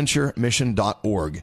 bonaventuremission.org.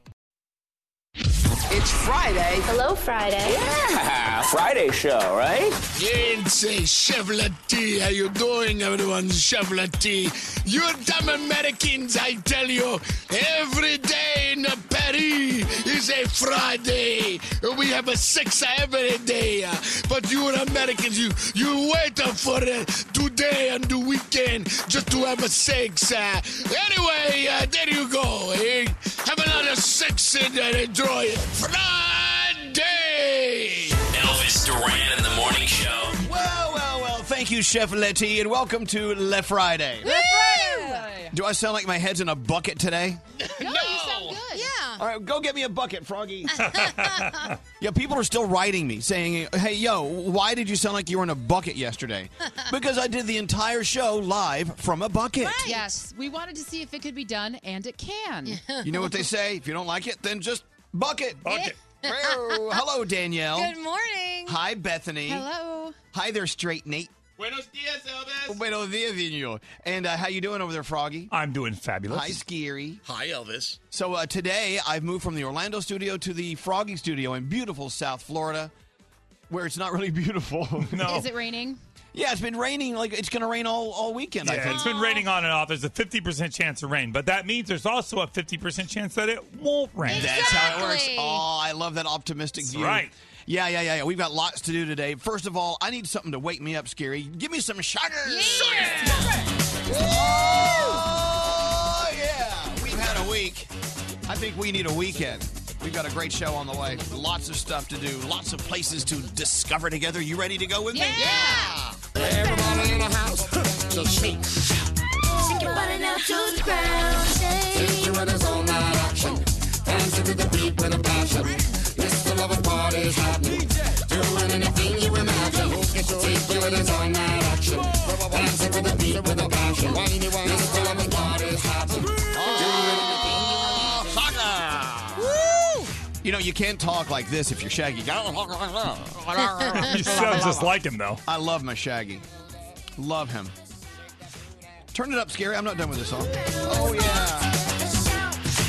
It's Friday. Hello, Friday. Yeah, Friday show, right? Say, Chevrolet, how you doing, everyone? Chevrolet. You dumb Americans, I tell you, every day in Paris is a Friday. We have a six every day. But you Americans, you you wait for uh, today and the weekend just to have a six. Uh, anyway, uh, there you go. Eh? Have another six and enjoy it. Friday! Elvis Duran in the morning show. Well, well, well. Thank you, Chef Letty, and welcome to Le Friday. Do I sound like my head's in a bucket today? No, you sound good. Yeah. All right, go get me a bucket, Froggy. yeah, people are still writing me saying, hey, yo, why did you sound like you were in a bucket yesterday? because I did the entire show live from a bucket. Yes, we wanted to see if it could be done, and it can. You know what they say? If you don't like it, then just bucket. Bucket. Hello, Danielle. Good morning. Hi, Bethany. Hello. Hi there, Straight Nate. Buenos dias, Elvis. Buenos dias, Daniel. And uh, how you doing over there, Froggy? I'm doing fabulous. Hi, Scary. Hi, Elvis. So uh, today I've moved from the Orlando studio to the Froggy studio in beautiful South Florida, where it's not really beautiful. No. Is it raining? Yeah, it's been raining. Like it's going to rain all, all weekend. I Yeah, think. it's been raining on and off. There's a 50% chance of rain, but that means there's also a 50% chance that it won't rain. That's how it works. Exactly. Oh, I love that optimistic That's view. right. Yeah, yeah, yeah, yeah. We've got lots to do today. First of all, I need something to wake me up, Scary. Give me some sugar. Oh, yeah. We've had a week. I think we need a weekend. We've got a great show on the way. Lots of stuff to do. Lots of places to discover together. You ready to go with me? Yeah. Everybody in the house, just shake. Shake your body now to the ground. All night action. To the beat with a passion. The happening. Doing anything you imagine. Take you in his all night action. Dancing to the beat with a passion. You know, you you can't talk like this if you're Shaggy. You sound just like him, though. I love my Shaggy. Love him. Turn it up, Scary. I'm not done with this song. Oh, yeah.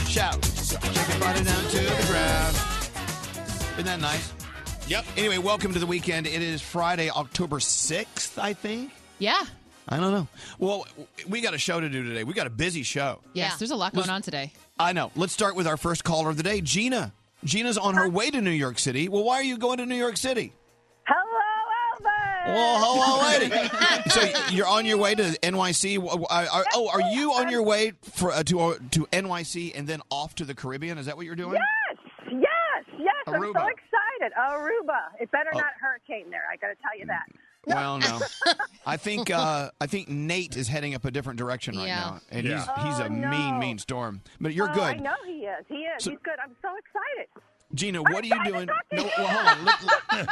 Shout. Shake your body down to the ground. Isn't that nice? Yep. Anyway, welcome to the weekend. It is Friday, October 6th, I think. Yeah. I don't know. Well, we got a show to do today. We got a busy show. Yes, there's a lot going on today. I know. Let's start with our first caller of the day, Gina. Gina's on her way to New York City. Well, why are you going to New York City? Hello, Elvis. Well, hello, lady. so you're on your way to NYC. Oh, are you on your way for uh, to uh, to NYC and then off to the Caribbean? Is that what you're doing? Yes, yes, yes. I'm so Aruba. excited. Aruba. It better Oh. not hurricane there. I got to tell you that. Well, no. I think uh, I think Nate is heading up a different direction right Yeah. now, and Yeah. he's he's Oh, a no. mean, mean storm. But you're oh, good. I know he is. He is. So- He's good. I'm so excited. Gina, what are you doing? No, well, hold on. Let- let-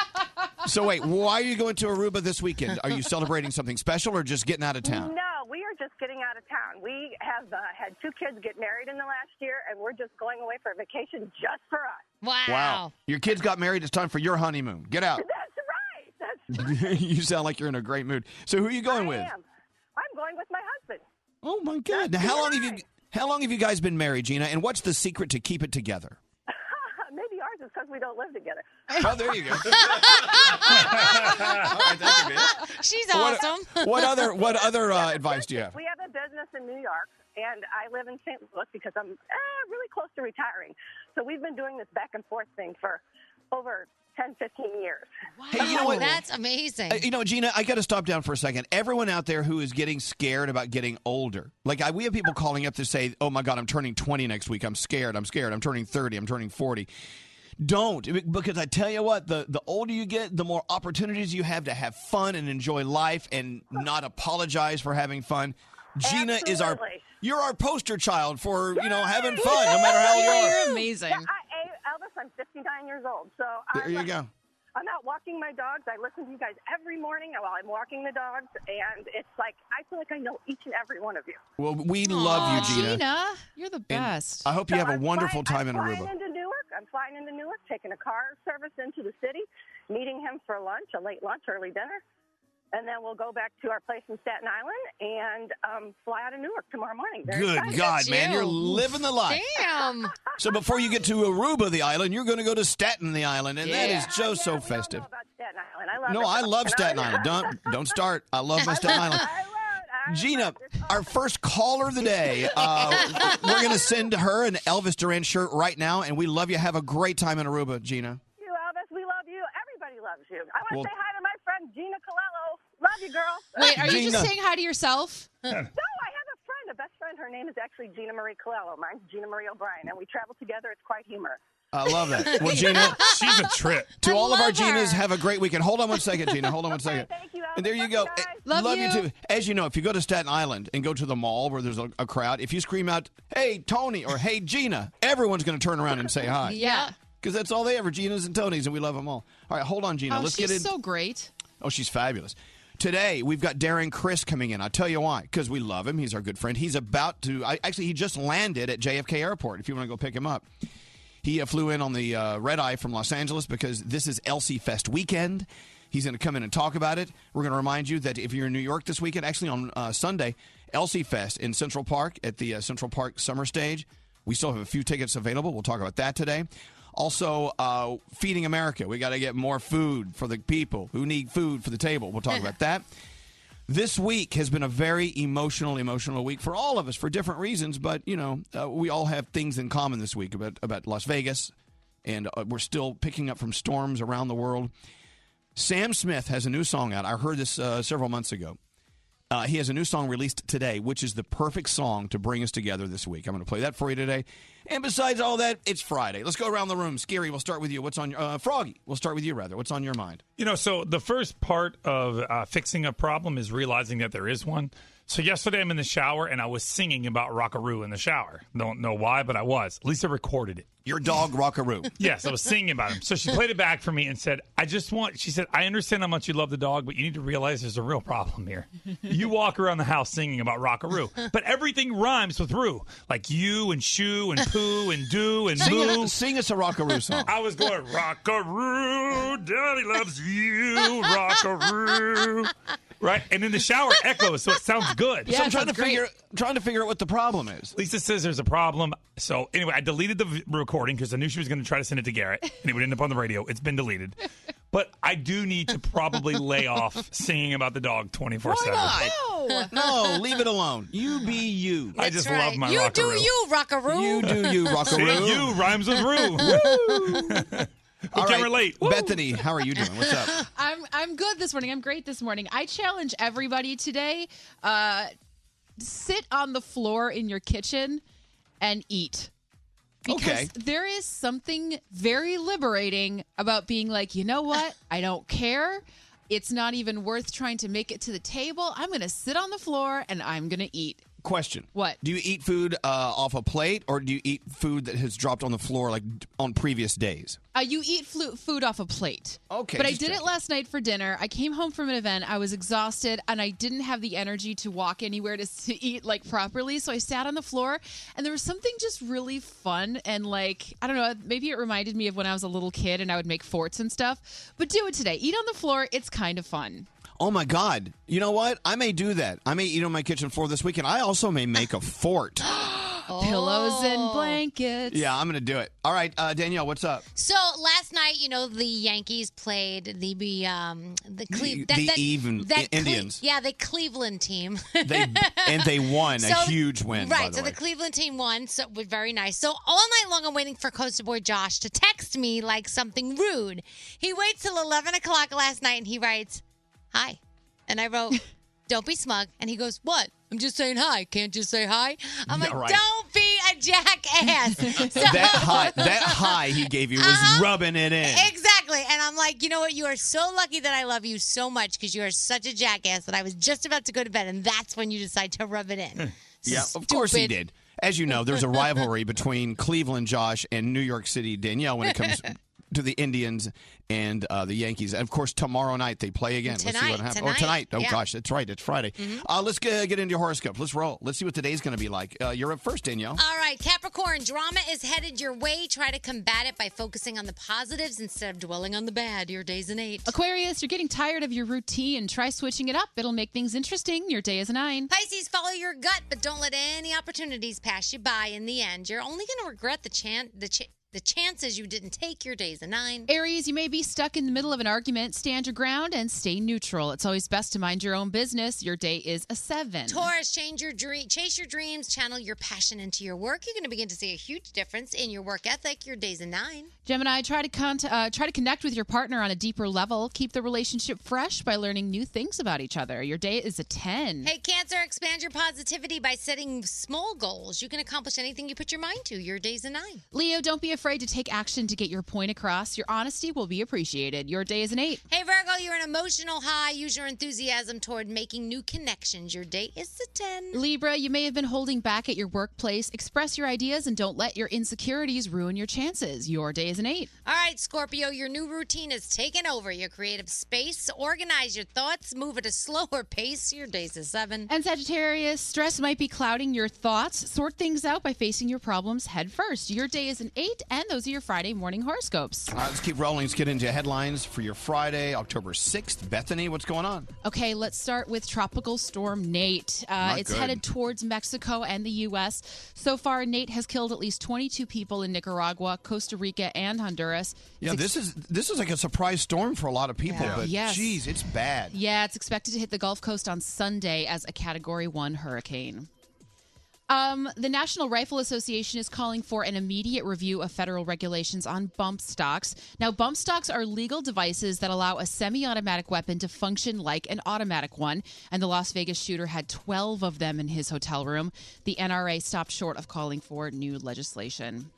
so wait, why are you going to Aruba this weekend? Are you celebrating something special or just getting out of town? No, we are just getting out of town. We have uh, had two kids get married in the last year, and we're just going away for a vacation just for us. Wow. Your kids got married. It's time for your honeymoon. Get out. That's right. That's you sound like you're in a great mood. So who are you going I with? am. I'm going with my husband. Oh my God! Now, how long have you how long have you guys been married, Gina? And what's the secret to keep it together? Maybe ours is because we don't live together. Oh, there you go. She's What- awesome. What other what other uh, advice do you have? We have a business in New York, and I live in St. Louis because I'm eh, really close to retiring. So we've been doing this back and forth thing for over 10, 15 years. Hey, you know what? That's amazing. Uh, you know, Gina, I got to stop down for a second. Everyone out there who is getting scared about getting older, like I, we have people calling up to say, "Oh my God, I'm turning 20 next week. I'm scared. I'm scared. I'm turning 30. I'm turning 40." Don't because I tell you what, the the older you get, the more opportunities you have to have fun and enjoy life and not apologize for having fun. Gina is our you're our poster child for you know having fun, no matter how old you are. You're amazing. Yeah, I, I, Elvis, I'm 59 years old. So There I'm, you go. I'm out walking my dogs. I listen to you guys every morning while I'm walking the dogs, and it's like I feel like I know each and every one of you. Well, we love you, Gina. Gina, you're the And best. I hope you So have a I'm wonderful flying- time in I'm Aruba. Flying into Newark. I'm flying into Newark, taking a car service into the city, meeting him for lunch, a late lunch, early dinner, and then we'll go back to our place in Staten Island and um, fly out of Newark tomorrow morning. Very Good excited. God, man, you're living the life. Damn. So before you get to Aruba, the island, you're going to go to Staten, the island, and that is Yeah. just so festive. about Staten Island. I love No. I love And Staten Island. Don't don't start. I love my Staten Island. Gina, our first caller of the day. Uh, we're going to send her an Elvis Duran shirt right now, and we love you. Have a great time in Aruba, Gina. you, Elvis. We love you. Everybody loves you. I want to Well- say hi to my friend Gina Colello. Love you, girl. Wait, are you Gina. just saying hi to yourself? No, I have a friend, a best friend. Her name is actually Gina Marie Colello. Mine's Gina Marie O'Brien, and we travel together. It's quite humor. I love that. Well, Gina, she's a trip. To I all of our love her. Ginas, have a great weekend. Hold on one second, Gina. Hold on one second. Thank you, Elvis. And there you go. Eh, Love you. you. too. As you know, if you go to Staten Island and go to the mall where there's a, a crowd, if you scream out, "Hey Tony" or "Hey Gina," everyone's going to turn around and say hi. Yeah. Because that's all they ever, Gina's and Tony's, and we love them all. All right, hold on, Gina. oh, Let's she's get in. so great. Oh, she's fabulous. Today we've got Darren Criss coming in. I'll tell you why. Because we love him. He's our good friend. He's about to. I, actually, he just landed at JFK Airport. If you want to go pick him up, he uh, flew in on the uh, red eye from Los Angeles because this is Elsie Fest weekend. He's going to come in and talk about it. We're going to remind you that if you're in New York this weekend, actually on uh, Sunday, Elsie Fest in Central Park at the uh, Central Park Summer Stage. We still have a few tickets available. We'll talk about that today. Also, uh, Feeding America. We got to get more food for the people who need food for the table. We'll talk about that. This week has been a very emotional, emotional week for all of us for different reasons, but you know, uh, we all have things in common this week about about Las Vegas, and uh, we're still picking up from storms around the world. Sam Smith has a new song out. I heard this uh, several months ago. Uh, he has a new song released today, which is the perfect song to bring us together this week. I'm going to play that for you today. And besides all that, it's Friday. Let's go around the room. Scary, we'll start with you. What's on your uh, Froggy? We'll start with you rather. What's on your mind? You know, so the first part of uh, fixing a problem is realizing that there is one. So yesterday I'm in the shower and I was singing about Rockaroo in the shower. Don't know why, but I was. Lisa recorded it. Your dog Rockaroo. Yes, I was singing about him. So she played it back for me and said, I just want, she said, I understand how much you love the dog, but you need to realize there's a real problem here. You walk around the house singing about Rockaroo, but everything rhymes with Roo, like you and shoe and poo and do and Sing, moo. a, sing us a Rockaroo song. I was going, Rockaroo, daddy loves you, Rockaroo. Right? And in the shower echoes, so it sounds good. so I'm trying to figure trying to figure out what the problem is. Lisa says there's a problem. So anyway, I deleted the v- recording because I knew she was going to try to send it to Garrett, and it would end up on the radio. It's been deleted. But I do need to probably lay off singing about the dog 24 7. No, no, leave it alone. You be you. I just love my You do Rockaroo. you, Rockaroo. You do you, See, Rockaroo. you rhymes with Roo. All can right, relate. Bethany, how are you doing? What's up? I'm I'm good this morning. I'm great this morning. I challenge everybody today. Uh, sit on the floor in your kitchen and eat. Because Okay. there is something very liberating about being like, you know what? I don't care. It's not even worth trying to make it to the table. I'm going to sit on the floor and I'm going to eat. Question. What? Do you eat food uh, off a plate or do you eat food that has dropped on the floor like on previous days? Uh, you eat flu- food off a plate. Okay, But I did it last night for dinner. I came home from an event. I was exhausted and I didn't have the energy to walk anywhere to, to eat like properly. So I sat on the floor and there was something just really fun and like, I don't know, maybe it reminded me of when I was a little kid and I would make forts and stuff. But do it today. Eat on the floor. It's kind of fun. Oh my God. You know what? I may do that. I may eat on my kitchen floor this weekend. I also may make a fort. Pillows and blankets. yeah, I'm going to do it. All right, uh, Danielle, what's up? So last night, you know, the Yankees played the um the Cle- The- the even- Cle- Indians. yeah, the Cleveland team. They and they won So- a huge win. Right, by the so way. the Cleveland team won, so it was very nice. So all night long, I'm waiting for Coaster Boy Josh to text me like something rude. He waits till 11 o'clock last night and he writes, "Hi," and I wrote, "Don't be smug," and he goes, "What?" I'm just saying hi. Can't just say hi. I'm Yeah, like, right. "Don't be a jackass." So- that high, that high he gave you was Uh-huh. rubbing it in. Exactly. And I'm like, you know what? You are so lucky that I love you so much because you are such a jackass that I was just about to go to bed and that's when you decide to rub it in. Yeah, of course he did. As you know, there's a rivalry between Cleveland Josh and New York City Danielle when it comes to the Indians and uh, the Yankees. And of course, tomorrow night they play again. Let's see Tonight, what happens. tonight, Or tonight. Oh, yeah. Mm-hmm. gosh, that's right. It's Friday. Uh, let's get, get into your horoscope. Let's roll. Let's see what today's going to be like. Uh, you're up first, Danielle. All right, Capricorn, drama is headed your way. Try to combat it by focusing on the positives instead of dwelling on the bad. Your day's an eight. Aquarius, you're getting tired of your routine. Try switching it up. It'll make things interesting. Your day is a nine. Pisces, follow your gut, but don't let any opportunities pass you by in the end. You're only going to regret the chance. the ch- the chances you didn't take. Your day's a nine. Aries, you may be stuck in the middle of an argument. Stand your ground and stay neutral. It's always best to mind your own business. Your day is a seven. Taurus, change your dream, chase your dreams, channel your passion into your work. You're going to begin to see a huge difference in your work ethic. Your day's a nine. Gemini, try to con- uh, try to connect with your partner on a deeper level. Keep the relationship fresh by learning new things about each other. Your day is a ten. Hey, Cancer, expand your positivity by setting small goals. You can accomplish anything you put your mind to. Your day's a nine. Leo, don't be afraid to take action to get your point across. Your honesty will be appreciated. Your day is an eight. Hey, Virgo, you're an emotional high. Use your enthusiasm toward making new connections. Your day is a 10. Libra, you may have been holding back at your workplace. Express your ideas and don't let your insecurities ruin your chances. Your day is an eight. All right, Scorpio, your new routine is taken over your creative space. Organize your thoughts, move at a slower pace. Your day's a 7. And Sagittarius, stress might be clouding your thoughts. Sort things out by facing your problems head first. Your day is an eight, and those are your Friday morning horoscopes. All right, let's keep rolling. Let's get into headlines for your Friday, October 6th. Bethany, what's going on? Okay, let's start with Tropical Storm Nate. Uh, it's good. headed towards Mexico and the U.S. So far, Nate has killed at least 22 people in Nicaragua, Costa Rica, and Honduras. Yeah, It's this is this is like a surprise storm for a lot of people, Yeah. but Yes. geez, it's bad. Yeah, it's expected to hit the Gulf Coast on Sunday as a Category 1 hurricane. Um, the National Rifle Association is calling for an immediate review of federal regulations on bump stocks. Now, bump stocks are legal devices that allow a semi automatic weapon to function like an automatic one, and the Las Vegas shooter had 12 of them in his hotel room. The NRA stopped short of calling for new legislation.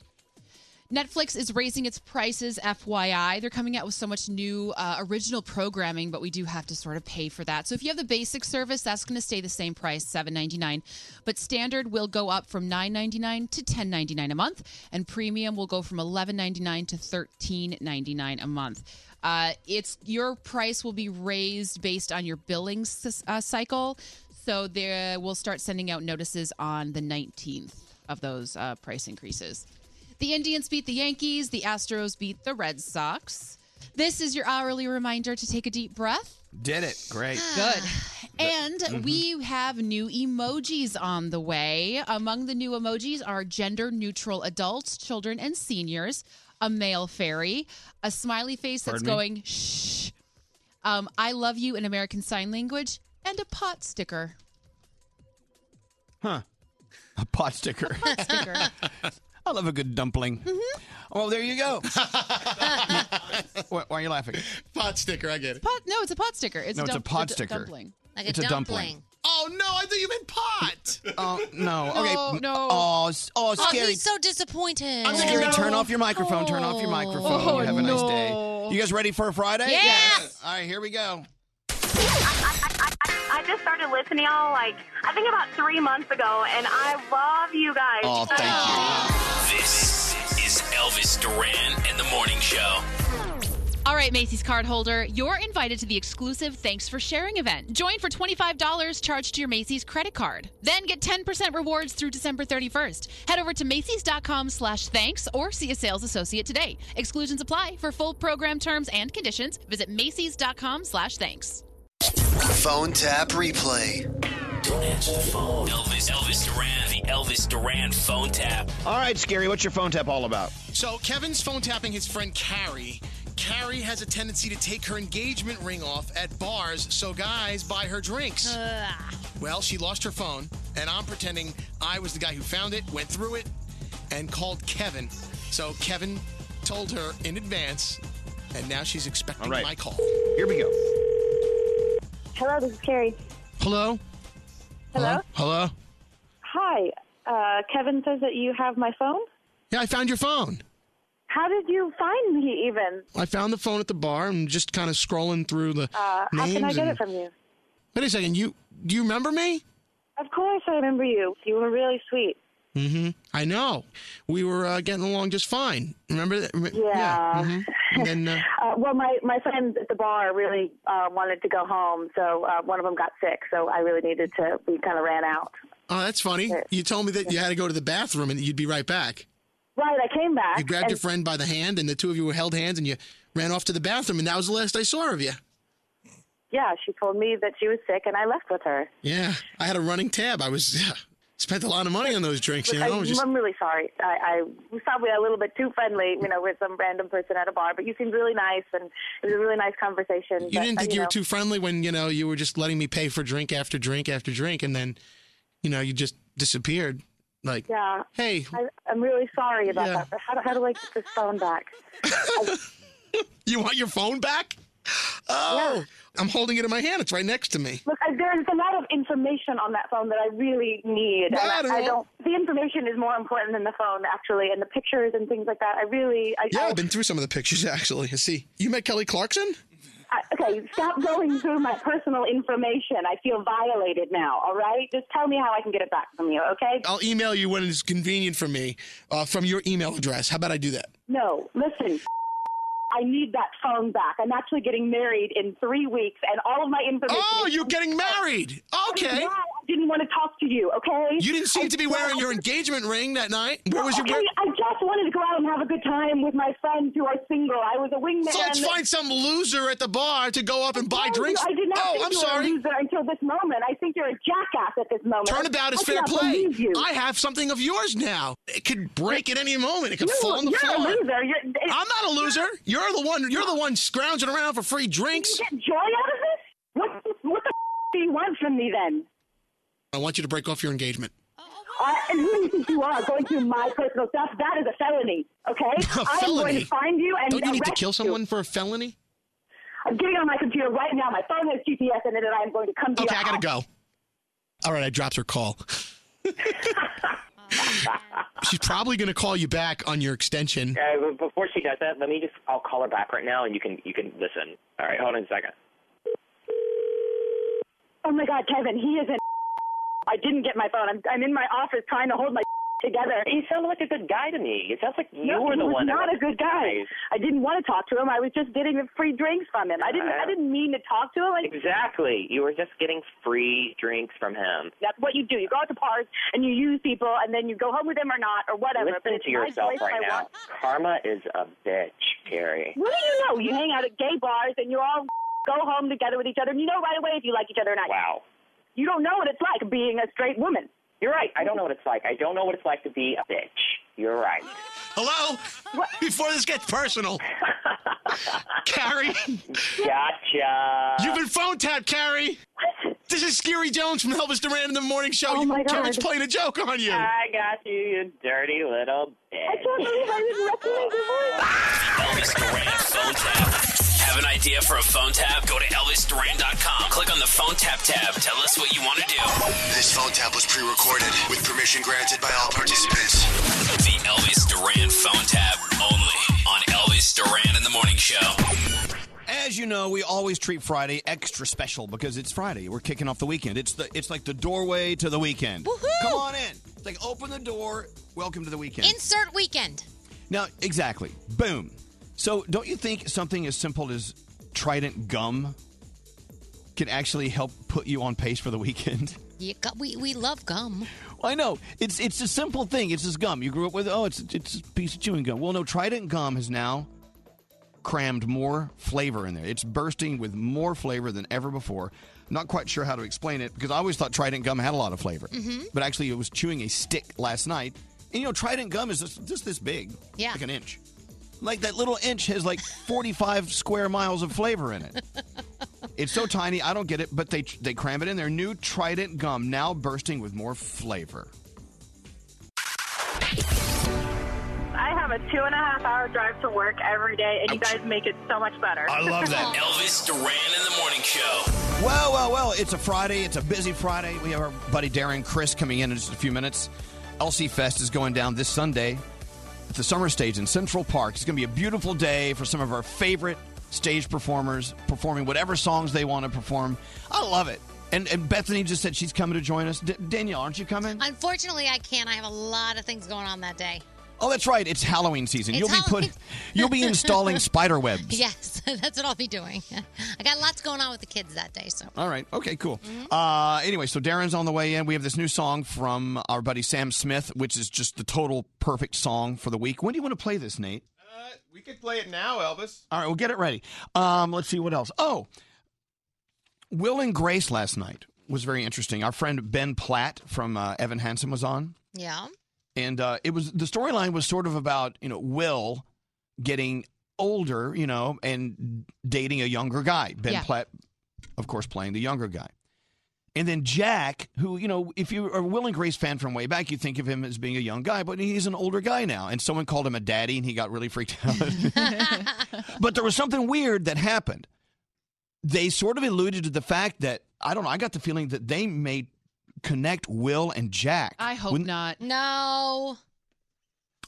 Netflix is raising its prices, FYI. They're coming out with so much new uh, original programming, but we do have to sort of pay for that. So if you have the basic service, that's going to stay the same price, $7.99. But standard will go up from $9.99 to $10.99 a month, and premium will go from $11.99 to $13.99 a month. Uh, it's your price will be raised based on your billing uh, cycle. So they will start sending out notices on the 19th of those uh, price increases. The Indians beat the Yankees. The Astros beat the Red Sox. This is your hourly reminder to take a deep breath. Did it. Great. Good. And Mhm. we have new emojis on the way. Among the new emojis are gender neutral adults, children, and seniors, a male fairy, a smiley face that's me? going shh, um, I love you in American Sign Language, and a pot sticker. Huh. A pot sticker. Pot sticker. I love a good dumpling. Mm-hmm. Oh, there you go. why, why are you laughing? Pot sticker, I get it. Pot, no, it's a pot sticker. It's No, a, it's a pot d- sticker. dumpling. Like It's a dumpling. Oh no, I thought you meant pot. Oh no. Okay. No, no. Oh, s- oh, Oh, he's so disappointed. I'm scary, turn off your microphone. Turn off your microphone. Oh, you have a nice day. You guys ready for a Friday? Yes. All right, here we go. I just started listening y'all like I think about three months ago, and I love you guys. Oh, thank you. This is Elvis Duran and the Morning Show. All right, Macy's cardholder, you're invited to the exclusive Thanks for Sharing event. Join for $25 charged to your Macy's credit card. Then get 10% rewards through December 31st. Head over to Macy's.com slash thanks or see a sales associate today. Exclusions apply. For full program terms and conditions, visit Macy's.com slash thanks. Phone tap replay. Don't answer the phone. Elvis, Elvis Duran, the Elvis Duran phone tap. All right, Scary, what's your phone tap all about? So Kevin's phone tapping his friend Carrie. Carrie has a tendency to take her engagement ring off at bars so guys buy her drinks. Well, she lost her phone, and I'm pretending I was the guy who found it, went through it, and called Kevin. So Kevin told her in advance, and now she's expecting All right. my call. Here we go. Hello, this is Carrie. Hello? Hello? Hello? Hi. Uh, Kevin says that you have my phone. Yeah, I found your phone. How did you find me even? I found the phone at the bar and just kind of scrolling through the Uh, how names. can I get and- it from you? Wait a second, you do you remember me? Of course, I remember you. You were really sweet. Mm-hmm. I know. We were uh, getting along just fine. Remember that? Yeah. mhm. And then uh, Uh, well, my, my friends at the bar really uh, wanted to go home, so uh, one of them got sick, so I really needed to. We kind of ran out. oh, that's funny. You told me that you had to go to the bathroom and you'd be right back. Right, I came back. You grabbed your friend by the hand, and the two of you were held hands, and you ran off to the bathroom, and that was the last I saw of you. Yeah, she told me that she was sick, and I left with her. Yeah, I had a running tab. I was yeah, spent a lot of money on those drinks. You know, I, just... I'm really sorry. I, I was probably a little bit too friendly, you know, with some random person at a bar. But you seemed really nice, and it was a really nice conversation. you didn't uh, think you, know, were too friendly when you know you were just letting me pay for drink after drink after drink, and then you know you just disappeared. Like, Yeah. hey, I, I'm really sorry about Yeah. that. But how, how do I get this phone back? you want your phone back? Oh, I'm holding it in my hand. It's right next to me. Look, I, there's a lot of information on that phone that I really need. I don't I don't. The information is more important than the phone, actually, and the pictures and things like that. I really. I, Yeah, I, I've been through some of the pictures actually. I see. You met Kelly Clarkson? I, okay, stop going through my personal information. I feel violated now. All right, just tell me how I can get it back from you. Okay? I'll email you when it's convenient for me uh, from your email address. How about I do that? No, listen. I need that phone back. I'm actually getting married in three weeks, and all of my information. Oh, you're getting married. Okay. Yeah, I didn't want to talk to you. Okay. You didn't seem I- to be wearing your engagement ring that night. Where was your? Okay, I just wanted to go out and have a good time with my friends who are single. I was a wingman. So let's find some loser at the bar to go up and buy you, drinks. I did not oh, think I'm you were sorry. a loser until this moment. I think you're a jackass at this moment. Turnabout is I fair play. I have something of yours now. It could break at any moment. It could You- fall on the you're a floor. loser. You're- I'm not a loser. You're the one. You're the one scrounging around for free drinks. You get joy out of this? What, what the f- do you want from me then? I want you to break off your engagement. Uh, and who do you think you are going through my personal stuff? That is a felony, okay? A I'm going to find you and Don't you need to kill you. someone for a felony? I'm getting on my computer right now. My phone has GPS in it, and I'm going to come to Okay, I gotta house. go. All right, I dropped her call. She's probably going to call you back on your extension. Uh, before she does that, let me just. I'll call her back right now, and you can you can listen. All right, hold on a second. Oh my God, Kevin, he is an. I didn't get my phone. I'm, I'm in my office trying to hold my together. He sounded like a good guy to me. It sounds like you no, were he the one. that not a good guy. I didn't want to talk to him. I was just getting the free drinks from him. I didn't. I uh-huh. didn't mean to talk to him. I, Exactly. You were just getting free drinks from him. That's what you do. You go out to bars and you use people, and then you go home with them or not, or whatever. Listen to yourself right now. want. Karma is a bitch, Carrie. What do you know? You hang out at gay bars and you all go home together with each other, and you know right away if you like each other or not. Wow. You don't know what it's like being a straight woman. You're right. I don't know what it's like. I don't know what it's like to be a bitch. You're right. Hello? Before this gets personal. Carrie? Gotcha. You've been phone tapped, Carrie. What? This is Scary Jones from Elvis Duran in the Morning Show. Oh, my God. Kevin's playing a joke on you. I got you, you dirty little bitch. I can't believe I didn't recognize your voice. Elvis Duran phone tap. Have an idea for a phone tap? Go to ElvisDuran.com. Click on the phone tap tab. Tell us what you want to do. This phone tap was pre-recorded with permission granted by all participants. The Elvis Duran phone tap only on Elvis Duran in the Morning Show. As you know, we always treat Friday extra special because it's Friday. We're kicking off the weekend. It's the it's like the doorway to the weekend. Come on in. It's like open the door. Welcome to the weekend. Insert weekend. now, exactly. Boom. So, don't you think something as simple as Trident gum can actually help put you on pace for the weekend? Got, we we love gum. I know it's it's a simple thing. It's just gum. You grew up with oh, it's it's a piece of chewing gum. Well, no, Trident gum has now crammed more flavor in there. It's bursting with more flavor than ever before. Not quite sure how to explain it because I always thought Trident gum had a lot of flavor, Mhm. but actually, it was chewing a stick last night. And you know, Trident gum is just, just this big, Yeah. like an inch. Like that little inch has like 45 square miles of flavor in it. It's so tiny, I don't get it, but they they cram it in their New Trident gum now bursting with more flavor. I have a two and a half hour drive to work every day, and you guys make it so much better. I love that. Elvis Duran in the Morning Show. Well, well, well, it's a Friday. It's a busy Friday. We have our buddy Darren Criss coming in in just a few minutes. Elsie Fest is going down this Sunday the Summer Stage in Central Park. It's going to be a beautiful day for some of our favorite stage performers performing whatever songs they want to perform. I love it. And, and Bethany just said she's coming to join us. D- Danielle, aren't you coming? Unfortunately, I can't. I have a lot of things going on that day. Oh, that's right. It's Halloween season. It's you'll be Halloween. put. You'll be installing spider webs. Yes, that's what I'll be doing. I got lots going on with the kids that day, so. All right. Okay. Cool. Mm-hmm. Uh, anyway, so Darren's on the way in. We have this new song from our buddy Sam Smith, which is just the total perfect song for the week. When do you want to play this, Nate? We could play it now, Elvis. All right, we'll get it ready. Um, let's see what else. Oh, Will and Grace last night was very interesting. Our friend Ben Platt from uh, Evan Hansen was on, Yeah. And uh, it was the storyline was sort of about you know Will getting older, you know, and dating a younger guy. Ben Yeah. Platt, of course, playing the younger guy. And then Jack, who, you know, if you're a Will and Grace fan from way back, you think of him as being a young guy, but he's an older guy now. And someone called him a daddy and he got really freaked out. but there was something weird that happened. They sort of alluded to the fact that, I don't know, I got the feeling that they may connect Will and Jack. I hope Wouldn't- not. No.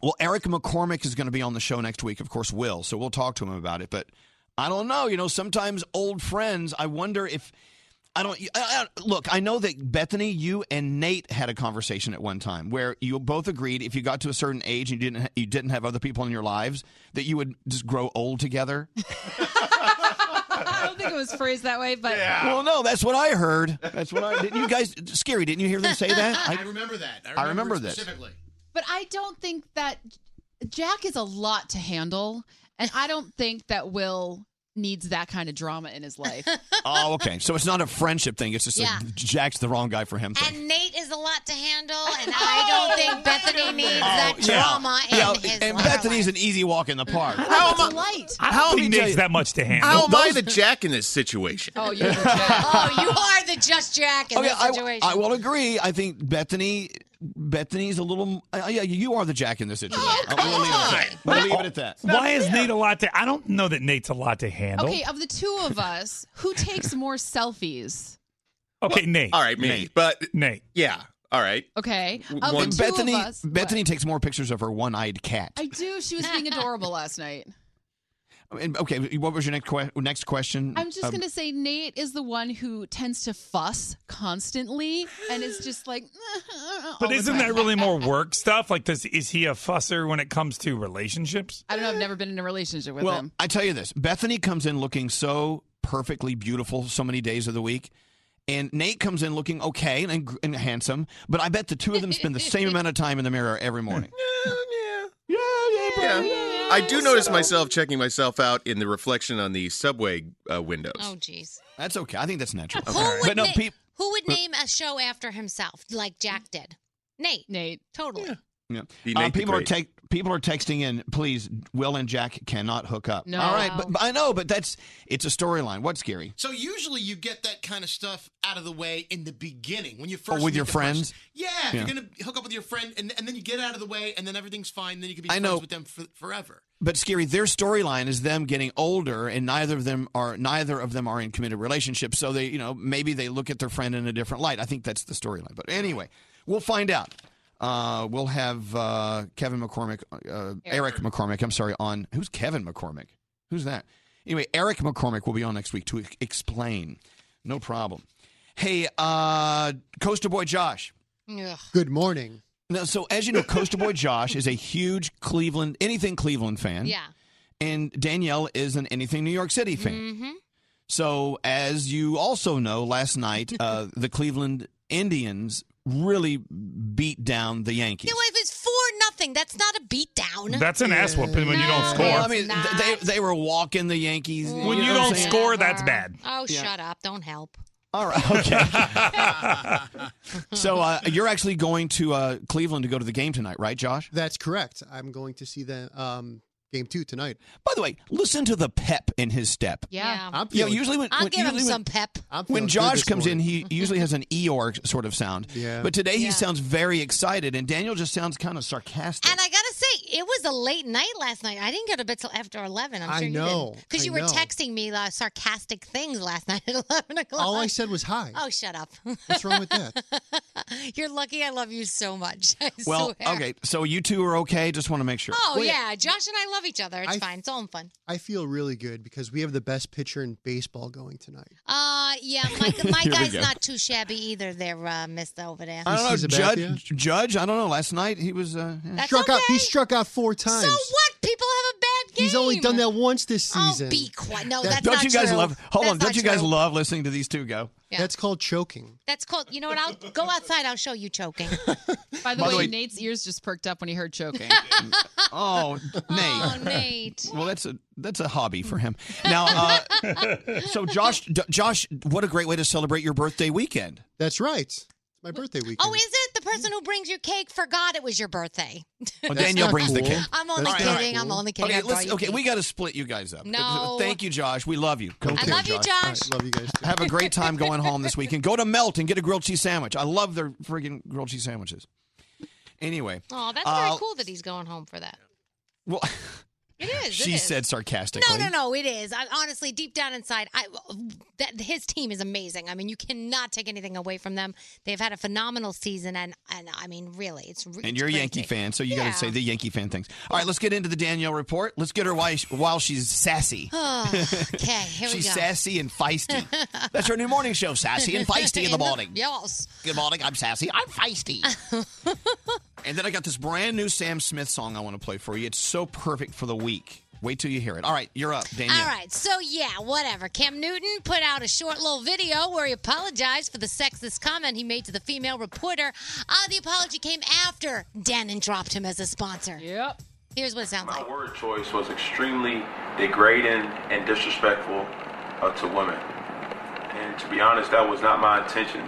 Well, Eric McCormack is going to be on the show next week. Of course, Will. So we'll talk to him about it. But I don't know. You know, sometimes old friends, I wonder if. I don't I, I, look. I know that Bethany, you and Nate had a conversation at one time where you both agreed if you got to a certain age and you didn't you didn't have other people in your lives that you would just grow old together. I don't think it was phrased that way, but yeah. Well, no, that's what I heard. That's what I. Didn't you guys? Scary. Didn't you hear them say that? I remember that. I remember it this. specifically. But I don't think that Jack is a lot to handle, and I don't think that Will needs that kind of drama in his life. Oh, okay. So it's not a friendship thing. It's just Yeah. a Jack's the wrong guy for him thing. And Nate is a lot to handle, and I don't oh, think Bethany needs oh, that Oh, yeah. drama in Yeah, his and life. Bethany's an easy walk in the mm-hmm. park. How am I? I How don't am think Nate's that much to handle. How am I Those- the Jack in this situation? Oh, you're the oh, you are the just Jack in Okay, this I, situation. I will agree. I think Bethany, Bethany's a little. Uh, yeah, you are the Jack in this situation. I'm gonna leave it at that. I'm gonna leave it at that. Why is Nate a lot to? I don't know that Nate's a lot to handle. Okay, of the two of us, who takes more selfies? Okay, Nate. All right, me. But Nate. yeah, All right. Okay. W- Of the one- two Bethany of us, Bethany takes more pictures of her one-eyed cat. I do. She was being adorable last night. And, okay, what was your next que- next question? I'm just Um, going to say Nate is the one who tends to fuss constantly and is just like. But isn't that really more work stuff? Like, does is he a fusser when it comes to relationships? I don't know. I've never been in a relationship with well, him. I tell you this: Bethany comes in looking so perfectly beautiful so many days of the week. And Nate comes in looking okay and, and handsome, but I bet the two of them spend the same amount of time in the mirror every morning. Yeah, yeah, yeah, yeah. yeah. I do notice myself checking myself out in the reflection on the subway uh, windows. Oh, jeez. That's okay. I think that's natural. Who would, But no, na- peop- who would name a show after himself, like Jack did? Nate. Nate. Totally. Yeah. Be Uh, Nate people are Great. Te- people are texting in. Please, Will and Jack cannot hook up. No. All right, but, but I know, but that's it's a storyline. What's scary? So usually you get that kind of stuff out of the way in the beginning when you Oh, first with meet your the friends? person. Yeah, if Yeah. you're gonna hook up with your friend and, and then you get out of the way and then everything's fine. Then you can be I friends know. with them for, forever. But scary. Their storyline is them getting older, and neither of them are neither of them are in committed relationships. So they, you know, maybe they look at their friend in a different light. I think that's the storyline. But anyway, we'll find out. Uh, we'll have uh, Kevin McCormick, uh, Eric McCormack. I'm sorry. On who's Kevin McCormick? Who's that? Anyway, Eric McCormack will be on next week to explain. No problem. Hey, uh, Coaster Boy Josh. Good morning. Now, so as you know, Coaster Boy Josh is a huge Cleveland, anything Cleveland fan. Yeah. And Danielle is an anything New York City fan. Mm-hmm. So as you also know, last night uh, the Cleveland Indians really beat down the Yankees. No, it was four nothing. That's not a beat down. That's an ass whooping when you don't score. Well, I mean, th- they they were walking the Yankees. When you know what I'm don't saying? score, that's bad. Oh, Yeah. shut up. Don't help. All right. Okay. so uh, you're actually going to uh, Cleveland to go to the game tonight, right, Josh? That's correct. I'm going to see them um, game two tonight. By the way, listen to the pep in his step. Yeah. I'm You know, feeling, usually when, I'll when- give him usually when- some pep. I'm when feeling good Josh this comes in, he usually has an Eeyore sort of sound. Yeah. But today he sounds very excited, and Daniel just sounds kind of sarcastic. And I gotta say, it was a late night last night. I didn't go to bed till after eleven. I'm I sure know, you did because I you were know. texting me uh, sarcastic things last night at eleven o'clock. All I said was hi. Oh, shut up! What's wrong with that? You're lucky. I love you so much. I well, swear. okay, so you two are okay. Just want to make sure. Oh Well, yeah, Josh and I love each other. It's I- fine. It's all in fun. I feel really good because we have the best pitcher in baseball going tonight. Uh, yeah, my, my Here we guy's go. not too shabby either. There, uh, Mister over there. I don't know, Sabathia? Judge. Judge. I don't know. Last night he was. Uh, yeah. That's struck out. He struck out four times. So what? People have a bad game. He's only done that once this Oh, season. be quiet. No, that's Don't not you guys true. love? Hold That's on. Don't not you guys true. love listening to these two go? Yeah. That's called choking. That's called. You know what? I'll go outside. I'll show you choking. By the By way, the way- Nate's ears just perked up when he heard choking. Oh, Nate. oh, Nate. Well, that's a that's a hobby for him. Now, uh, so Josh, D- Josh, what a great way to celebrate your birthday weekend. That's right. It's my birthday weekend. Oh, is it the person who brings your cake forgot it was your birthday? Well, That's Danielle not brings the cake. I'm only That's not kidding. I'm cool. only kidding. Okay, let's, okay, we got to split you guys up. No. Thank you, Josh. We love you. Go I love you, Josh. right, love you guys too. Have a great time going home this weekend. Go to Melt and get a grilled cheese sandwich. I love their friggin' grilled cheese sandwiches. Anyway, Oh, that's Uh, very cool that he's going home for that. well, It is. she is. said sarcastically. No, no, no. It is. I, honestly, deep down inside, I that his team is amazing. I mean, you cannot take anything away from them. They've had a phenomenal season, and and I mean, really, it's. re- And it's you're a Yankee fan, so you got to say the Yankee fan things. All right, let's get into the Danielle report. Let's get her while, while she's sassy. Oh, okay, here we go. she's sassy and feisty. That's her new morning show, Sassy and Feisty in the morning. Yes. Good morning, I'm sassy. I'm feisty. and then I got this brand new Sam Smith song I want to play for you. It's so perfect for the week. Wait till you hear it. All right, you're up, Danielle. All right, so yeah, whatever. Cam Newton put out a short little video where he apologized for the sexist comment he made to the female reporter. Uh, the apology came after Dannon dropped him as a sponsor. Yep. Here's what it sounds My like. My word choice was extremely degrading and disrespectful uh, to women. And to be honest, that was not my intention.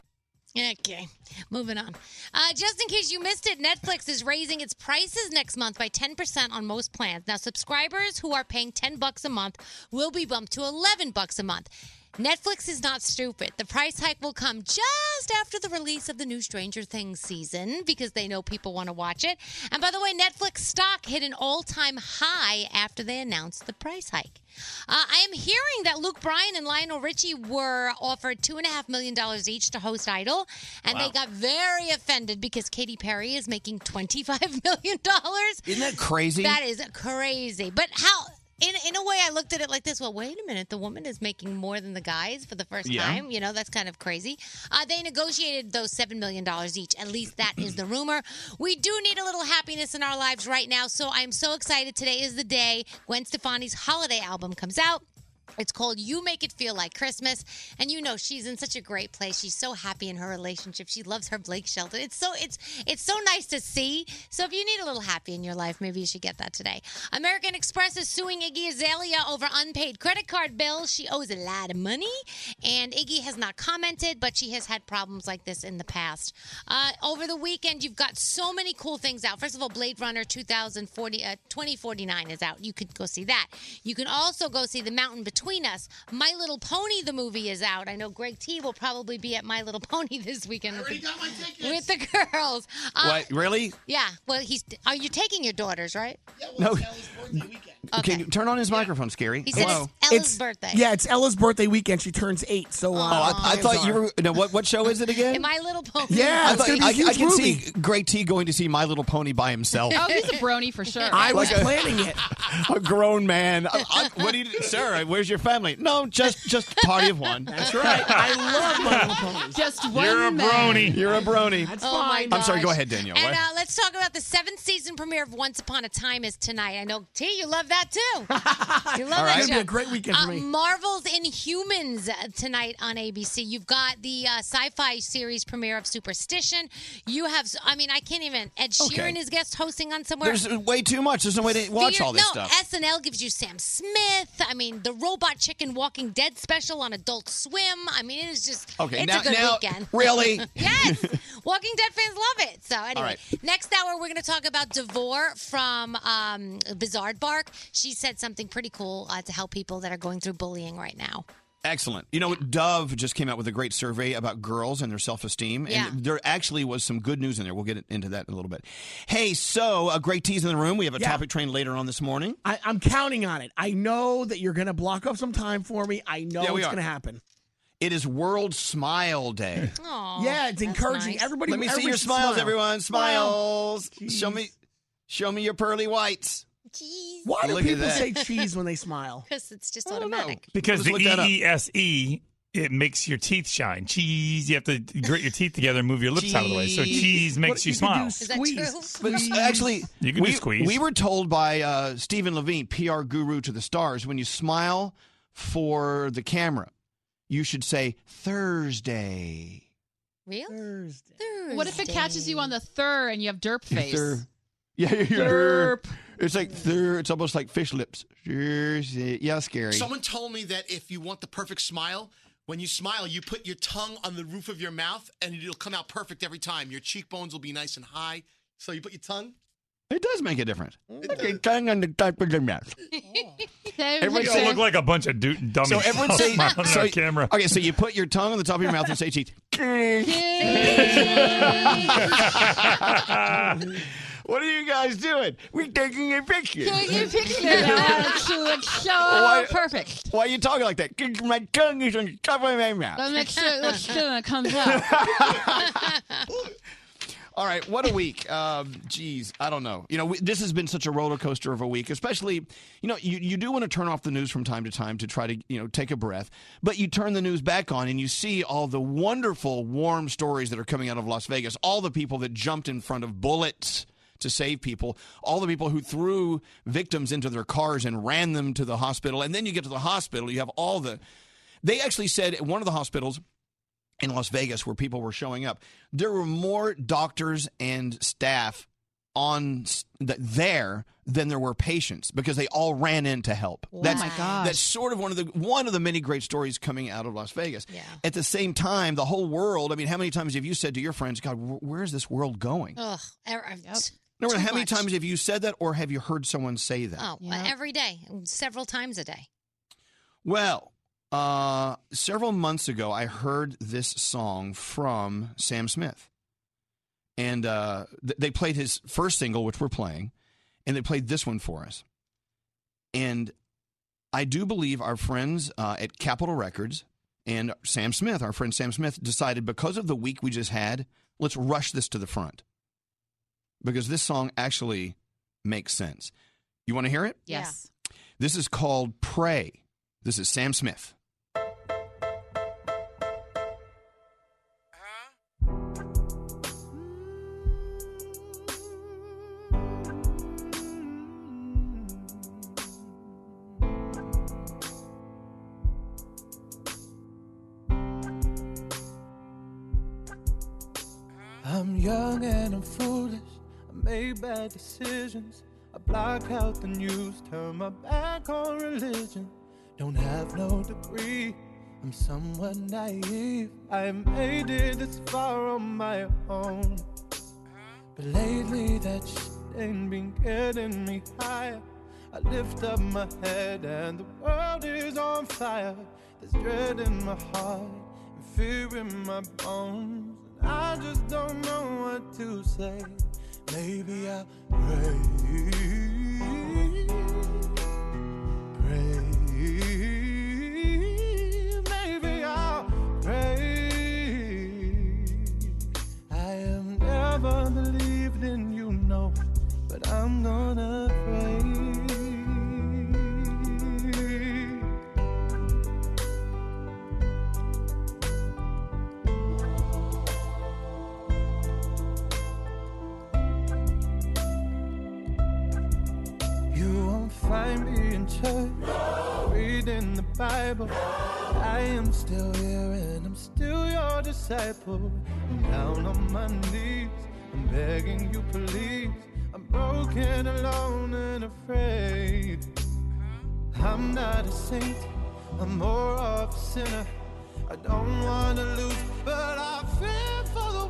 Okay, moving on. Uh, just in case you missed it, Netflix is raising its prices next month by 10% on most plans. Now, subscribers who are paying 10 bucks a month will be bumped to 11 bucks a month. Netflix is not stupid. The price hike will come just after the release of the new Stranger Things season because they know people want to watch it. And by the way, Netflix stock hit an all time high after they announced the price hike. Uh, I am hearing that Luke Bryan and Lionel Richie were offered $2.5 million each to host Idol, and Wow. they got very offended because Katy Perry is making $25 million. Isn't that crazy? That is crazy. But how? In, in a way, I looked at it like this. Well, wait a minute. The woman is making more than the guys for the first Yeah. time. You know, that's kind of crazy. Uh, they negotiated those $7 million each. At least that is the rumor. We do need a little happiness in our lives right now. So I'm so excited. Today is the day Gwen Stefani's holiday album comes out. It's called You Make It Feel Like Christmas. And you know she's in such a great place. She's so happy in her relationship. She loves her Blake Shelton. It's so it's it's so nice to see. So if you need a little happy in your life, maybe you should get that today. American Express is suing Iggy Azalea over unpaid credit card bills. She owes a lot of money. And Iggy has not commented, but she has had problems like this in the past. Uh, over the weekend, you've got so many cool things out. First of all, Blade Runner 2040, uh, 2049 is out. You could go see that. You can also go see The Mountain Between Between us. My Little Pony, the movie, is out. I know Greg T will probably be at My Little Pony this weekend with, the, with the girls. Uh, What? Really? Yeah. Well, he's. Are you taking your daughters, right? No. Okay, turn on his microphone, Scary. He said Hello. it's Ella's birthday. Yeah, it's Ella's birthday weekend. She turns eight. So, uh, Oh, I, I thought you were. No, what what show is it again? My Little Pony. Yeah, I, it's thought, gonna be a I, I huge can movie. see Greg T going to see My Little Pony by himself. Oh, he's a brony for sure. I was a- planning it. a grown man. I, I, what do you, sir? Where's your family? No, just just party of one. That's right. I love My Little Ponies. Just one You're a man. brony. You're a brony. That's Oh fine. my I'm sorry. Go gosh. ahead, Danielle. And What? uh, let's talk about the seventh season premiere of Once Upon a Time is tonight. I know T, you love that too. You love All that right. show. It's gonna be a great weekend for Uh, me. Marvel's Inhumans uh, tonight on ABC. You've got the uh, sci-fi series premiere of Superstition. You have, I mean, I can't even. Ed Sheeran Okay. is guest hosting on somewhere. There's way too much. There's no way to watch Fear- all this no, stuff. SNL gives you Sam Smith. I mean, the Robot Chicken Walking Dead special on Adult Swim. I mean, it is just Okay, it's now- a good now- weekend. really? yes, Walking Dead fans love it. So anyway, right. next hour we're going to talk about Devore from um, Bizarre Bark. She said something pretty cool uh, to help people that are going through bullying right now. Excellent. You know, Dove just came out with a great survey about girls and their self esteem. Yeah. And there actually was some good news in there. We'll get into that in a little bit. Hey, so a great tease in the room. We have a Yeah. topic train later on this morning. I, I'm counting on it. I know that you're going to block off some time for me. I know Yeah, we it's are. going to happen. It is World Smile Day. Oh, yeah, it's encouraging. Everybody, Let me see everybody your should smiles, smile. everyone. Smile. Smiles. Show me, show me your pearly whites. Why do Look at people that. say cheese when they smile? Because it's just automatic. Because Let's the look that up. E E S E it makes your teeth shine. Cheese, you have to grit your teeth together and move your lips out of the way. So Cheese. cheese makes What- you you could do smile. Is that true? But actually, You can do we, squeeze. we were told by uh, Stephen Levine, PR guru to the stars, when you smile for the camera, you should say Thursday. Real? Thursday. What if it catches you on the third and you have derp face? Thur- Yeah, you're It's like thir- It's almost like fish lips. Yeah, scary. Someone told me that if you want the perfect smile, when you smile, you put your tongue on the roof of your mouth and it'll come out perfect every time. Your cheekbones will be nice and high. So you put your tongue. It does make a difference. Okay, tongue on the top of the mouth. Everyone you all look like a bunch of du- dummies. So everyone say smiling on so, camera. Okay, so you put your tongue on the top of your mouth and say cheese. what are you guys doing? We're taking a picture. Taking a picture. It's, it's so Why- perfect. Why are you talking like that? 'Cause My tongue is on the top of my mouth. Let's make sure it looks good when it comes out. All right, what a week. Um, geez, I don't know. You know, we, this has been such a roller coaster of a week, especially, you know, you, you do want to turn off the news from time to time to try to, you know, take a breath, but you turn the news back on and you see all the wonderful, warm stories that are coming out of Las Vegas, all the people that jumped in front of bullets to save people, all the people who threw victims into their cars and ran them to the hospital. And then you get to the hospital, you have all the. They actually said at one of the hospitals, in Las Vegas where people were showing up. There were more doctors and staff on s- th- there than there were patients because they all ran in to help. That's, my gosh. That's sort of one of the one of the many great stories coming out of Las Vegas. Yeah. At the same time, the whole world. I mean, how many times have you said to your friends, "God, where is this world going?" Ugh. er- No, too how many much. times have you said that, or have you heard someone say that? Oh, every day, several times a day. Well, Uh, several months ago, I heard this song from Sam Smith, and uh, th- they played his first single, which we're playing, and they played this one for us. And I do believe our friends uh, at Capitol Records and Sam Smith, our friend Sam Smith, decided because of the week we just had, let's rush this to the front because this song actually makes sense. You want to hear it? Yes. This is called Pray. This is Sam Smith. I'm young and I'm foolish. Made bad decisions. I block out the news, turn my back on religion. Don't have no degree. I'm somewhat naive. I made it this far on my own. But lately that shit ain't been getting me higher. I lift up my head and the world is on fire. There's dread in my heart and fear in my bones. And I just don't know what to say. Maybe I'll pray. Pray. Maybe I'll pray. I never believed in you, but I'm gonna pray. Church reading the Bible. I am still here and I'm still your disciple. I'm down on my knees. I'm begging you, please. I'm broken, alone, and afraid. I'm not a saint. I'm more of a sinner. I don't wanna lose, but I fear for the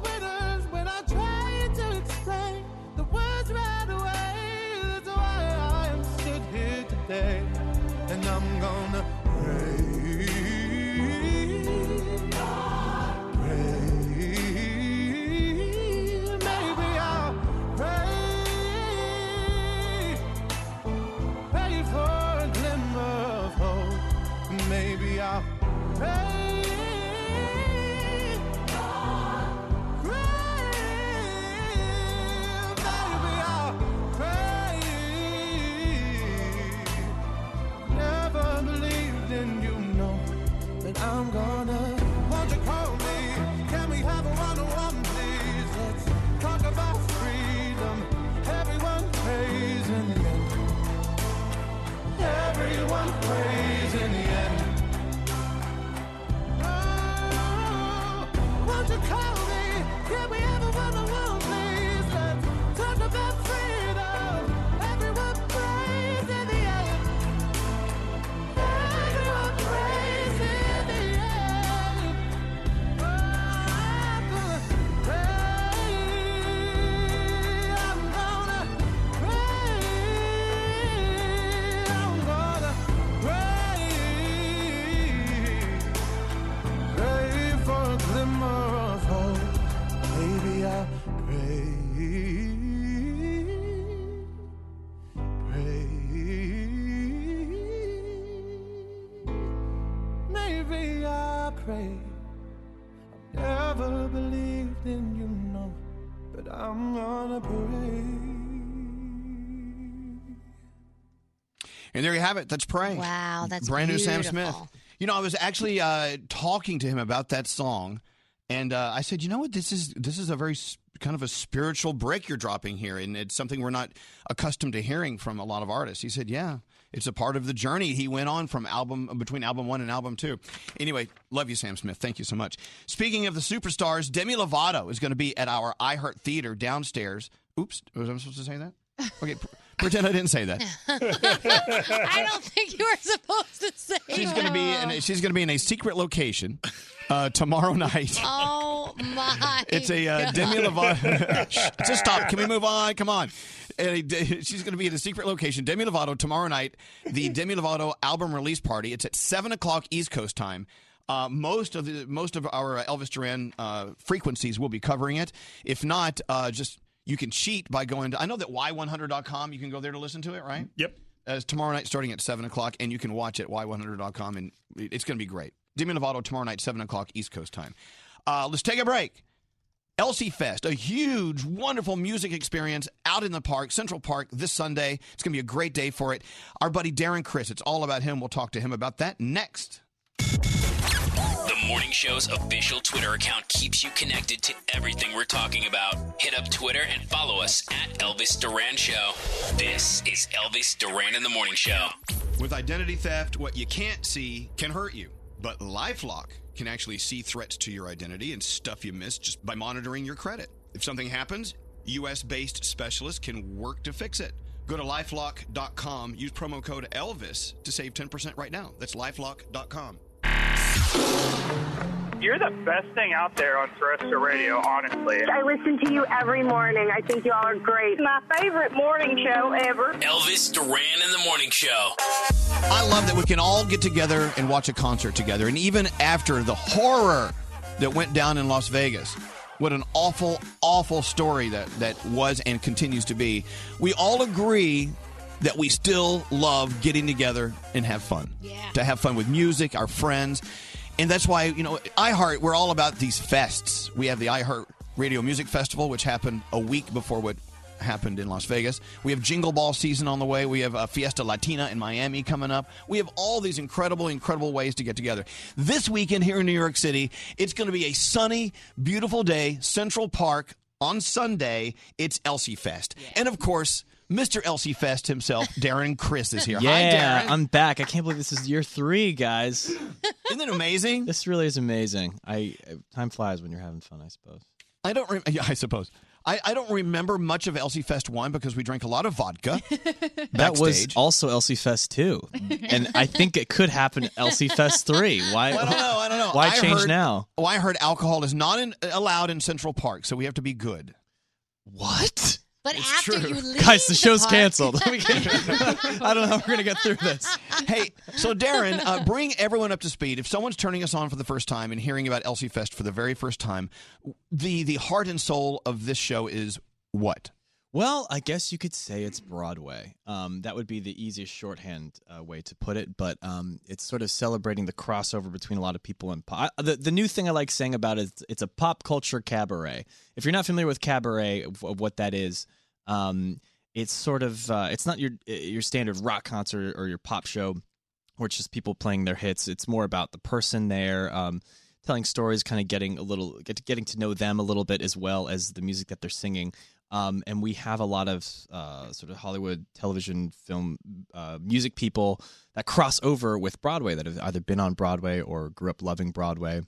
And there you have it. That's Pray. Wow, that's brand new Sam Smith. You know, I was actually uh, talking to him about that song, and uh, I said, you know what, this is this is a very kind of a spiritual break you're dropping here, and it's something we're not accustomed to hearing from a lot of artists. He said, yeah, it's a part of the journey he went on from album between album one and album two. Anyway, love you, Sam Smith. Thank you so much. Speaking of the superstars, Demi Lovato is going to be at our iHeart Theater downstairs. Oops, was I supposed to say that? Okay, pr- pretend I didn't say that. I don't think you were supposed to say She's going to be in a, she's going to be in a secret location uh, tomorrow night. Oh Oh my! It's a uh, Demi Lovato. Just stop. Can we move on? Come on. And a- she's going to be at a secret location, Demi Lovato, tomorrow night. The Demi Lovato album release party. It's at seven o'clock East Coast time. Uh, most of the most of our Elvis Duran uh, frequencies will be covering it. If not, uh, just you can cheat by going to. I know that y100.com. You can go there to listen to it, right? Yep. As tomorrow night, starting at seven o'clock, and you can watch it y100.com, and it's going to be great. Demi Lovato tomorrow night, seven o'clock East Coast time. Uh, let's take a break. Elsie Fest, a huge, wonderful music experience out in the park, Central Park, this Sunday. It's going to be a great day for it. Our buddy Darren Criss, it's all about him. We'll talk to him about that next. The morning show's official Twitter account keeps you connected to everything we're talking about. Hit up Twitter and follow us at Elvis Duran Show. This is Elvis Duran in the Morning Show. With identity theft, what you can't see can hurt you. But Lifelock can actually see threats to your identity and stuff you missed just by monitoring your credit. If something happens, US based specialists can work to fix it. Go to lifelock.com, use promo code Elvis to save 10% right now. That's lifelock.com. You're the best thing out there on terrestrial radio, honestly. I listen to you every morning. I think you all are great. My favorite morning show ever. Elvis Duran in the Morning Show. I love that we can all get together and watch a concert together. And even after the horror that went down in Las Vegas, what an awful, awful story that, that was and continues to be, we all agree that we still love getting together and have fun. Yeah. To have fun with music, our friends. And that's why, you know, iHeart, we're all about these fests. We have the iHeart Radio Music Festival, which happened a week before what happened in Las Vegas. We have Jingle Ball season on the way. We have a Fiesta Latina in Miami coming up. We have all these incredible, incredible ways to get together. This weekend here in New York City, it's going to be a sunny, beautiful day, Central Park on Sunday. It's Elsie Fest. And of course, Mr. Elsie Fest himself, Darren Criss, is here. Hi, Yeah, Darren. I'm back. I can't believe this is year three, guys. Isn't it amazing? This really is amazing. I time flies when you're having fun, I suppose. I don't. Re- yeah, I suppose. I, I don't remember much of Elsie Fest one because we drank a lot of vodka. That was backstage. also Elsie Fest two, and I think it could happen at Elsie Fest three. Why? I don't know. I don't know. Why I change heard- now? Well, I heard alcohol is not in, allowed in Central Park, so we have to be good. What? But after you leave Guys, the show's park- canceled. Let me get- I don't know how we're gonna get through this. hey, so Darren, uh, bring everyone up to speed. If someone's turning us on for the first time and hearing about Elsie Fest for the very first time, the the heart and soul of this show is what? Well, I guess you could say it's Broadway. Um, that would be the easiest shorthand uh, way to put it. But um, it's sort of celebrating the crossover between a lot of people and pop. The, the new thing I like saying about it is it's a pop culture cabaret. If you're not familiar with cabaret, of, of what that is, um, it's sort of uh, it's not your your standard rock concert or your pop show where it's just people playing their hits. It's more about the person there. Um, telling stories, kind of getting a little, get, getting to know them a little bit as well as the music that they're singing. Um, and we have a lot of uh, sort of Hollywood television, film, uh, music people that cross over with Broadway that have either been on Broadway or grew up loving Broadway.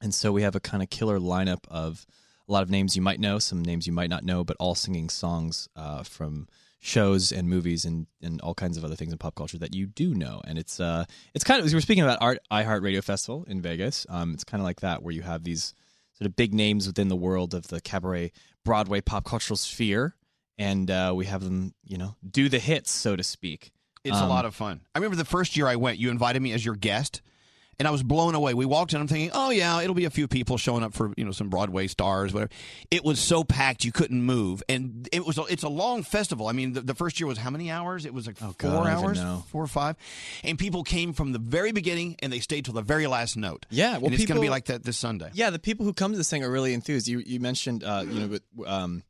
And so we have a kind of killer lineup of a lot of names you might know, some names you might not know, but all singing songs uh, from shows and movies and, and all kinds of other things in pop culture that you do know. And it's uh it's kind of we were speaking about Art iHeart Radio Festival in Vegas. Um, it's kind of like that where you have these sort of big names within the world of the cabaret Broadway pop cultural sphere, and uh, we have them, you know, do the hits, so to speak. It's a Um, lot of fun. I remember the first year I went, you invited me as your guest, and I was blown away. We walked in, I'm thinking, oh yeah, it'll be a few people showing up for you know some Broadway stars, whatever. It was so packed you couldn't move, and it was it's a long festival. I mean, the, the first year was how many hours? It was like God, four even hours, four or five, and people came from the very beginning and they stayed till the very last note. Yeah, well, and it's going to be like that this Sunday. Yeah, the people who come to this thing are really enthused. You you mentioned uh, you know um,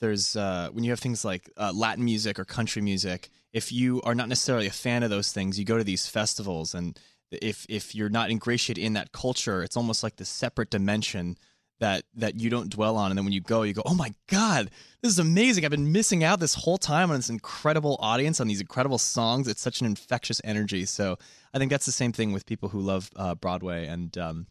there's uh, when you have things like uh, Latin music or country music. If you are not necessarily a fan of those things, you go to these festivals, and if if you're not ingratiated in that culture, it's almost like this separate dimension that that you don't dwell on. And then when you go, you go, "Oh my god, this is amazing! I've been missing out this whole time on this incredible audience, on these incredible songs. It's such an infectious energy." So I think that's the same thing with people who love uh, Broadway and. Um,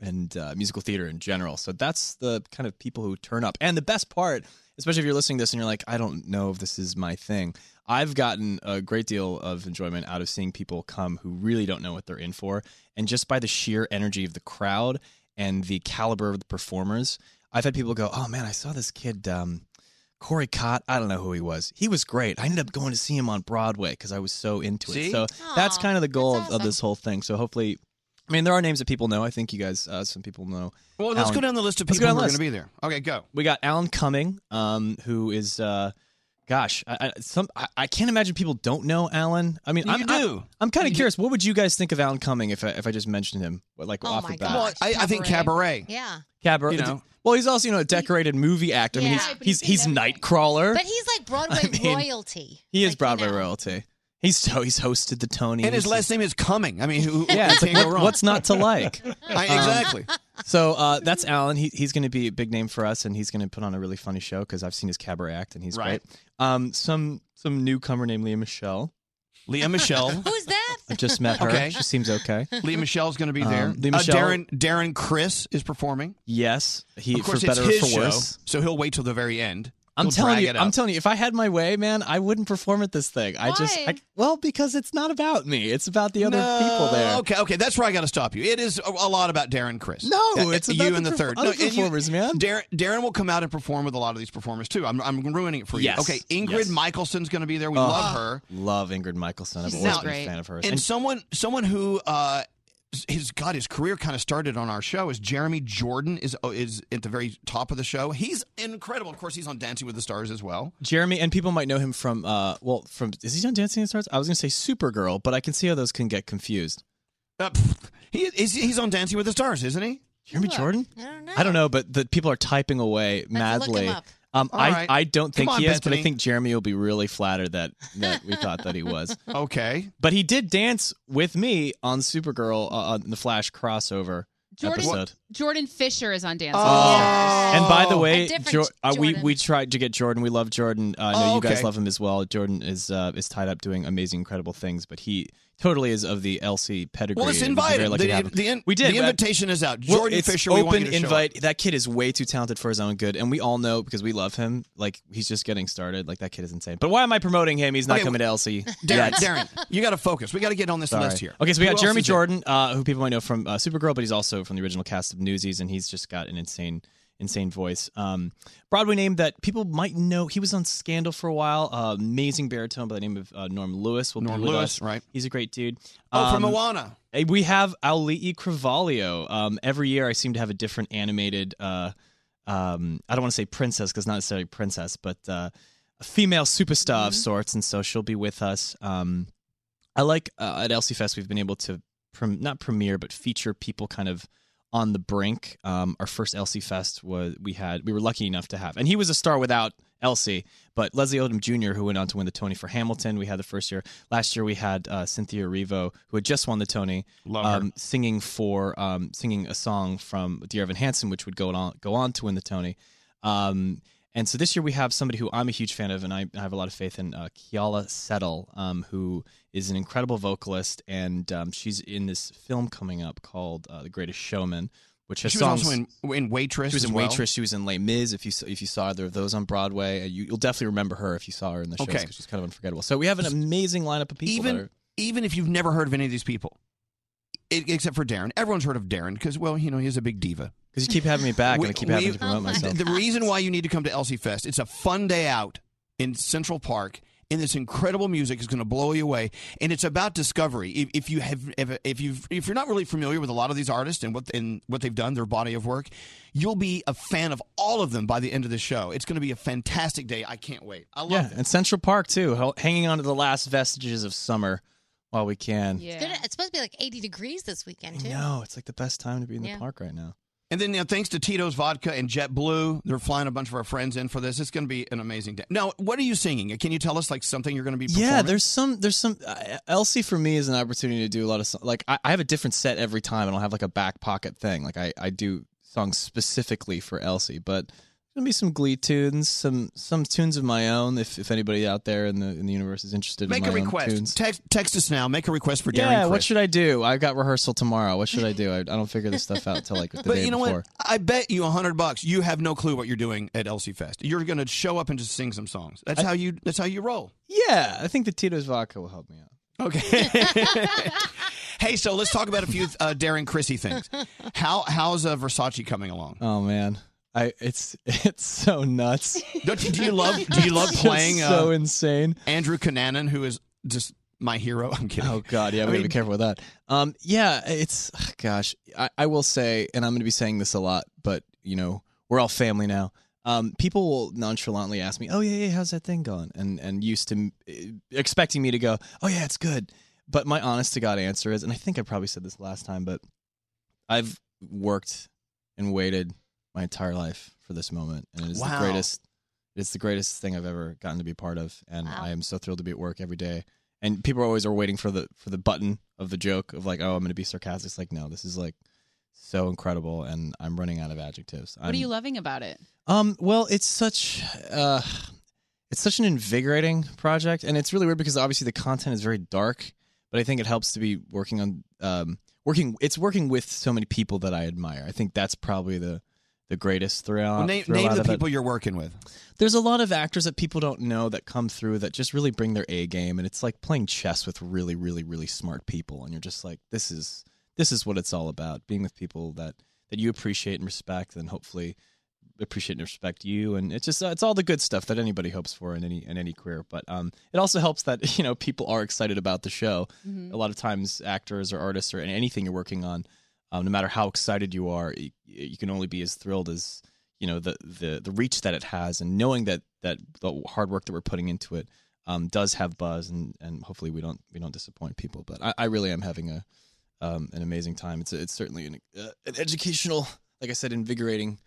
and uh, musical theater in general. So that's the kind of people who turn up. And the best part, especially if you're listening to this and you're like, I don't know if this is my thing. I've gotten a great deal of enjoyment out of seeing people come who really don't know what they're in for. And just by the sheer energy of the crowd and the caliber of the performers. I've had people go, "Oh man, I saw this kid." Um, Corey Cott, I don't know who he was. He was great. I ended up going to see him on Broadway because I was so into See? it. So that's kind of the goal of, of this whole thing. So hopefully, I mean, there are names that people know. I think you guys, uh, some people know. Well, let's Alan- go down the list of people go who are going to be there. Okay, go. We got Alan Cumming, um, who is, uh, gosh, I, I, some I, I can't imagine people don't know Alan. I mean, You I'm, do. I'm, kind of curious. What would you guys think of Alan Cumming if I, if I just mentioned him, like Oh off the bat? gosh. I, I think Cabaret. Yeah. Cabaret. You know. Well, he's also you know a decorated movie actor. I mean, Yeah. he's he's he's Nightcrawler. But he's like Broadway mean, royalty. he is Broadway royalty. He's he's hosted the Tony, And his last name is Cumming. I mean, who, who Yeah, it's like, what- what's not to like? I- Um, exactly. so uh, that's Alan. He, he's going to be a big name for us, and he's going to put on a really funny show because I've seen his cabaret act, and he's Right. great. Um, some some newcomer named Lea Michele. Lea Michele. Who's that? I just met her. Okay. She seems okay. Lea Michele's going to be Um, there. Lea Uh, Michele- Darren Darren Criss is performing. Yes, he of course, for better it's his or for show, worse. so he'll wait till the very end. I'm He'll telling you, I'm telling you, if I had my way, man, I wouldn't perform at this thing. I just, I, well, because it's not about me. It's about the other No, people there. Okay, okay, that's where I got to stop you. It is a, a lot about Darren Criss. No, Uh, it's you about and the third. other and you- performers, man. Darren, Darren will come out and perform with a lot of these performers too. I'm, I'm ruining it for you. Yes. Okay, Ingrid Yes. Michaelson's going to be there. We Oh, love her. Love Ingrid Michaelson. I've She's always been great. a fan of hers. And, someone someone who uh his God, his career kind of started on our show is Jeremy Jordan is oh, is at the very top of the show. He's incredible. Of course, he's on Dancing with the Stars as well. Jeremy, and people might know him from, uh, well, from is he on Dancing with the Stars? I was going to say Supergirl, but I can see how those can get confused. Uh, he is he's on Dancing with the Stars, isn't he? Jeremy Jordan? I don't know. I don't know, but the people are typing away look madly. Him up. Um, All I, right. I don't think on, he is, but I think Jeremy will be really flattered that that we thought that he was. Okay. But he did dance with me on Supergirl uh, on the Flash crossover Jordan episode. Jordan Fisher is on Dancing. Oh. And by the way, A different Jor- uh, we we tried to get Jordan. We love Jordan. Uh, I know Oh, you guys okay. love him as well. Jordan is uh, is tied up doing amazing, incredible things, but he totally is of the Elsie pedigree. Well, let's invite him. The, to have him. the in- we did. The invitation is out. well, Jordan it's Fisher, we want open you to show invite. That kid is way too talented for his own good, and we all know because we love him. Like he's just getting started. Like that kid is insane. But why am I promoting him? He's not Okay, coming to Elsie. Darren. Darren, you got to focus. We got to get on this Sorry. list here. Okay, so we Who got Jeremy? Jordan, uh, who people might know from uh, Supergirl, but he's also from the original cast of Newsies, and he's just got an insane, insane voice. Um, Broadway name that people might know. He was on Scandal for a while. Uh, amazing baritone by the name of uh, Norm Lewis. Will Norm be Lewis, us. right. He's a great dude. Oh, from Um, Moana. eh, We have Auli'i Cravalho. Um, every year, I seem to have a different animated. Uh, um, I don't want to say princess because not necessarily princess, but uh, a female superstar of sorts, and so she'll be with us. Um, I like uh, at Elsie Fest we've been able to prem- not premiere but feature people kind of on the brink. Um, our first Elsie Fest was we had we were lucky enough to have, and he was a star without Elsie. But Leslie Odom Jr., who went on to win the Tony for Hamilton, we had the first year. Last year we had uh, Cynthia Erivo, who had just won the Tony, um, singing for um, singing a song from Dear Evan Hansen, which would go on go on to win the Tony. Um, and so this year we have somebody who I'm a huge fan of, and I, I have a lot of faith in, uh, Keala Settle, um, who is an incredible vocalist, and um, she's in this film coming up called uh, The Greatest Showman, which has She was also in, in Waitress. she was as in well. Waitress. She was in Les Mis. If you saw- if you saw either of those on Broadway, uh, you, you'll definitely remember her if you saw her in the shows Okay. because she's kind of unforgettable. So we have an amazing lineup of people. even are, even if you've never heard of any of these people, i except for Darren, everyone's heard of Darren because well, you know, he's a big diva. because you keep having me back, We- and I keep we- having to promote oh myself. The reason why you need to come to Elsie Fest, it's a fun day out in Central Park. And this incredible music is going to blow you away, and it's about discovery. If, if you have, if, if you if you're not really familiar with a lot of these artists and what and what they've done, their body of work, you'll be a fan of all of them by the end of the show. It's going to be a fantastic day. I can't wait. I love yeah, it. and Central Park too, hanging on to the last vestiges of summer while we can. It's, gonna, it's supposed to be like 80 degrees this weekend, too. No, it's like the best time to be in the park right now. And then, you know, thanks to Tito's Vodka and JetBlue, they're flying a bunch of our friends in for this. It's going to be an amazing day. Now, what are you singing? Can you tell us like something you're going to be performing? Yeah, there's some. There's some. Uh, Elsie for me is an opportunity to do a lot of so- like I, I have a different set every time. And I don't have like a back pocket thing. Like I I do songs specifically for Elsie, but there's gonna be some Glee tunes, some some tunes of my own. If if anybody out there in the in the universe is interested Make in a request. Text, text us now. Make a request for Darren Yeah, Criss. what should I do? I've got rehearsal tomorrow. What should I do? I, I don't figure this stuff out until like the but day you know before. what? I bet you a hundred bucks. You have no clue what you're doing at Elsie Fest. You're going to show up and just sing some songs. That's I- how you. That's how you roll. Yeah, I think the Tito's vodka will help me out. Okay. Hey, so let's talk about a few uh, Darren Chrissy things. How how's uh, Versace coming along? Oh man, I it's it's so nuts. Don't you, do you love do you love playing so uh, insane? Andrew Cunanan, who is just my hero. I'm kidding. Oh God, yeah, I we gotta be careful with that. Um, yeah, it's gosh, I, I will say, and I'm gonna be saying this a lot, but you know, we're all family now. Um, people will nonchalantly ask me, "Oh yeah, yeah, how's that thing going?" and and used to uh, expecting me to go, "Oh yeah, it's good." But my honest to God answer is, and I think I probably said this last time, but I've worked and waited my entire life for this moment, and it is Wow. the greatest. It's the greatest thing I've ever gotten to be part of, and I am so thrilled to be at work every day. And people always are waiting for the for the button of the joke of like, oh, I'm going to be sarcastic. It's like, no, this is like so incredible, and I'm running out of adjectives. What are you loving about it? Um, well, it's such uh it's such an invigorating project and it's really weird because obviously the content is very dark, but I think it helps to be working on um working it's working with so many people that I admire. I think that's probably the the greatest throughout. Well, name thrill name out the of it. people you're working with. There's a lot of actors that people don't know that come through that just really bring their A game and it's like playing chess with really really really smart people and you're just like this is this is what it's all about being with people that that you appreciate and respect and hopefully appreciate and respect you and it's just uh, it's all the good stuff that anybody hopes for in any in any career but um it also helps that you know people are excited about the show Mhm. a lot of times actors or artists or anything you're working on um, no matter how excited you are you, you can only be as thrilled as you know the the the reach that it has and knowing that that the hard work that we're putting into it um, does have buzz and and hopefully we don't we don't disappoint people but I, I really am having a um, an amazing time. It's it's certainly an, uh, an educational like I said invigorating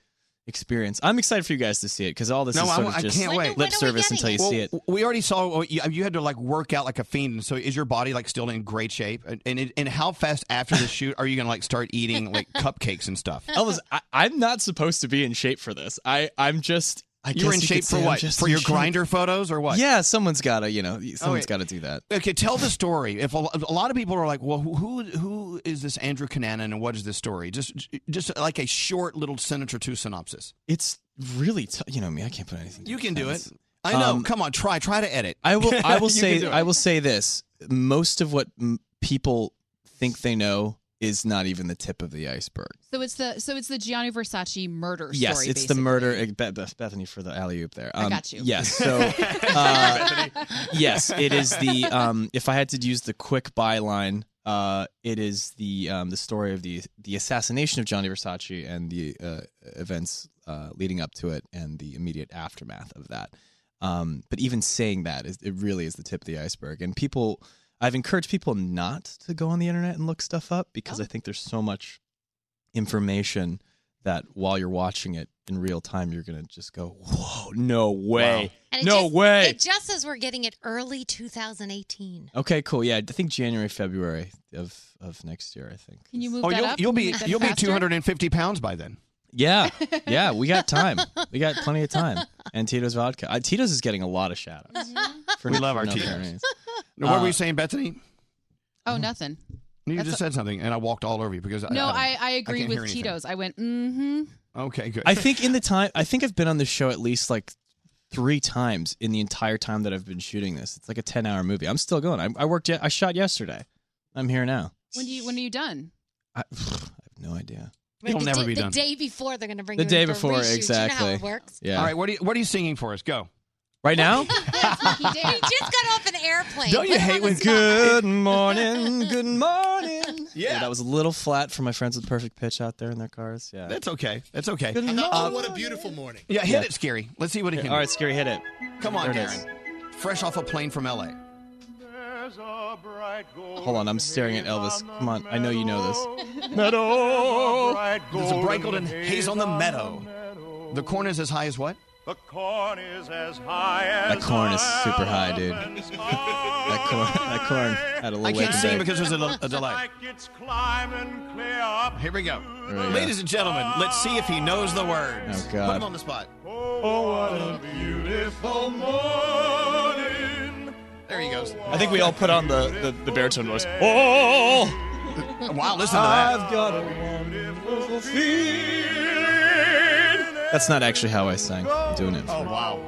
experience I'm excited for you guys to see it because all this no, is I, sort of I just can't wait. lip service until you Well, see it We already saw oh, you, you had to like work out like a fiend. So is your body like still in great shape? And and, it, and how fast after the shoot are you gonna like start eating like cupcakes and stuff? Elvis, I, I'm not supposed to be in shape for this. I I'm just. I You're in you shape for what? For your shape. Grindr photos or what? Yeah, someone's got to, you know, someone's Okay. got to do that. Okay, tell the story. If a, a lot of people are like, "Well, who who is this Andrew Cunanan and what is this story?" Just just like a short little sentence or two synopsis. It's really, t- you know me. I can't put anything. You can do it. I know. Um, Come on, try try to edit. I will. I will say. I will say this. Most of what m- people think they know is not even the tip of the iceberg. So it's the so it's the Gianni Versace murder Yes, story. it's basically. the murder. eh, Beth, Beth- Bethany for the alley oop there. I Um, got you. Yes. So, uh, yes, it is the. Um, if I had to use the quick byline, uh, it is the um, the story of the the assassination of Gianni Versace and the uh, events uh, leading up to it and the immediate aftermath of that. Um, but even saying that is it really is the tip of the iceberg, and people. I've encouraged people not to go on the internet and look stuff up because Oh. I think there's so much information that while you're watching it in real time, you're gonna just go, "Whoa, no way, And it no just, way." It just says we're getting it early 2018. okay, cool. Yeah, I think January, February of of next year. I think. Can you move Oh, that you'll, up? you'll be that you'll be 250 pounds by then. Yeah, yeah, we got time. We got plenty of time. And Tito's vodka. Uh, Tito's is getting a lot of shout outs. Mm-hmm. We love our no Tito's. Fair means. Now, what Uh, were you saying, Bethany? Oh, nothing. You That's just a- said something, and I walked all over you because No, I, I, I agree can't with anything. Tito's. I went, mm-hmm. Okay, good. I think in the time, I think I've been on this show at least like three times in the entire time that I've been shooting this. It's like a ten hour movie. I'm still going. I, I worked. ye- I shot yesterday. I'm here now. When do you when are you done? I, I have no idea. It'll the never day, be the done. day before they're going to bring The you day in for before, reshoot. exactly. You know how it works. Yeah. All right, what are you what are you singing for us? Go. Right now. he just got off an airplane. Don't you Put him hate on the when- spot. Good morning. Good morning. Yeah. that was a little flat for my friends with perfect pitch out there in their cars. Yeah. That's okay. That's okay. Good How about Uh, what a beautiful morning? yeah, hit Yeah. it, Scary. Let's see what he can all do. right, scary, hit it. Come on, There it is. Darren. Fresh off a plane from L.A. Hold on, I'm staring at Elvis. Come on, I know you know this. Meadow. There's a bright golden haze on the meadow. The corn is as high as what? The corn is as high as That corn is super high, dude. that corn, that corn had a little. I can't sing because there's a, a delay. it's clear up. Here we go. There we go. Ladies and gentlemen, let's see if he knows the words. Oh, Put him on the spot. Oh, what a beautiful morning. There he goes. I think we all put on the the, the baritone voice. Oh, oh! Wow, listen to that. I've got a wonderful feeling. That's not actually how I sang. I'm doing it. Oh, wow.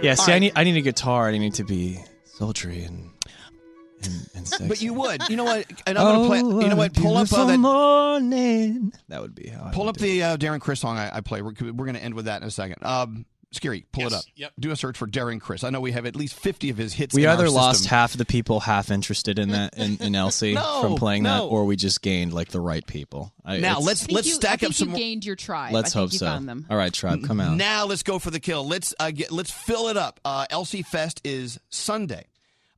yeah, see, I need I need a guitar. I need to be sultry and and, and sexy. But you would. You know what? And I'm gonna play. Oh, You know what? Pull up uh, that. morning. That would be how. I Pull would up the uh, Darren Criss song I, I play. We're, we're going to end with that in a second. Um, Scary, pull it up. Yep. Do a search for Darren Criss. I know we have at least 50 of his hits. We in our either lost system. half the people half interested in that in, in Elsie No, from playing that, or we just gained like the right people. I, Now, let's- I think let's you, stack I up think some you more- gained your tribe. Let's I think hope you so. found them. All right, tribe, come out. Now let's go for the kill. Let's uh, get let's fill it up. Uh, Elsie Fest is Sunday.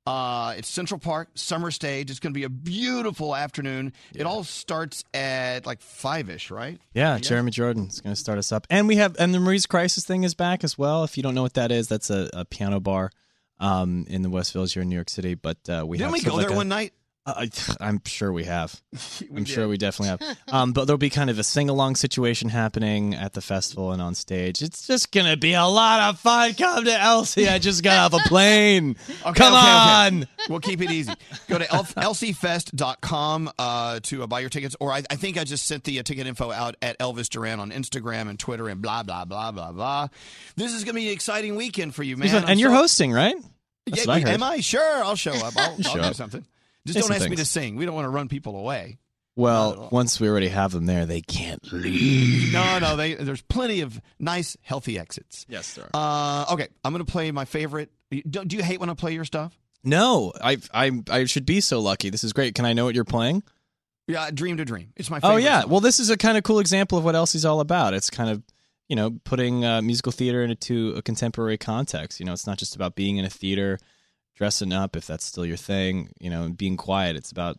Uh, it's Central Park Summer Stage. It's going to be a beautiful afternoon. It all starts at like five ish, right? Yeah, Jeremy Jordan Jordan's going to start us up, and we have and the Marie's Crisis thing is back as well. If you don't know what that is, that's a, a piano bar um, in the West Village here in New York City. But uh, we Didn't have we go like there a- one night? Uh, I'm sure we have. I'm sure we definitely have. Um, but there'll be kind of a sing along situation happening at the festival and on stage. It's just gonna be a lot of fun. Come to Elsie. I just got off a plane. Okay, Come okay, okay. on. We'll keep it easy. Go to lcfest.com uh, to uh, buy your tickets. Or I, I think I just sent the uh, ticket info out at Elvis Duran on Instagram and Twitter and blah, blah, blah, blah, blah. This is going to be an exciting weekend for you, man. and I'm you're so- hosting, right? That's Yeah, I. Am I? Sure. I'll show up. I'll, I'll do up. something. Just don't ask me to sing. We don't want to run people away. Well, once we already have them there, they can't leave. No, no. They, there's plenty of nice, healthy exits. Yes, there are. Uh, okay, I'm going to play my favorite. Do, do you hate when I play your stuff? No, I I I should be so lucky. This is great. Can I know what you're playing? Yeah, Dream to Dream. It's my favorite. Oh yeah. song. Well, this is a kind of cool example of what Elsie's all about. It's kind of you know putting uh, musical theater into a contemporary context. You know, it's not just about being in a theater, dressing up if that's still your thing. You know, and being quiet. It's about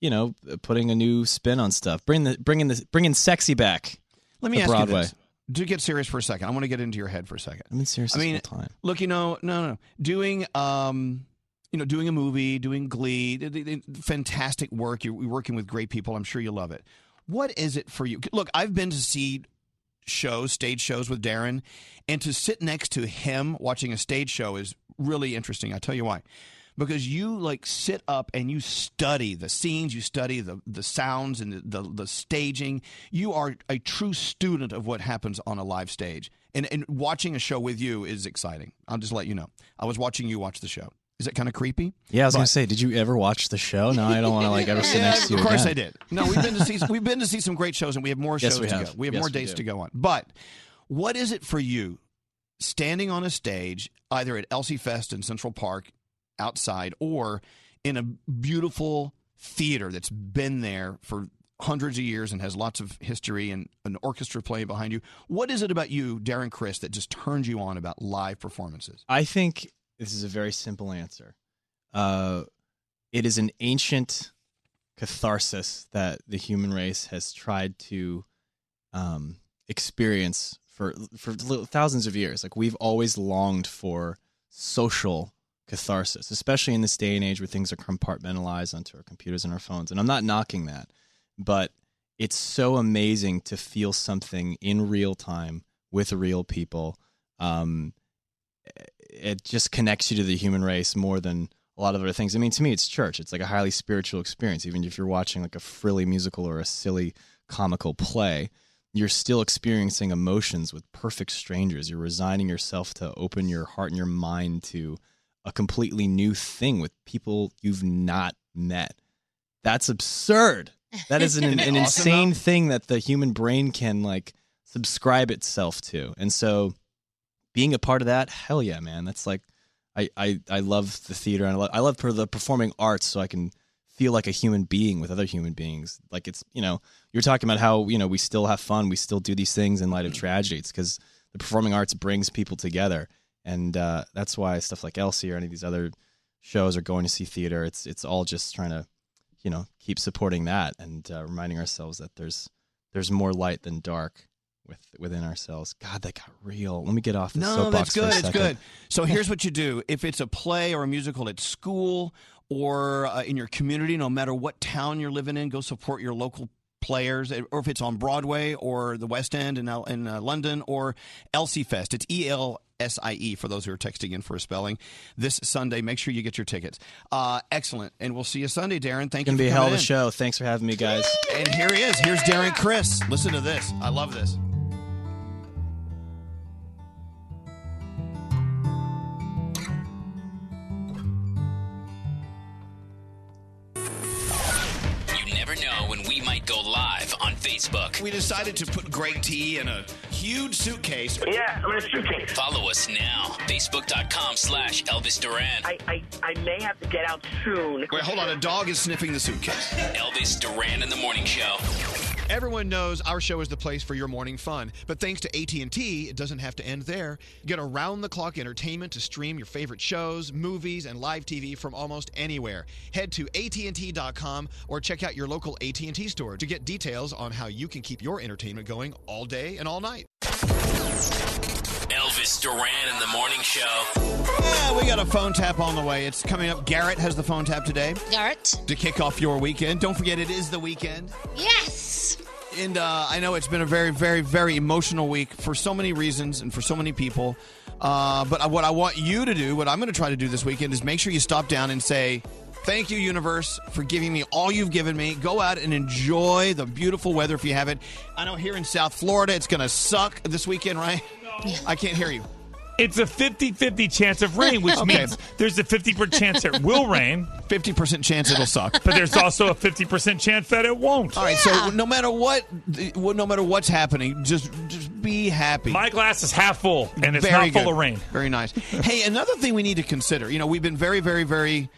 you know putting a new spin on stuff. Bring the bringing the bringing sexy back. Let me ask Broadway. you this. Do get serious for a second. I want to get into your head for a second. I mean, serious I mean, time. look, you know, no, no, doing, um, you know, doing a movie, doing Glee, th- th- th- fantastic work. You're working with great people. I'm sure you love it. What is it for you? Look, I've been to see shows, stage shows with Darren, and to sit next to him watching a stage show is really interesting. I'll tell you why. Because you like sit up and you study the scenes, you study the the sounds and the, the, the staging. You are a true student of what happens on a live stage. And and watching a show with you is exciting. I'll just let you know. I was watching you watch the show. Is it kind of creepy? Yeah, I was But- gonna say, did you ever watch the show? No, I don't want to like ever sit Yeah, next to you. Of course again. I did. No, we've been to see we've been to see some great shows, and we have more Yes, shows to go. We have Yes, more days to go on. But what is it for you, standing on a stage, either at Elsie Fest in Central Park, outside, or in a beautiful theater that's been there for hundreds of years and has lots of history and an orchestra playing behind you? What is it about you, Darren Criss, that just turns you on about live performances? I think this is a very simple answer. Uh, it is an ancient catharsis that the human race has tried to um, experience for for thousands of years. Like we've always longed for social catharsis, especially in this day and age where things are compartmentalized onto our computers and our phones. And I'm not knocking that, but it's so amazing to feel something in real time with real people. Um, it just connects you to the human race more than a lot of other things. I mean, to me, it's church. It's like a highly spiritual experience. Even if you're watching like a frilly musical or a silly comical play, you're still experiencing emotions with perfect strangers. You're resigning yourself to open your heart and your mind to a completely new thing with people you've not met. That's absurd. That is an, an awesome, insane though? thing that the human brain can like subscribe itself to. And so being a part of that, hell yeah, man. That's like I I, I love the theater and I love, I love the performing arts so I can feel like a human being with other human beings. Like it's, you know, you're talking about how, you know, we still have fun, we still do these things in light of tragedy. It's cuz the performing arts brings people together. And uh, that's why stuff like Elsie or any of these other shows are going to see theater. It's it's all just trying to, you know, keep supporting that and uh, reminding ourselves that there's there's more light than dark with within ourselves. God, that got real. Let me get off the No, soapbox that's good. It's good. So here's what you do: if it's a play or a musical at school or uh, in your community, no matter what town you're living in, go support your local players. Or if it's on Broadway or the West End in, L- in uh, London or Elsie Fest, it's E L. S I E for those who are texting in for a spelling this Sunday. Make sure you get your tickets. Uh, excellent, and we'll see you Sunday, Darren. Thank Gonna you. be a hell of a show. Thanks for having me, guys. And here he is. Here's Darren Criss. Listen to this. I love this. We decided to put Greg T in a huge suitcase. Yeah, I'm in a suitcase. Follow us now. Facebook.com slash Elvis Duran. I, I, I may have to get out soon. Wait, hold on. A dog is sniffing the suitcase. Elvis Duran in the Morning Show. Everyone knows our show is the place for your morning fun, but thanks to AT&T, it doesn't have to end there. Get around-the-clock entertainment to stream your favorite shows, movies, and live TV from almost anywhere. Head to AT&T.com or check out your local AT&T store to get details on how you can keep your entertainment going all day and all night. Elvis Duran in the Morning Show. Yeah, we got a phone tap on the way. It's coming up. Garrett has the phone tap today. Garrett. To kick off your weekend. Don't forget, it is the weekend. Yes. And uh, I know it's been a very, very, very emotional week for so many reasons and for so many people. Uh, but what I want you to do, what I'm going to try to do this weekend, is make sure you stop down and say, Thank you, universe, for giving me all you've given me. Go out and enjoy the beautiful weather if you have it. I know here in South Florida it's going to suck this weekend, right? I can't hear you. It's a 50 50 chance of rain, which Okay. means there's a 50% chance it will rain. 50% chance it'll suck. But there's also a 50% chance that it won't. All right, so no matter what, no matter what's happening, just just be happy. My glass is half full, and it's Very not full good. of rain. Very nice. hey, another thing we need to consider. You know, we've been very, very, very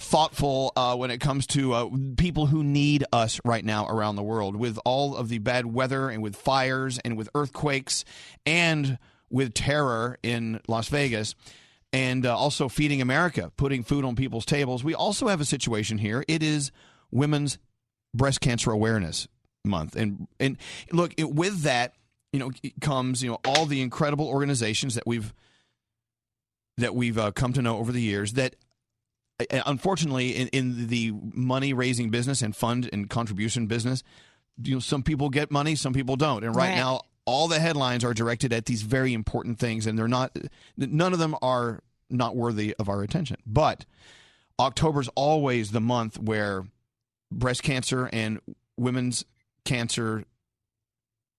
thoughtful uh, when it comes to uh, people who need us right now around the world with all of the bad weather and with fires and with earthquakes and with terror in Las Vegas and uh, also feeding America, putting food on people's tables. We also have a situation here. It is Women's Breast Cancer Awareness Month, and and look it, with that, you know, comes you know all the incredible organizations that we've that we've uh, come to know over the years that unfortunately in, in the money raising business and fund and contribution business you know some people get money some people don't and right, Right. now all the headlines are directed at these very important things and they're not none of them are not worthy of our attention but october's always the month where breast cancer and women's cancer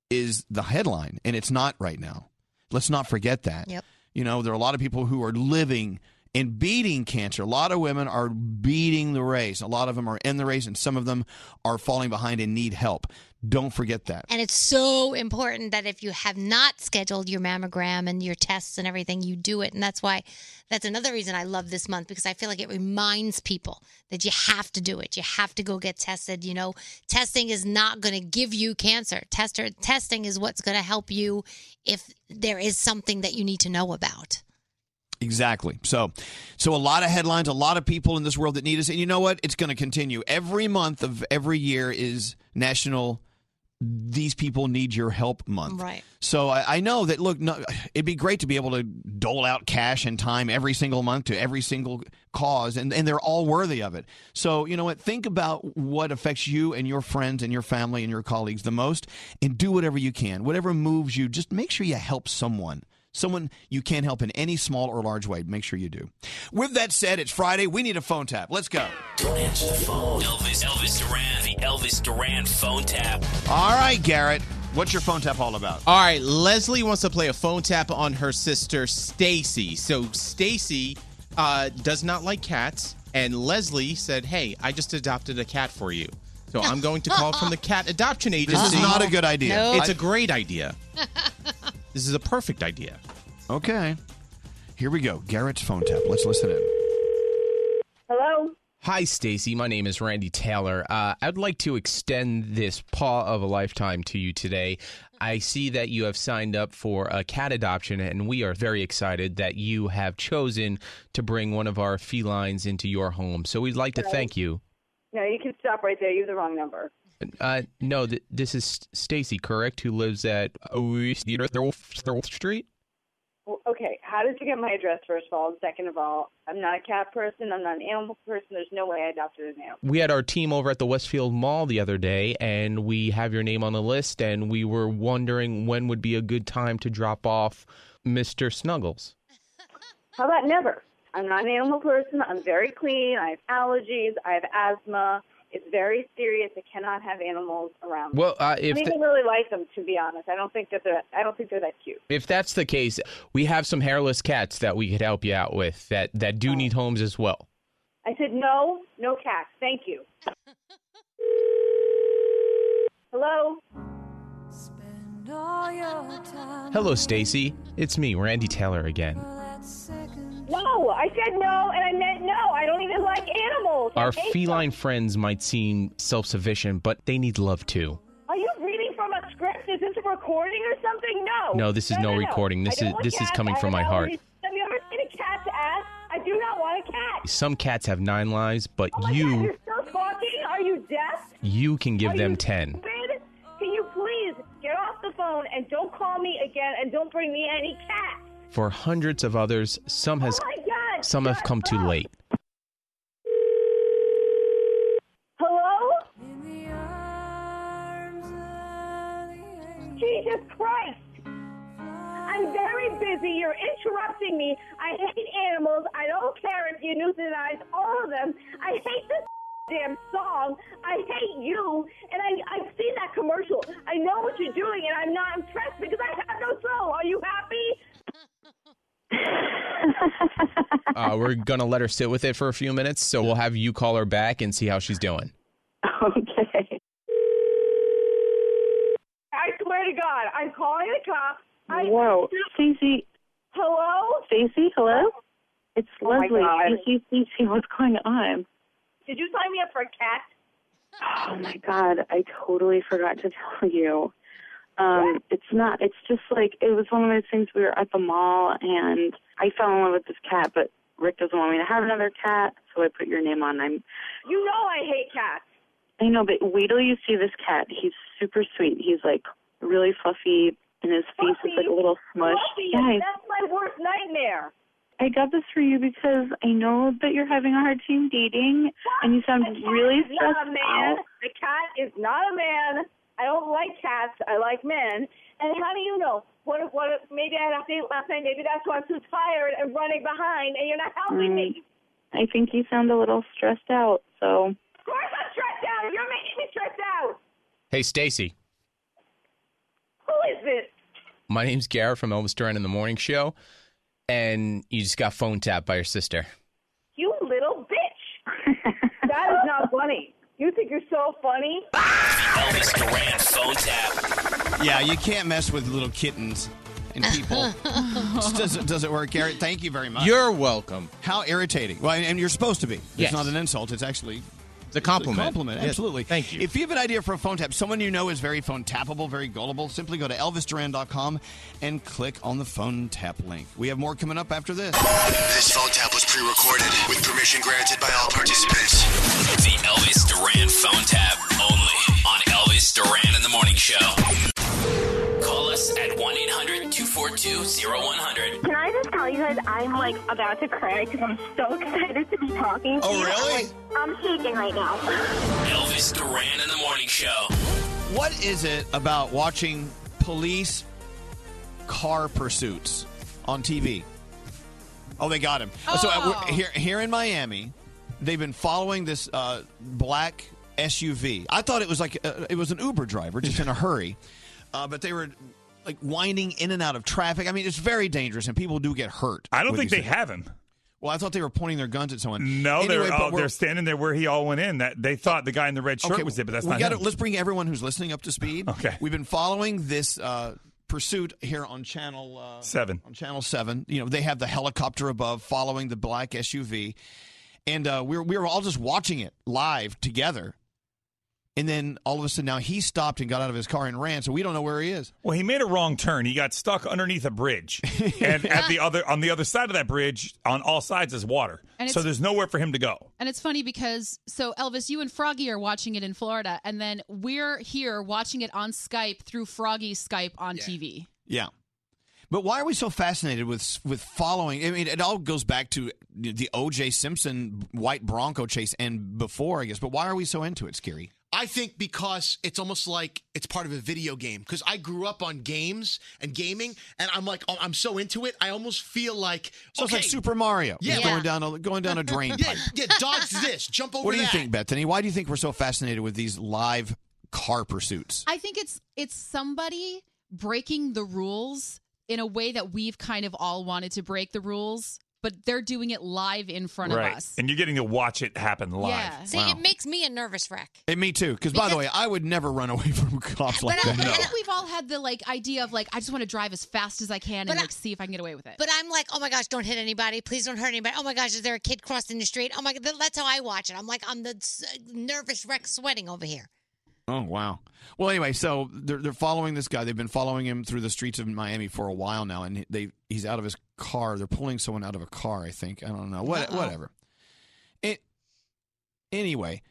is the headline and it's not right now let's not forget that Yep. you know, there are a lot of people who are living and beating cancer. A lot of women are beating the race. A lot of them are in the race, and some of them are falling behind and need help. Don't forget that. And it's so important that if you have not scheduled your mammogram and your tests and everything, you do it. And that's why, that's another reason I love this month because I feel like it reminds people that you have to do it. You have to go get tested. You know, testing is not going to give you cancer. Tester, testing is what's going to help you if there is something that you need to know about. Exactly. So, so a lot of headlines, a lot of people in this world that need us, and you know what? It's going to continue. Every month of every year is National. These people need your help month. Right. So I, I know that. Look, no, it'd be great to be able to dole out cash and time every single month to every single cause, and and they're all worthy of it. So you know what? Think about what affects you and your friends and your family and your colleagues the most, and do whatever you can, whatever moves you. Just make sure you help someone. Someone you can't help in any small or large way. Make sure you do. With that said, it's Friday. We need a phone tap. Let's go. Don't answer the phone. Elvis, Elvis Duran, the Elvis Duran phone tap. All right, Garrett. What's your phone tap all about? All right, Leslie wants to play a phone tap on her sister Stacy. So Stacy uh, does not like cats, and Leslie said, "Hey, I just adopted a cat for you." So I'm going to call from the cat adoption agency. This is not a good idea. No. It's I- a great idea. This is a perfect idea. Okay. Here we go. Garrett's phone tap. Let's listen in. Hello. Hi, Stacy. My name is Randy Taylor. Uh, I'd like to extend this paw of a lifetime to you today. I see that you have signed up for a cat adoption, and we are very excited that you have chosen to bring one of our felines into your home. So we'd like to thank you. No, you can stop right there. You have the wrong number. Uh, no, th- this is Stacy, correct? Who lives at Thirlth Street? Well, okay, how did you get my address, first of all? And second of all, I'm not a cat person. I'm not an animal person. There's no way I adopted an animal. We had our team over at the Westfield Mall the other day, and we have your name on the list, and we were wondering when would be a good time to drop off Mr. Snuggles. How about never? I'm not an animal person. I'm very clean. I have allergies. I have asthma. It's very serious. I cannot have animals around. Well, uh, I if don't the- really like them, to be honest. I don't think that they're. I don't think they're that cute. If that's the case, we have some hairless cats that we could help you out with that, that do need homes as well. I said no, no cats. Thank you. Hello. Hello, Stacy. It's me, Randy Taylor again. No, I said no, and I meant no. I don't even like animals. Our feline friends might seem self sufficient, but they need love too. Are you reading from a script? Is this a recording or something? No. No, this is no recording. This is- this is coming from my heart. Have you ever seen a cat's ass? I do not want a cat. Some cats have nine lives, but Oh my God, you you're still talking? Are you deaf? you can give Are them you 10. stupid? Can you please get off the phone and don't call me again and don't bring me any cat? For hundreds of others, some has Oh God, some have shut come too late. Hello? Jesus Christ! I'm very busy. You're interrupting me. I hate animals. I don't care if you euthanize all of them. I hate this damn song. I hate you. And I, I've seen that commercial. I know what you're doing, and I'm not impressed because I have no soul. Are you happy? Uh, we're gonna let her sit with it for a few minutes, so we'll have you call her back and see how she's doing. Okay. I swear to God, I'm calling the cops. I, Whoa. Stacy. Hello? Stacy, hello? It's Oh my Leslie. God. Stacy, Stacy, what's going on? Did you sign me up for a cat? Oh my god, I totally forgot to tell you. Um, it's not it's just like it was one of those things we were at the mall and I fell in love with this cat, but Rick doesn't want me to have another cat, so I put your name on. I'm You know I hate cats. I know, but wait till you see this cat. He's super sweet. He's like really fluffy and his face is like a little smush. Fluffy, Yeah, that's my worst nightmare. I got this for you because I know that you're having a hard time dating and you sound really stressed a man. out. The cat is not a man. I don't like cats. I like men. And how do you know? What if, what if maybe I had a date last night? Maybe that's why I'm too tired and running behind and you're not helping me. Mm, I think you sound a little stressed out, so Of course I'm stressed out. You're making me stressed out. Hey, Stacy. Who is this? My name's Garrett from Elvis Duran in the Morning Show, and you just got phone tapped by your sister. You little bitch. that is not funny. You think you're so funny? Elvis Duran phone tap. Yeah, you can't mess with little kittens and people. does, it, does it work, Garrett? Thank you very much. You're welcome. How irritating. Well, and you're supposed to be. Yes. It's not an insult. It's actually It's a compliment. a compliment, Yes. absolutely. Thank you. If you have an idea for a phone tap, someone you know is very phone tappable, very gullible, simply go to elvisduran.com and click on the phone tap link. We have more coming up after this. This phone tap was pre-recorded with permission granted by all participants. The Elvis Duran phone tap Show. Call us at 1 800 242 0100. Can I just tell you guys, I'm like about to cry because I'm so excited to be talking to Oh, you. really? I'm, like, I'm shaking right now. Elvis Duran in the Morning Show. What is it about watching police car pursuits on TV? Oh, they got him. So uh, Oh. here, here in Miami, they've been following this uh, black SUV. I thought it was like uh, it was an Uber driver just in a hurry, uh, but they were like winding in and out of traffic. I mean, it's very dangerous, and people do get hurt. I don't with think these they things. have him. Well, I thought they were pointing their guns at someone. No, Anyway, they're but oh, we're- they're standing there where he all went in. That they thought the guy in the red shirt was it, but that's we not gotta- him. Let's bring everyone who's listening up to speed. Okay. We've been following this uh, pursuit here on channel uh, Seven. On channel seven, you know they have the helicopter above following the black SUV, and uh, we were we were all just watching it live together. And then all of a sudden now he stopped and got out of his car and ran, so we don't know where he is. Well, he made a wrong turn. He got stuck underneath a bridge, and at the other on the other side of that bridge, on all sides is water. And So there's nowhere for him to go. And it's funny because so Elvis, you and Froggy are watching it in Florida, and then we're here watching it on Skype through Froggy's Skype on TV. Yeah. But why are we so fascinated with with following? I mean, it all goes back to the O.J. Simpson white Bronco chase and before, I guess. But why are we so into it, Scary? I think because it's almost like it's part of a video game. Because I grew up on games and gaming, and I'm like, oh, I'm so into it. I almost feel like So it's like Super Mario. Yeah. Just going down a going down a drain Yeah, pipe. yeah, dodge this, jump over What do you that. think, Bethany? Why do you think we're so fascinated with these live car pursuits? I think it's it's somebody breaking the rules in a way that we've kind of all wanted to break the rules but they're doing it live in front right. of us. And you're getting to watch it happen live. Yeah. See, it makes me a nervous wreck. And me too. Because by the way, I would never run away from cops like that. But I, that. I think we've all had the like idea of like I just want to drive as fast as I can and like see if I can get away with it. But I'm like, oh my gosh, don't hit anybody. Please don't hurt anybody. Oh my gosh, is there a kid crossing the street? Oh my god, that's how I watch it. I'm like, I'm the nervous wreck sweating over here. Oh wow. Well, anyway, so they're they're following this guy. They've been following him through the streets of Miami for a while now, and they he's out of his car. They're pulling someone out of a car. I think. I don't know. What Uh-oh. whatever. It. Anyway.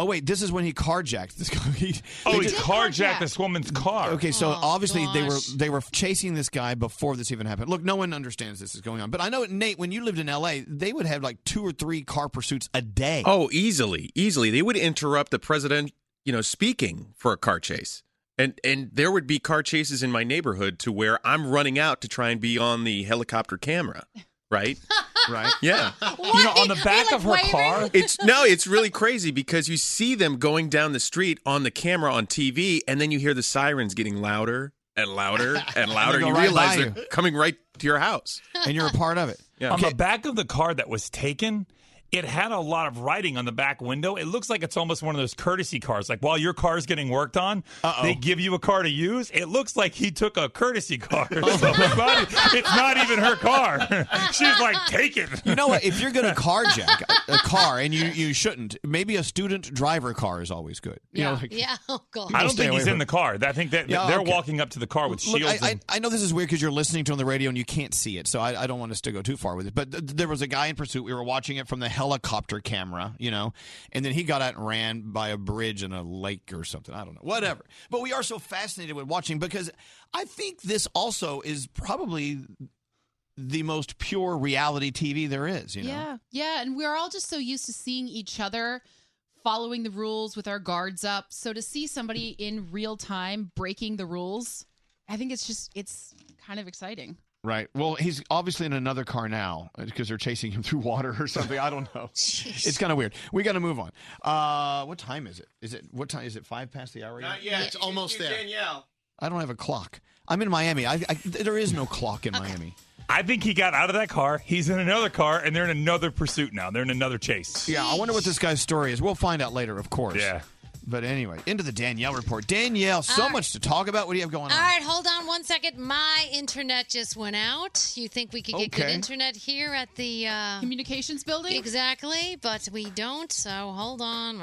Oh wait, this is when he carjacked this guy. He, Oh, he just- carjacked this woman's car. Okay, so Oh, obviously they were they were chasing this guy before this even happened. Look, no one understands this is going on, but I know Nate. When you lived in L.A., they would have like two or three car pursuits a day. Oh, easily, easily. They would interrupt the president, you know, speaking for a car chase. And and there would be car chases in my neighborhood to where I'm running out to try and be on the helicopter camera. Right? right. Yeah. You know, on the back of her car. It's no, it's really crazy because you see them going down the street on the camera on TV and then you hear the sirens getting louder and louder and louder. go you right realize they're coming right to your house. and you're a part of it. Yeah. On the back of the car that was taken, it had a lot of writing on the back window. It looks like it's almost one of those courtesy cars. Like while your car's getting worked on, they give you a car to use. It looks like he took a courtesy car. So it's, not, it's not even her car. She's like, take it. You know what? If you're going to carjack a, a car, and you, you shouldn't, maybe a student driver car is always good. You know, like- yeah. Oh god. I don't think he's in the car. I think that Yeah, they're okay. walking up to the car with Look, shields. I, I, and- I know this is weird because you're listening to it on the radio and you can't see it, so I, I don't want us to go too far with it. But th- there was a guy in pursuit. We were watching it from the helicopter camera, you know, and then he got out and ran by a bridge in a lake or something. I don't know, whatever. But we are so fascinated with watching because I think this also is probably the most pure reality TV there is. You know, Yeah, yeah, and we're all just so used to seeing each other following the rules with our guards up. So to see somebody in real time breaking the rules, I think it's just it's kind of exciting. Right. Well, he's obviously in another car now because they're chasing him through water or something. I don't know. it's kind of weird. We got to move on. Uh, what time is it? Is it what time? Is it five past the hour? yet? Yeah, it's almost there. Danielle. I don't have a clock. I'm in Miami. I, I, there is no clock in Miami. I think he got out of that car. He's in another car, and they're in another pursuit now. They're in another chase. Yeah, I wonder what this guy's story is. We'll find out later, of course. Yeah. But anyway, into the Danielle report. Danielle, so All right. much to talk about. What do you have going on? All right, hold on one second. My internet just went out. You think we could get good Okay. internet here at the uh, communications building? Exactly, but we don't. So hold on.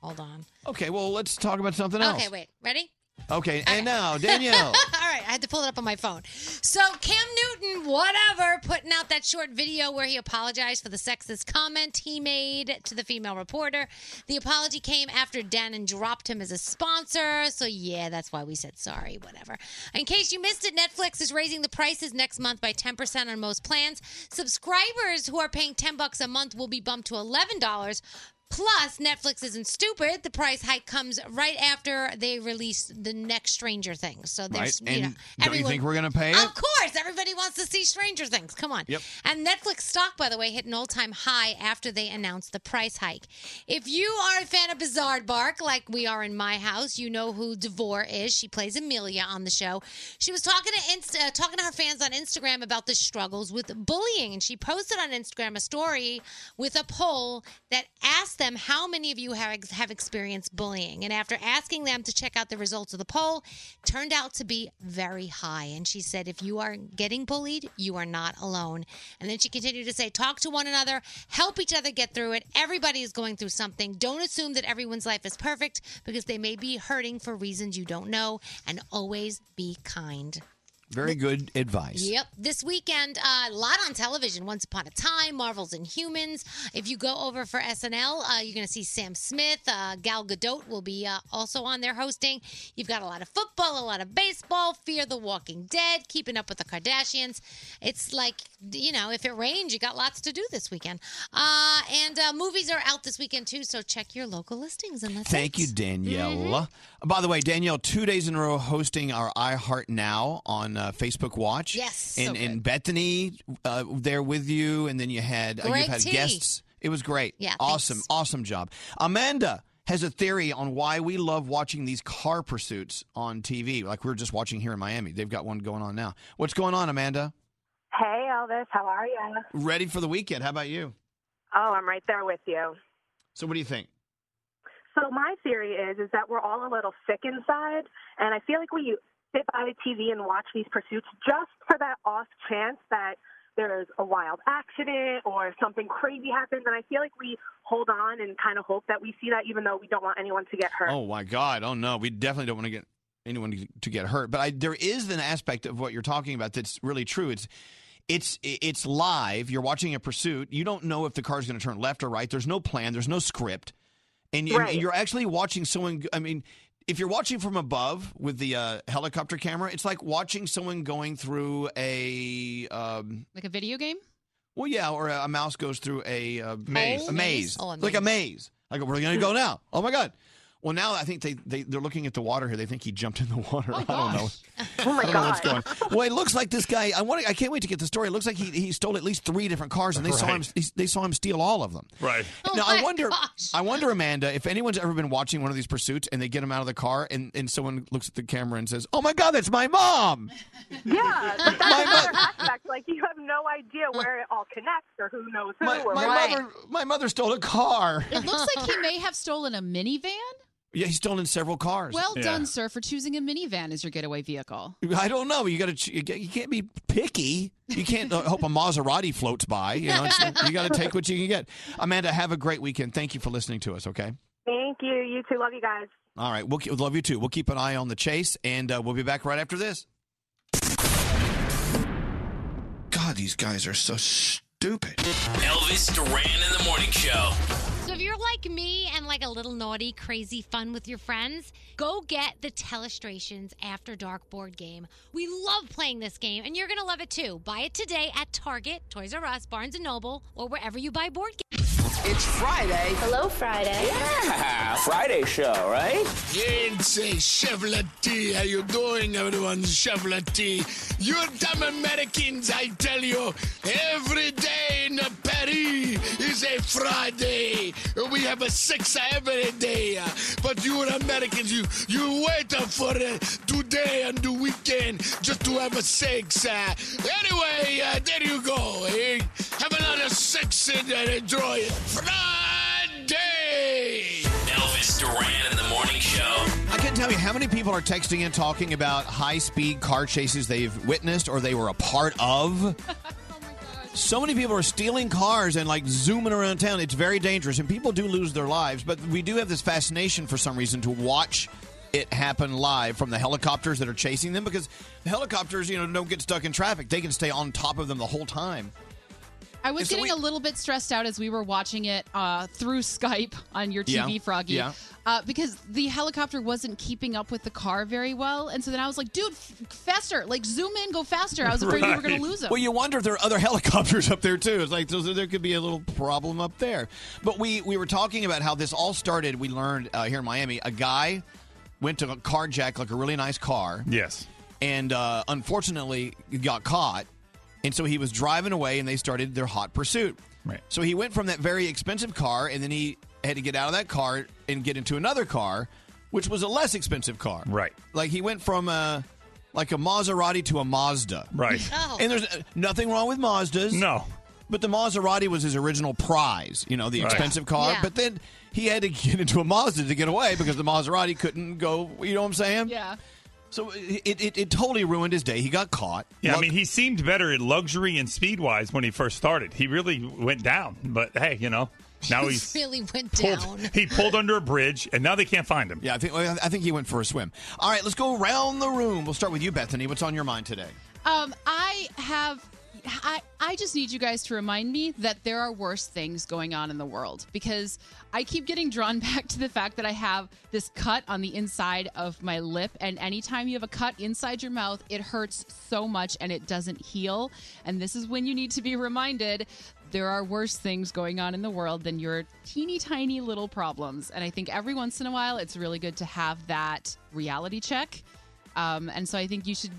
Hold on. Okay, well, let's talk about something else. Okay, wait. Ready? Okay, and now, Danielle. All right, I had to pull it up on my phone. So Cam Newton, whatever, putting out that short video where he apologized for the sexist comment he made to the female reporter. The apology came after Dannon dropped him as a sponsor. So yeah, that's why we said sorry, whatever. In case you missed it, Netflix is raising the prices next month by 10% on most plans. Subscribers who are paying 10 bucks a month will be bumped to $11. Plus, Netflix isn't stupid. The price hike comes right after they release the next Stranger Things. So Right? there's, And you know, don't you everyone- think we're going to pay it? Of course, everybody wants to see Stranger Things. Come on. Yep. And Netflix stock, by the way, hit an all-time high after they announced the price hike. If you are a fan of Bizaardvark, like we are in my house, you know who Devore is. She plays Amelia on the show. She was talking to Inst- uh, talking to her fans on Instagram about the struggles with bullying, and she posted on Instagram a story with a poll that asked them how many of you have have experienced bullying. And after asking them to check out the results of the poll, turned out to be very high. And she said, if you are getting bullied, you are not alone. And then she continued to say, talk to one another, help each other get through it. Everybody is going through something. Don't assume that everyone's life is perfect because they may be hurting for reasons you don't know. And always be kind. Very good advice. Yep. This weekend, uh, a lot on television. Once Upon a Time, Marvel's Inhumans. If you go over for SNL, uh, you're going to see Sam Smith. Uh, Gal Gadot will be uh, also on there hosting. You've got a lot of football, a lot of baseball, Fear the Walking Dead, Keeping Up with the Kardashians. It's like, you know, if it rains, you got lots to do this weekend. Uh, and uh, movies are out this weekend too, so check your local listings. And that's Thank it. you, Danielle. Mm-hmm. By the way, Danielle, two days in a row hosting our iHeart Now on uh, Facebook Watch. Yes, so and, and Bethany uh, there with you, and then you had uh, Greg you've had T. guests. It was great. Yeah, awesome, thanks. awesome job. Amanda has a theory on why we love watching these car pursuits on TV, like we are just watching here in Miami. They've got one going on now. What's going on, Amanda? Hey, Elvis, how are you? Ready for the weekend? How about you? Oh, I'm right there with you. So, what do you think? So my theory is is that we're all a little sick inside, and I feel like we sit by the TV and watch these pursuits just for that off chance that there's a wild accident or something crazy happens, and I feel like we hold on and kind of hope that we see that, even though we don't want anyone to get hurt. Oh my God! Oh no, we definitely don't want to get anyone to- get hurt. But I, there is an aspect of what you're talking about that's really true. It's it's it's live. You're watching a pursuit. You don't know if the car's going to turn left or right. There's no plan. There's no script, and, you- Right. and you're actually watching someone. I mean. If you're watching from above with the uh, helicopter camera, it's like watching someone going through a um, Like a video game? well, yeah, or a mouse goes through a uh, Maze. A maze. Oh, a like a maze. Like where are they going to go now? Oh my god. Well, now I think they, they they're looking at the water here. They think he jumped in the water. I don't know. Oh my I don't know oh what's going. Well, it looks like this guy. I want. I can't wait to get the story. It looks like he, he stole at least three different cars, and they saw him. Right. he- They saw him steal all of them. Right. Oh now I wonder. I wonder, Amanda, if anyone's ever been watching one of these pursuits and they get him out of the car, and, and someone looks at the camera and says, "Oh my God, that's my mom." Yeah, but that's another aspect. Like you have no idea where it all connects or who knows who. My, or my what. mother. My mother stole a car. It looks like he may have stolen a minivan. Yeah, he's stolen several cars. Well done, sir, for choosing a minivan as your getaway vehicle. I don't know. You got to. You can't be picky. You can't uh, hope a Maserati floats by. You know, it's, you got to take what you can get. Amanda, have a great weekend. Thank you for listening to us. Okay. Thank you. You too. Love you guys. All right. We'll keep, love you too. We'll keep an eye on the chase, and uh, we'll be back right after this. God, these guys are so stupid. Elvis Duran in the morning show. Like me and like a little naughty, crazy fun with your friends, go get the Telestrations After Dark board game. We love playing this game, and you're gonna love it too. Buy it today at Target, Toys R Us, Barnes and Noble, or wherever you buy board games. It's Friday. Hello, Friday. Yeah, Friday show, right? It's a Chevrolet. How you doing, everyone? Chevrolet. You dumb Americans, I tell you, every day in Paris is a Friday. We have a six every day. But you Americans, you you wait for uh, today and the weekend just to have a six. Uh, anyway, uh, there you go. eh? Have another six and uh, enjoy it. Friday. Elvis Duran in the morning show. I couldn't tell you how many people are texting and talking about high speed car chases they've witnessed or they were a part of. Oh so many people are stealing cars and like zooming around town. It's very dangerous, and people do lose their lives. But we do have this fascination for some reason to watch it happen live from the helicopters that are chasing them because the helicopters, you know, don't get stuck in traffic. They can stay on top of them the whole time. I was so getting we- a little bit stressed out as we were watching it uh, through Skype on your TV, Yeah, Froggy, yeah. uh, because the helicopter wasn't keeping up with the car very well. And so then I was like, dude, f- faster. Like, zoom in, go faster. I was afraid we were going to lose him. Well, you wonder if there are other helicopters up there too. It's like so there could be a little problem up there. But we we were talking about how this all started. We learned uh, here in Miami, a guy went to carjack like a really nice car. Yes. And uh, unfortunately, got caught. And so he was driving away, and they started their hot pursuit. Right. So he went from that very expensive car, and then he had to get out of that car and get into another car, which was a less expensive car. Right. Like he went from a like a Maserati to a Mazda. Right. And there's uh, nothing wrong with Mazdas. No. But the Maserati was his original prize, you know, the Right. expensive car. Yeah. But then he had to get into a Mazda to get away because the Maserati couldn't go, you know what I'm saying? Yeah. So it, it, it totally ruined his day. He got caught. Yeah, I mean, he seemed better at luxury and speed wise when he first started. He really went down, but hey, you know, now He he's really went pulled. down. He pulled under a bridge, and now they can't find him. Yeah, I think I think he went for a swim. All right, let's go around the room. We'll start with you, Bethany. What's on your mind today? Um, I have. I, I just need you guys to remind me that there are worse things going on in the world because I keep getting drawn back to the fact that I have this cut on the inside of my lip. And anytime you have a cut inside your mouth, it hurts so much and it doesn't heal. And this is when you need to be reminded there are worse things going on in the world than your teeny tiny little problems. And I think every once in a while, it's really good to have that reality check. Um, and so I think you should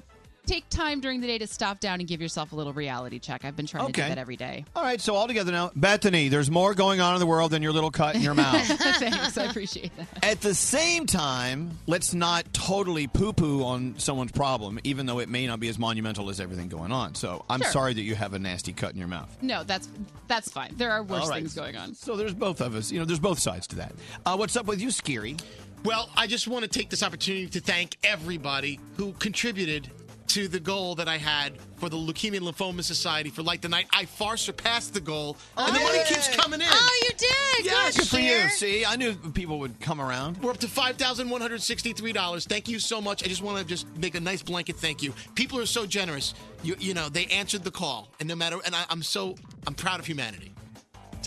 take time during the day to stop down and give yourself a little reality check. I've been trying to do Okay. that every day. All right, so all together now, Bethany, there's more going on in the world than your little cut in your mouth. Thanks, I appreciate that. At the same time, let's not totally poo poo on someone's problem, even though it may not be as monumental as everything going on. So I'm Sure. sorry that you have a nasty cut in your mouth. No, that's that's fine. There are worse All right. things going on. So there's both of us. You know, there's both sides to that. Uh, what's up with you, Scary? Well, I just want to take this opportunity to thank everybody who contributed to the goal that I had for the Leukemia and Lymphoma Society for Light the Night. I far surpassed the goal, and the money keeps oh, coming in. Oh, you did. Yes. Good for you. See, I knew people would come around. We're up to five thousand one hundred sixty-three dollars. Thank you so much. I just want to just make a nice blanket thank you. People are so generous. You you know they answered the call, and no matter and I, I'm so I'm proud of humanity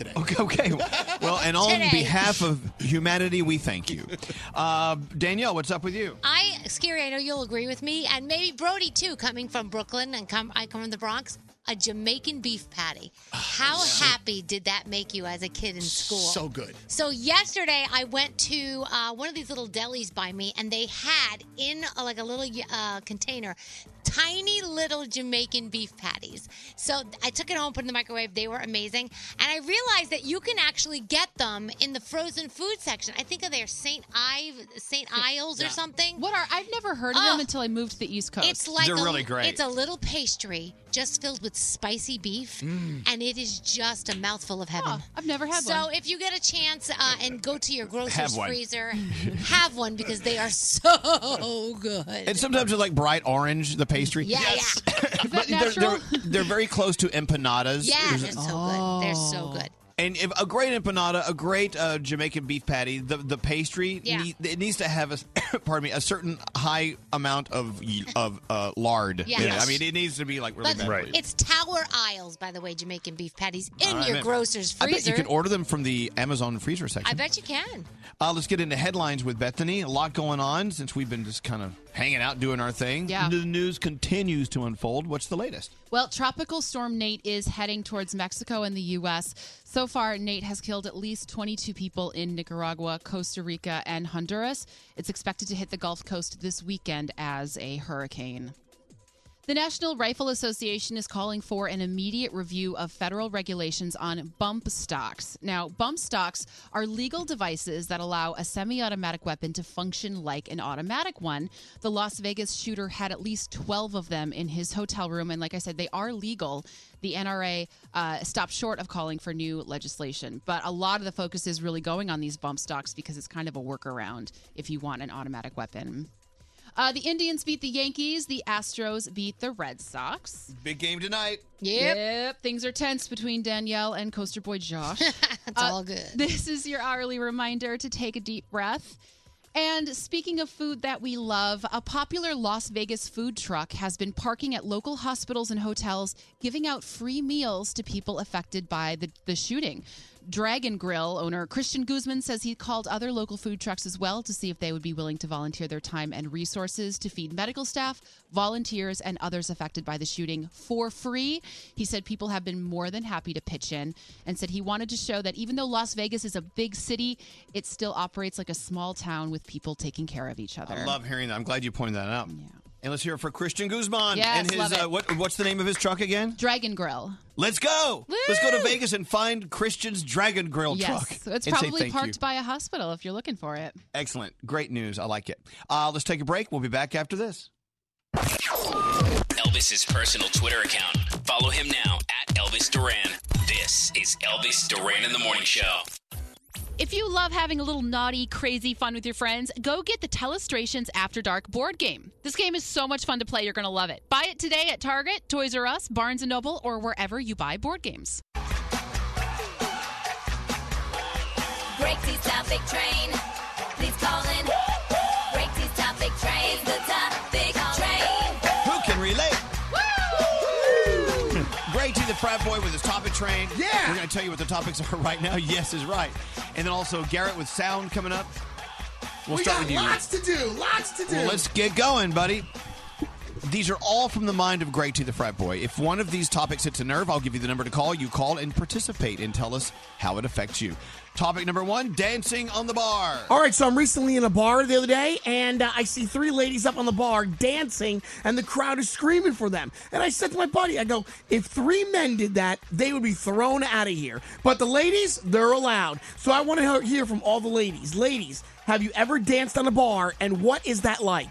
today. Okay, okay. Well, and on Today. behalf of humanity, we thank you. Uh, Danielle, what's up with you? I, Scary, I know you'll agree with me, and maybe Brody too, coming from Brooklyn and come, I come from the Bronx. A Jamaican beef patty. How happy did that make you as a kid in school? So good. So yesterday I went to uh, one of these little delis by me, and they had in uh, like a little uh, container tiny little Jamaican beef patties. So I took it home, put it in the microwave. They were amazing, and I realized that you can actually get them in the frozen food section. I think of their Saint Ive, Saint Isles or something. What are I've never heard of them until I moved to the East Coast. It's like They're a, It's a little pastry just filled with spicy beef, Mm. and it is just a mouthful of heaven. I've never had so one. if you get a chance uh, and go to your grocer's Have freezer, have one because they are so good. And sometimes it's like bright orange, the pastry. Yeah, yes. yeah. but they're, they're, they're very close to empanadas. Yeah, There's- they're so good. They're so good. And if a great empanada, a great uh, Jamaican beef patty, the the pastry Yeah. need, it needs to have a pardon me a certain high amount of of uh, lard. Yeah. Yes. I mean, it needs to be like really But bad. for. It's Tower Isles, by the way, Jamaican beef patties in All right, your man. grocer's I freezer. bet you can order them from the Amazon freezer section. I bet you can. Uh, let's get into headlines with Bethany. A lot going on since we've been just kind of hanging out doing our thing. Yeah. The news continues to unfold. What's the latest? Well, Tropical Storm Nate is heading towards Mexico and the U.S. So far, Nate has killed at least 22 people in Nicaragua, Costa Rica, and Honduras. It's expected to hit the Gulf Coast this weekend as a hurricane. The National Rifle Association is calling for an immediate review of federal regulations on bump stocks. Now, bump stocks are legal devices that allow a semi automatic weapon to function like an automatic one. The Las Vegas shooter had at least 12 of them in his hotel room, and like I said, they are legal. The NRA uh, stopped short of calling for new legislation, but a lot of the focus is really going on these bump stocks because it's kind of a workaround if you want an automatic weapon. Uh, the Indians beat the Yankees. The Astros beat the Red Sox. Big game tonight. Yep. Things are tense between Danielle and coaster boy Josh. it's all good. This is your hourly reminder to take a deep breath. And speaking of food that we love, a popular Las Vegas food truck has been parking at local hospitals and hotels, giving out free meals to people affected by the, the shooting. Dragon Grill owner Christian Guzman says he called other local food trucks as well to see if they would be willing to volunteer their time and resources to feed medical staff, volunteers, and others affected by the shooting for free. He said people have been more than happy to pitch in and said he wanted to show that even though Las Vegas is a big city, it still operates like a small town with people taking care of each other. I love hearing that. I'm glad you pointed that out. And let's hear it for Christian Guzman Yes, and his love it. uh, what, what's the name of his truck again? Dragon Grill. Let's go. Let's go to Vegas and find Christian's Dragon Grill yes. truck. So it's and say probably thank parked you. by a hospital if you're looking for it. Excellent. Great news. I like it. Uh, let's take a break. We'll be back after this. Elvis's personal Twitter account. Follow him now at Elvis Duran. This is Elvis Duran in the Morning Show. If you love having a little naughty, crazy fun with your friends, go get the Telestrations After Dark board game. This game is so much fun to play, you're going to love it. Buy it today at Target, Toys R Us, Barnes & Noble, or wherever you buy board games. Break these topic train. Please call in. Break these topic train. The topic train. Who can relate? Greg T, the frat boy with his topic train. Yeah. We're going to tell you what the topics are right now. Yes is right. And then also Garrett with sound coming up. We'll we start got with you. lots to do. Lots to do. Well, let's get going, buddy. These are all from the mind of Greg T. the Frat Boy. If one of these topics hits a nerve, I'll give you the number to call. You call and participate and tell us how it affects you. Topic number one dancing on the bar. All right, so I'm recently in a bar the other day, and uh, I see three ladies up on the bar dancing, and the crowd is screaming for them. And I said to my buddy, I go, if three men did that, they would be thrown out of here. But the ladies, they're allowed. So I want to hear from all the ladies. Ladies, have you ever danced on a bar, and what is that like?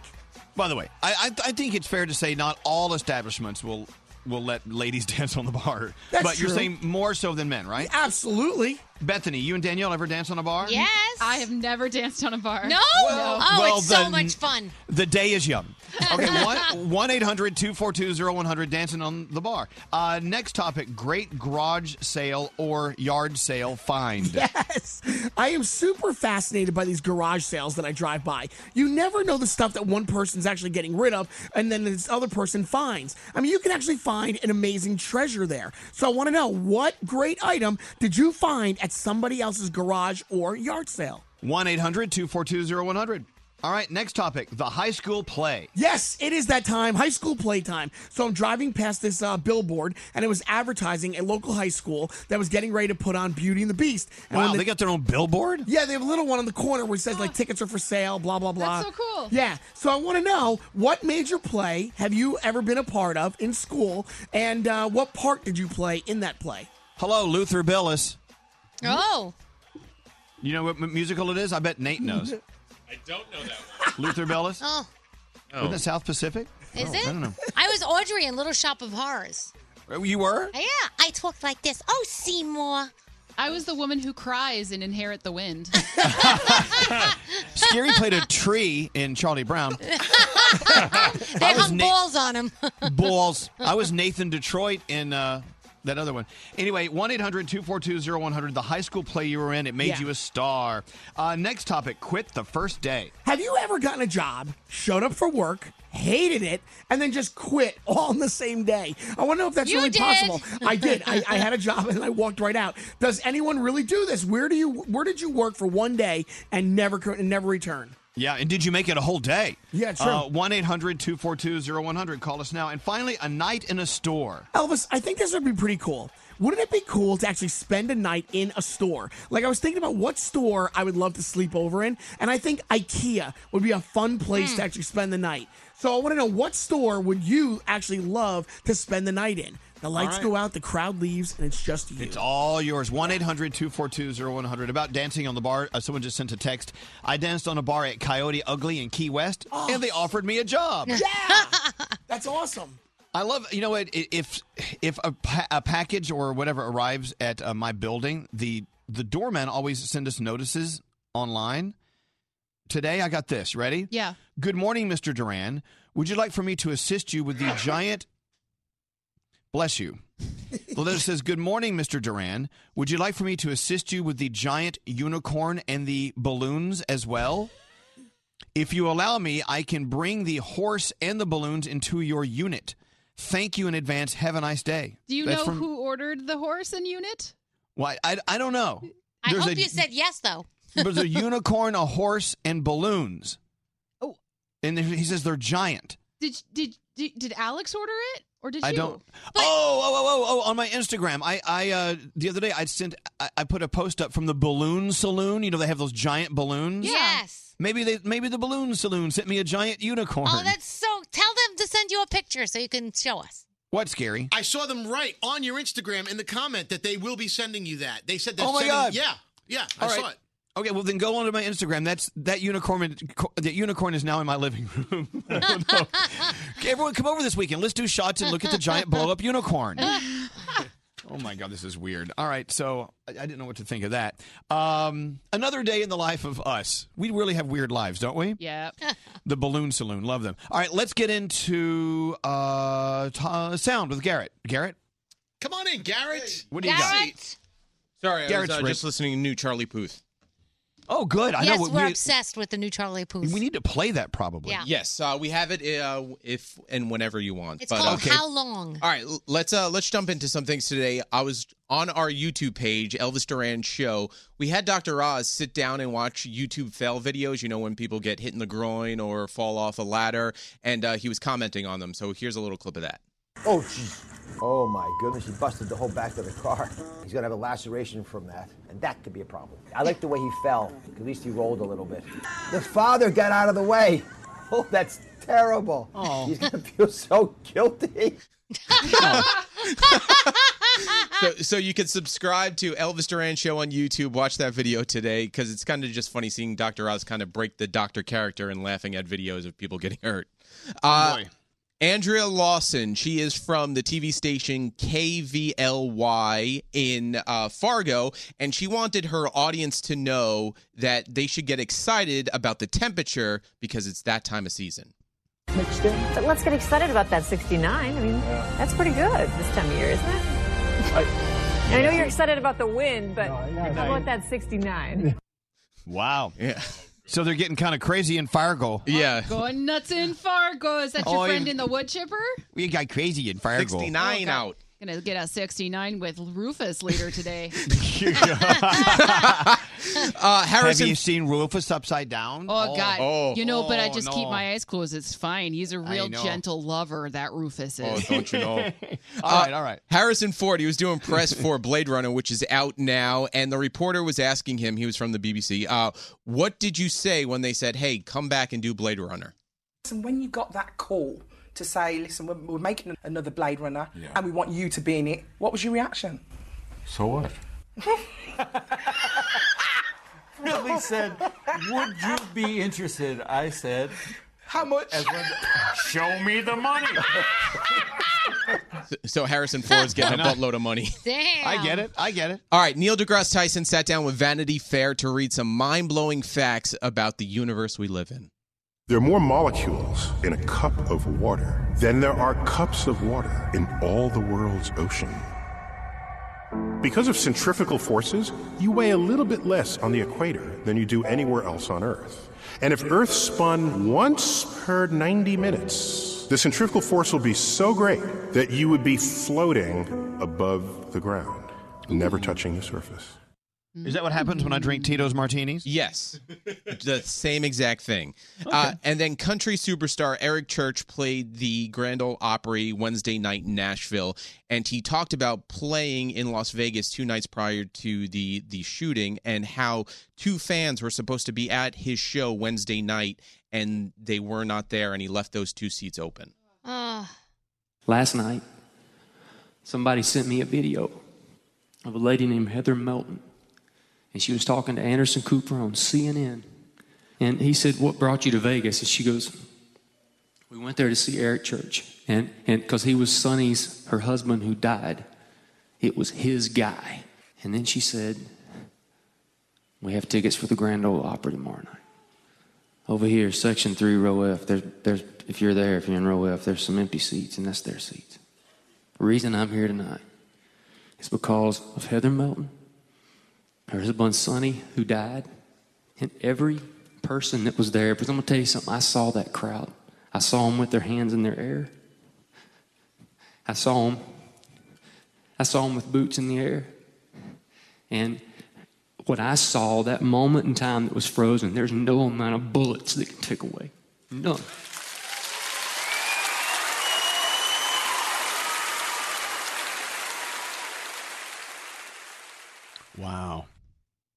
By the way, I, I, I think it's fair to say not all establishments will will let ladies dance on the bar. That's but you're true. saying more so than men, right? Absolutely. Bethany, you and Danielle ever dance on a bar? Yes. I have never danced on a bar. No? Well- oh, well, it's so then- much fun. The day is young. Okay, 1 800 242 0100, dancing on the bar. Uh, next topic great garage sale or yard sale find. Yes. I am super fascinated by these garage sales that I drive by. You never know the stuff that one person's actually getting rid of and then this other person finds. I mean, you can actually find an amazing treasure there. So I want to know what great item did you find at somebody else's garage or yard sale? 1 800 242 0100. All right, next topic the high school play. Yes, it is that time, high school playtime. So I'm driving past this uh, billboard, and it was advertising a local high school that was getting ready to put on Beauty and the Beast. And Wow, when the- they got their own billboard? Yeah, they have a little one on the corner where it says like tickets are for sale, blah blah blah. That's so cool. Yeah. So I want to know what major play have you ever been a part of in school, and uh, what part did you play in that play? Hello, Luther Billis. Oh. You know what musical it is? I bet Nate knows. I don't know that one. Luther Billis? Oh. Wasn't it South Pacific? Is Oh, it? I don't know. I was Audrey in Little Shop of Horrors. You were? Yeah, I talked like this. Oh, Seymour. I was the woman who cries in Inherit the Wind. Scary played a tree in Charlie Brown. They I hung Na- balls on him. Balls. I was Nathan Detroit in uh, that other one. Anyway, 1 800 242 0100, the high school play you were in, it made Yeah. you a star. Uh, next topic quit the first day. Have you ever gotten a job, showed up for work, hated it, and then just quit all in the same day? I want to know if that's You really did. possible. I did. I, I had a job and I walked right out. Does anyone really do this? Where do you? Where did you work for one day and never co- and never return? Yeah, and did you make it a whole day? Yeah, true. Uh, 1 800 242 0100. Call us now. And finally, a night in a store. Elvis, I think this would be pretty cool. Wouldn't it be cool to actually spend a night in a store? Like I was thinking about what store I would love to sleep over in, and I think IKEA would be a fun place hmm. to actually spend the night. So I want to know what store would you actually love to spend the night in? The lights right. go out, the crowd leaves, and it's just you. It's all yours. 1 800 242 0100. About dancing on the bar, uh, someone just sent a text. I danced on a bar at Coyote Ugly in Key West, and they offered me a job. Yeah, that's awesome. I love, you know what? If if a, pa- a package or whatever arrives at uh, my building, the the doorman always send us notices online. Today, I got this. Ready? Yeah. Good morning, Mr. Duran. Would you like for me to assist you with the giant? Bless you. The letter says, Good morning, Mr. Duran. Would you like for me to assist you with the giant unicorn and the balloons as well? If you allow me, I can bring the horse and the balloons into your unit. Thank you in advance. Have a nice day. Do you That's know from- who ordered the horse and unit? Why? I, I don't know. I There's hope a, you said yes, though. There's a unicorn, a horse, and balloons. Oh. And he says they're giant. Did did did, did Alex order it or did I you? don't. oh, oh, oh, oh, oh! On my Instagram, I, I, uh, the other day, I sent, I, I put a post up from the Balloon Saloon. You know, they have those giant balloons. Yes. Maybe they, maybe the Balloon Saloon sent me a giant unicorn. Oh, that's so. Tell them to send you a picture so you can show us. What's scary? I saw them right on your Instagram in the comment that they will be sending you that. They said they're Oh my sending, God. Yeah, yeah, I All saw it. Okay, well then go onto my Instagram. That's that unicorn. That unicorn is now in my living room. I don't know. Okay, everyone, come over this weekend. Let's do shots and look at the giant blow up unicorn. Oh my god, this is weird. All right, so I, I didn't know what to think of that. Um, another day in the life of us. We really have weird lives, don't we? Yeah. The Balloon Saloon, love them. All right, let's get into uh, t- sound with Garrett. Garrett, Come on in, Garrett. what do you got? Sorry, I Garrett's was uh, ready. just listening to new Charlie Puth. Oh, good. I yes, know. we're we, obsessed with the new Charlie Puth. we need to play that probably. Yeah. Yes, uh, we have it uh, if and whenever you want. It's but, called uh, How Long? All right, let's uh let's jump into some things today. I was on our YouTube page, Elvis Duran Show. We had Dr. Oz sit down and watch YouTube fail videos. You know when people get hit in the groin or fall off a ladder, and uh, he was commenting on them. So here's a little clip of that. Oh, jeez. Oh, my goodness. He busted the whole back of the car. He's going to have a laceration from that, and that could be a problem. I like the way he fell. At least he rolled a little bit. The father got out of the way. Oh, that's terrible. Oh. He's going to feel so guilty. so, so you can subscribe to Elvis Duran Show on YouTube. Watch that video today because it's kind of just funny seeing Dr. Oz kind of break the doctor character and laughing at videos of people getting hurt. Uh, Andrea Lawson, she is from the TV station KVLY in uh, Fargo, and she wanted her audience to know that they should get excited about the temperature because it's that time of season. But let's get excited about that 69. I mean, that's pretty good this time of year, isn't it? And I know you're excited about the wind, but how about that 69? Wow. Yeah. So they're getting kind of crazy in Fargo. Yeah. Going nuts in Fargo. Is that your Oh, friend in the wood chipper? We got crazy in Fargo. 69 out. Gonna get a 69 with Rufus later today. Uh, Have Harrison you seen Rufus upside down? Oh, God. you know, but I Oh, just keep my eyes closed. It's fine. He's a real know. gentle lover, that Rufus is. Oh, don't you know? All right, all right. Harrison Ford, he was doing press for Blade Runner, which is out now, and the reporter was asking him, he was from the BBC, uh, what did you say when they said, hey, come back and do Blade Runner? And when you got that call to say, listen, we're, we're making another Blade Runner and we want you to be in it, what was your reaction? So what? really said, would you be interested? I said, how much? Show me the money. So- So Harrison Ford's getting a buttload of money. Damn. I get it. I get it. All right, Neil deGrasse Tyson sat down with Vanity Fair to read some mind blowing facts about the universe we live in. There are more molecules in a cup of water than there are cups of water in all the world's ocean. Because of centrifugal forces, you weigh a little bit less on the equator than you do anywhere else on Earth. And if Earth spun once per 90 minutes, the centrifugal force will be so great that you would be floating above the ground, never touching the surface. Is that what happens when I drink Tito's martinis? Yes, the same exact thing. Uh, and then country superstar Eric Church played the Grand Ole Opry Wednesday night in Nashville, and he talked about playing in Las Vegas two nights prior to the the shooting and how two fans were supposed to be at his show Wednesday night and they were not there, and he left those two seats open. Oh. Last night, somebody sent me a video of a lady named Heather Melton, and she was talking to Anderson Cooper on CNN. And he said, What brought you to Vegas? And she goes, We went there to see Eric Church. And because he was Sonny's, her husband, who died, it was his guy. And then she said, We have tickets for the Grand Ole Opry tomorrow night. Over here, section three, row F. There's, there's, if you're there, if you're in row F, there's some empty seats, and that's their seats. The reason I'm here tonight is because of Heather Melton, her husband Sonny, who died, and every person that was there. Because I'm going to tell you something. I saw that crowd. I saw them with their hands in their air. I saw them. I saw them with boots in the air. And what I saw, that moment in time that was frozen, there's no amount of bullets that can take away. None. Wow.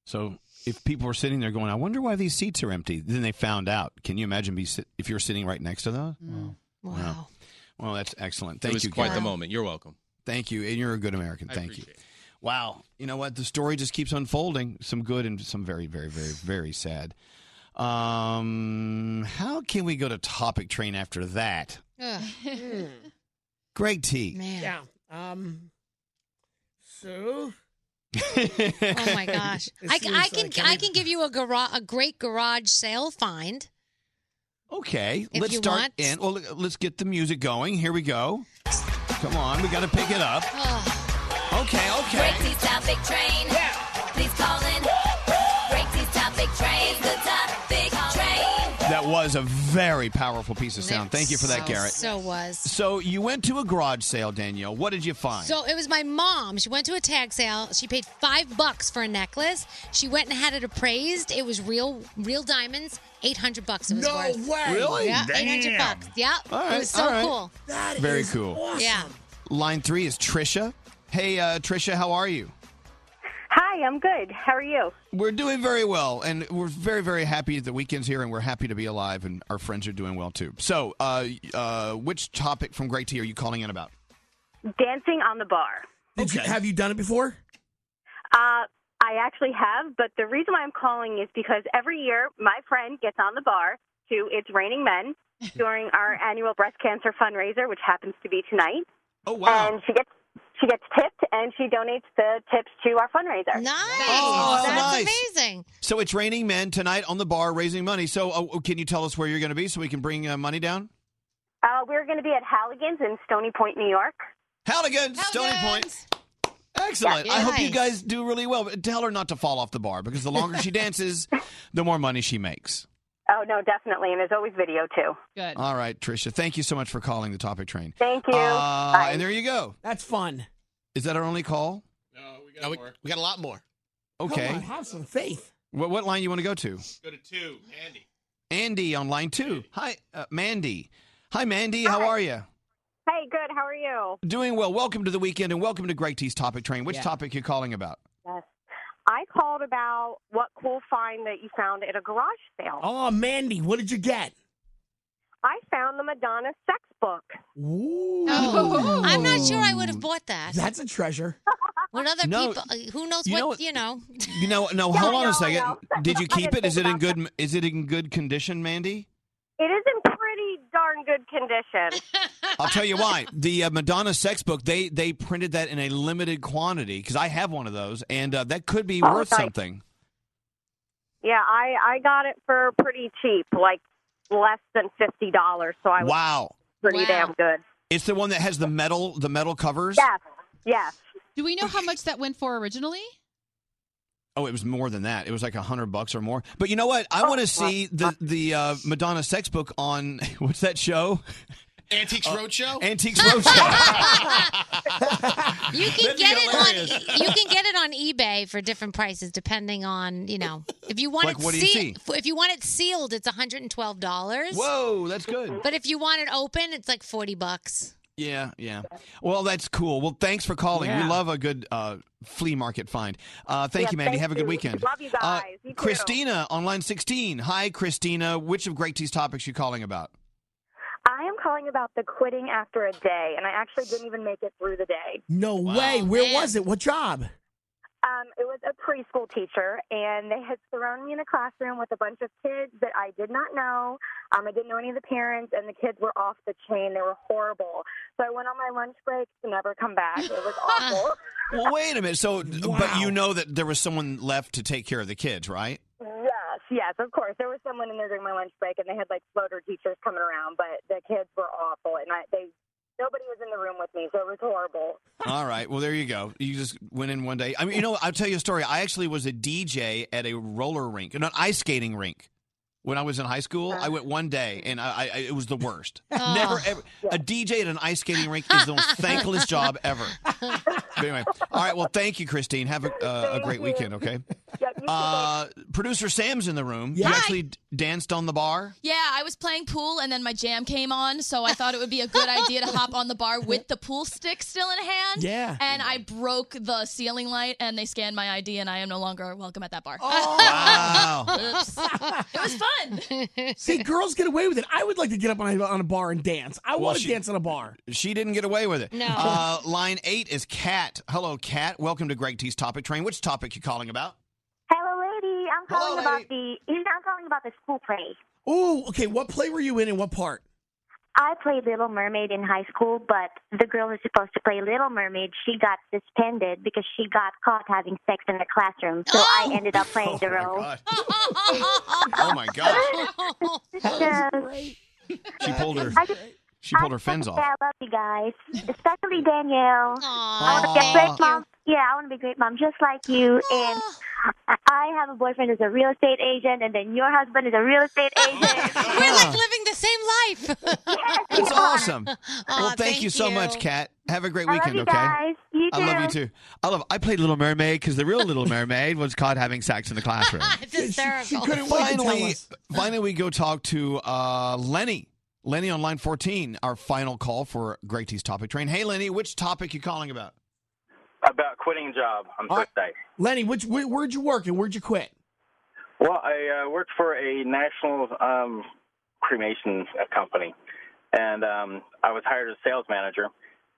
So if people were sitting there going, I wonder why these seats are empty, then they found out. Can you imagine be sit- if you're sitting right next to those? Wow. Well, that's excellent. Thank it was you. quite Gary. the moment. You're welcome. Thank you. And you're a good American. I Thank you. appreciate Wow. You know what? The story just keeps unfolding. Some good and some very, very, very, very sad. Um, how can we go to topic train after that? Ugh. Greg T. Man. Yeah. Um. So. Oh my gosh! I, I can like I every- can give you a garage a great garage sale find. Okay, If let's you start want. in. Well, let's get the music going. Here we go. Come on, we got to pick it up. Okay, okay. Break these topic train. Please call in. That was a very powerful piece of sound. Thank you for that, So- Garrett. So was. So you went to a garage sale, Danielle. What did you find? So it was my mom. She went to a tag sale. She paid five bucks for a necklace. She went and had it appraised. It was real, real diamonds. Eight hundred bucks. It was No worth. way. Really? Yeah, eight hundred Damn. bucks. Yeah, All it was so all right. cool. very cool. Yeah. Line three is Trisha. Hey, uh, Trisha, how are you? Hi, I'm good. How are you? We're doing very well, and we're very, very happy the weekend's here, and we're happy to be alive, and our friends are doing well too. So, uh, uh, which topic from Greg T are you calling in about? Dancing on the bar. Did you, have you done it before? Uh, I actually have, but the reason why I'm calling is because every year my friend gets on the bar to It's Raining Men during our annual breast cancer fundraiser, which happens to be tonight. Oh wow! And she gets she gets tipped, and she donates the tips to our fundraiser. Nice. Oh, That's nice. amazing. So it's raining men tonight on the bar raising money. So, uh, can you tell us where you're going to be so we can bring uh, money down? Uh, we're going to be at Halligan's in Stony Point, New York. Halligan's, Stony Point. Excellent. Yeah. I hope you guys do really well. But Tell her not to fall off the bar because the longer she dances, the more money she makes. Oh no, definitely, and there's always video too. Good. All right, Tricia. Thank you so much for calling the topic train. Thank you. Uh, Bye. and there you go. That's fun. Is that our only call? No, we, we got a lot more. Okay. Come on, have some faith. What, what line you want to go to? Go to two, Andy. Andy on line two. Hi, uh, Mandy. Hi, Mandy. How are you? Hey, good. How are you? Doing well. Welcome to the weekend and welcome to Greg T's Topic Train. Which Yeah. topic you calling about? Yes. I called about what cool find that you found at a garage sale. Oh, Mandy, what did you get? I found the Madonna sex book. Ooh. Oh, I'm not sure I would have bought that. That's a treasure. What other No, people? uh, Who knows you know what? You know. You know, no. Yeah, hold I on know, a I second. know. Did you I keep didn't it? Is it think in about good? Is it in good condition, Mandy? It is in pretty darn good condition. I'll tell you why. The uh, Madonna sex book they they printed that in a limited quantity because I have one of those, and uh, that could be Oh, worth nice. something. yeah, I I got it for pretty cheap, like less than fifty dollars. So I was Wow. pretty damn good. It's the one that has the metal the metal covers. Yes, yes. Do we know how much that went for originally? Oh, it was more than that. It was like a hundred bucks or more. But you know what? I want to see the the uh, Madonna sex book on what's that show? Antiques Uh, Roadshow? Antiques Roadshow. You can That'd get it on. You can get it on eBay for different prices depending on you know if you want Like, it what do you see- if you want it sealed, it's 112 dollars. Whoa, that's good. But if you want it open, it's like 40 bucks. Yeah, yeah. Well, that's cool. Well, thanks for calling. We love a good uh, flea market find. Uh, thank Yeah, you, Mandy. thank Have a good you. weekend. Love you Uh, guys. You too. Christina on line 16. Hi, Christina. Which of Greg T's topics you calling about? I am calling about the quitting after a day, and I actually didn't even make it through the day. No way. Where was it? What job? Um, it was a preschool teacher, and they had thrown me in a classroom with a bunch of kids that I did not know. Um, I didn't know any of the parents, and the kids were off the chain. They were horrible. So I went on my lunch break to never come back. It was awful. Well, wait a minute. So, but you know that there was someone left to take care of the kids, right? Yes, yes, of course. There was someone in there during my lunch break, and they had like floater teachers coming around, but the kids were awful, and I they nobody was in the room with me, so it was horrible. All right. Well, there you go. You just went in one day. I mean, you know, I'll tell you a story. I actually was a DJ at a roller rink, an ice skating rink. When I was in high school, I went one day, and I, I it was the worst. Oh. Never ever a DJ at an ice skating rink is the most thankless job ever. But anyway, all right. Well, thank you, Christine. Have a, uh, a great weekend. Okay. Uh, producer Sam's in the room. You actually d- danced on the bar. Yeah, I was playing pool and then my jam came on, so I thought it would be a good idea to hop on the bar with the pool stick still in hand. Yeah. And I broke the ceiling light and they scanned my ID and I am no longer welcome at that bar. Wow. Oops. it was fun. See, girls get away with it. I would like to get up on a, on a bar and dance. I Well, want to she- dance on a bar. She didn't get away with it. No. Uh, line eight is Kat. Hello, Kat. Welcome to Greg T's Topic Train. Which topic you calling about? Hello, lady. I'm calling Hello, about the. I'm calling about the school play. Oh, okay. What play were you in and what part? I played Little Mermaid in high school, but the girl who's supposed to play Little Mermaid, she got suspended because she got caught having sex in the classroom. So I oh! ended up playing oh the role. Oh my gosh. Yes. She pulled her. I just- She pulled her I fins just off. I love you guys, especially Danielle. I want to Aw. get break, mom. Yeah, I want to be a great mom, just like you. And I- I have a boyfriend who's a real estate agent, and then your husband is a real estate agent. We're like living the same life. yes, That's awesome. well, Aw, thank, you so much, you. Kat. Have a great I love weekend, you okay? guys. You I love you too. too. I love. I played Little Mermaid because the real Little Mermaid was caught having sex in the classroom. It's hysterical. finally, finally, we go talk to uh, Lenny. Lenny on line 14, our final call for Greg T's topic train. Hey, Lenny, which topic you calling about? About quitting job on Thursday. Lenny, which where, where'd you work and where'd you quit? Well, I uh, worked for a national um, cremation company, and um, I was hired as sales manager.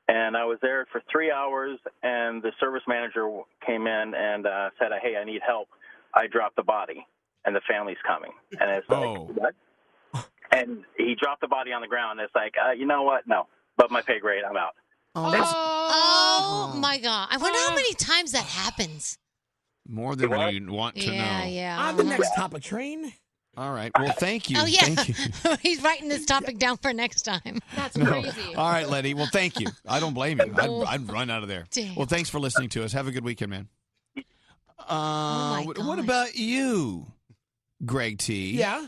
And I was there for three hours, and the service manager came in and uh, said, "Hey, I need help. I dropped the body, and the family's coming." And it's like, Oh. what? And he dropped the body on the ground. It's like, uh, you know what? No, but my pay grade, I'm out. Oh, my God. I wonder how many times that happens. More than you want to Yeah, know. yeah. On the next topic train. All right. Well, thank you. Oh, yeah. Thank you. He's writing this topic down for next time. That's No. All right, Letty. Well, thank you. I don't blame you. I'd, Oh. I'd run out of there. Damn. Well, thanks for listening to us. Have a good weekend, man. Uh, Oh, what, what about you, Greg T? Yeah?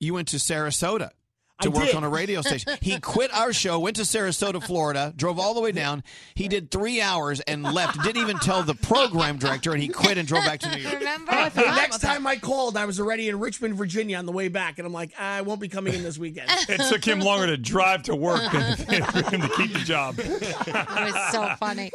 You went to Sarasota I to work did. on a radio station. He quit our show, went to Sarasota, Florida, drove all the way down. He did three hours and left. Didn't even tell the program director, and he quit and drove back to New York. Remember? The next time I called, I was already in Richmond, Virginia on the way back, and I'm like, I won't be coming in this weekend. It took him longer to drive to work than for him to keep the job. It was so funny.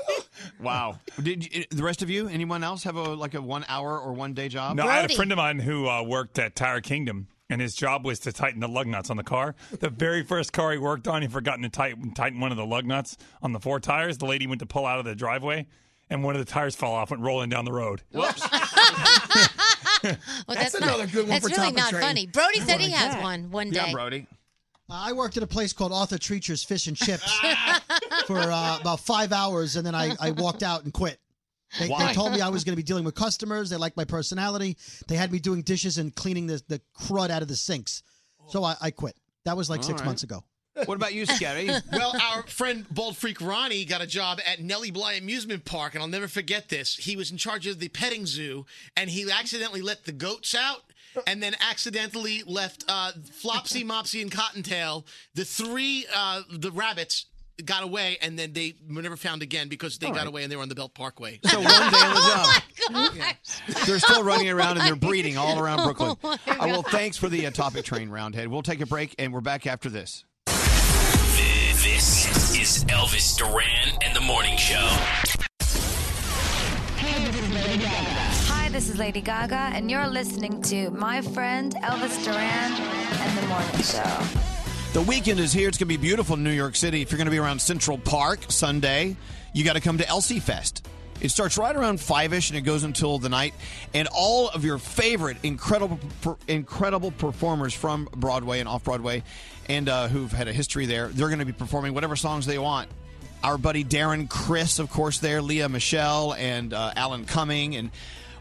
Wow. Did you, the rest of you? Anyone else have a like a one hour or one day job? No, I had a friend of mine who uh, worked at Tire Kingdom, and his job was to tighten the lug nuts on the car. The very first car he worked on, he forgotten to tighten, tighten one of the lug nuts on the four tires. The lady went to pull out of the driveway, and one of the tires fell off, went rolling down the road. Whoops. Well, That's not- another good one That's for really not train. funny. Brody said he has that? one one day. Brody. I worked at a place called Arthur Treacher's Fish and Chips for uh, about five hours, and then I, I walked out and quit. They, Why? they told me I was going to be dealing with customers. They liked my personality. They had me doing dishes and cleaning the, the crud out of the sinks. So I, I quit. That was like All six right. months ago. What about you, Scary? well, our friend Bald Freak Ronnie got a job at Nellie Bly Amusement Park, and I'll never forget this. He was in charge of the petting zoo, and he accidentally let the goats out. And then accidentally left uh, Flopsy, Mopsy, and Cottontail. The three, uh, the rabbits, got away, and then they were never found again because they All got right. away and they were on the Belt Parkway. So one day on the job. Gosh. They're still running around and they're breeding all around Brooklyn. Oh, Uh, well, thanks for the uh, topic train, Roundhead. We'll take a break and we're back after this. This is Elvis Duran and the Morning Show. Hi, this is Lady Gaga, and you're listening to my friend Elvis Duran and the Morning Show. The weekend is here. It's going to be beautiful in New York City. If you're going to be around Central Park Sunday, you got to come to Elsie Fest. It starts right around five ish and it goes until the night. And all of your favorite incredible, incredible performers from Broadway and off Broadway, and uh, who've had a history there, they're going to be performing whatever songs they want. Our buddy Darren Criss, of course, there, Lea Michele, and uh, Alan Cumming, and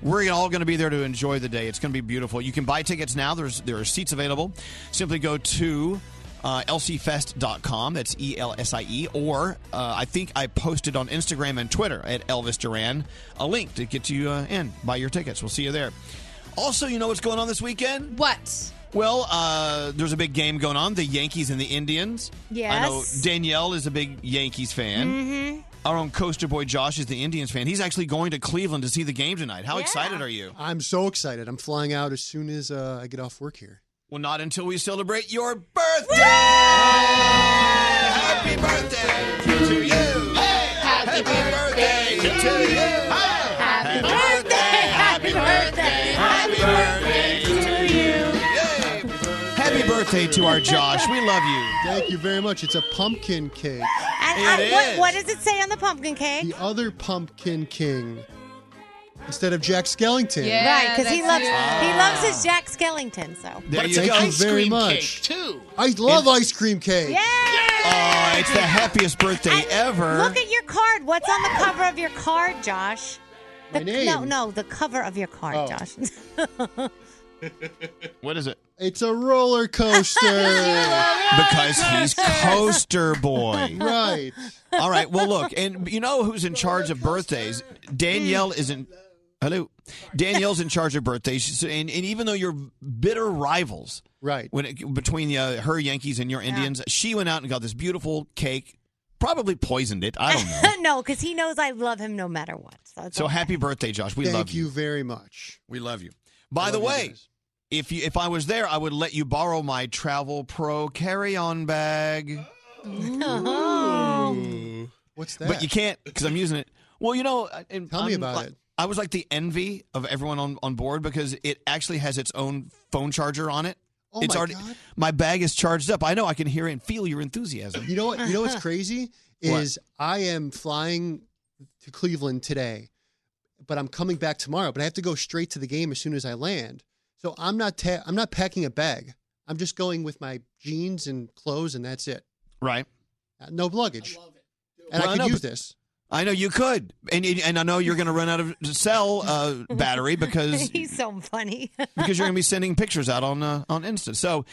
we're all going to be there to enjoy the day. It's going to be beautiful. You can buy tickets now. There's there are seats available. Simply go to uh, elsiefest.com. That's E L S I E. Or uh, I think I posted on Instagram and Twitter at Elvis Duran a link to get you uh, in. Buy your tickets. We'll see you there. Also, you know what's going on this weekend? What? Well, uh, there's a big game going on. The Yankees and the Indians. I know Danielle is a big Yankees fan. Mm-hmm. Our own coaster boy Josh is the Indians fan. He's actually going to Cleveland to see the game tonight. How excited are you? I'm so excited. I'm flying out as soon as uh, I get off work here. Well, not until we celebrate your birthday. Happy birthday to you. Happy birthday to you. Happy birthday. Happy birthday. Happy birthday to you. Happy birthday to our Josh. We love you. Thank you very much. It's a pumpkin cake. And It I, what, is. what does it say on the pumpkin cake? The other pumpkin king instead of Jack Skellington. right, because he loves that's he loves his Jack Skellington. So There you Thank go. you very much. too. I love ice cream cake. Yeah. Oh, it's the happiest birthday ever. Look at your card. What's on the cover of your card, Josh? The, My name. No, no, the cover of your card, Oh. Josh. What is it? It's a roller coaster. because he's coaster boy. Right. All right. Well, look, and you know who's in charge of birthdays? Danielle is in. Hello, Danielle's in charge of birthdays, and, and even though you're bitter rivals, right, when it, between uh, her Yankees and your Indians, she went out and got this beautiful cake. Probably poisoned it. I don't know. no, because he knows I love him no matter what. So, it's So okay. happy birthday, Josh. We Thank love you. you very much. We love you. By the love you way, guys. if you if I was there, I would let you borrow my Travelpro carry-on bag. Ooh. What's that? But you can't because I'm using it. Well, you know, and Tell me I'm about like- it. I was like the envy of everyone on, on board because it actually has its own phone charger on it. Oh it's my already God. my bag is charged up. I know I can hear and feel your enthusiasm. You know what? You know what's crazy What? is I am flying to Cleveland today, but I'm coming back tomorrow. But I have to go straight to the game as soon as I land. So I'm not ta- I'm not packing a bag. I'm just going with my jeans and clothes, and that's it. Right. Uh, No luggage. And Well, I could know, use but- this. I know you could, and and I know you're going to run out of cell uh, battery because he's so funny. because you're going to be sending pictures out on uh, on Insta. So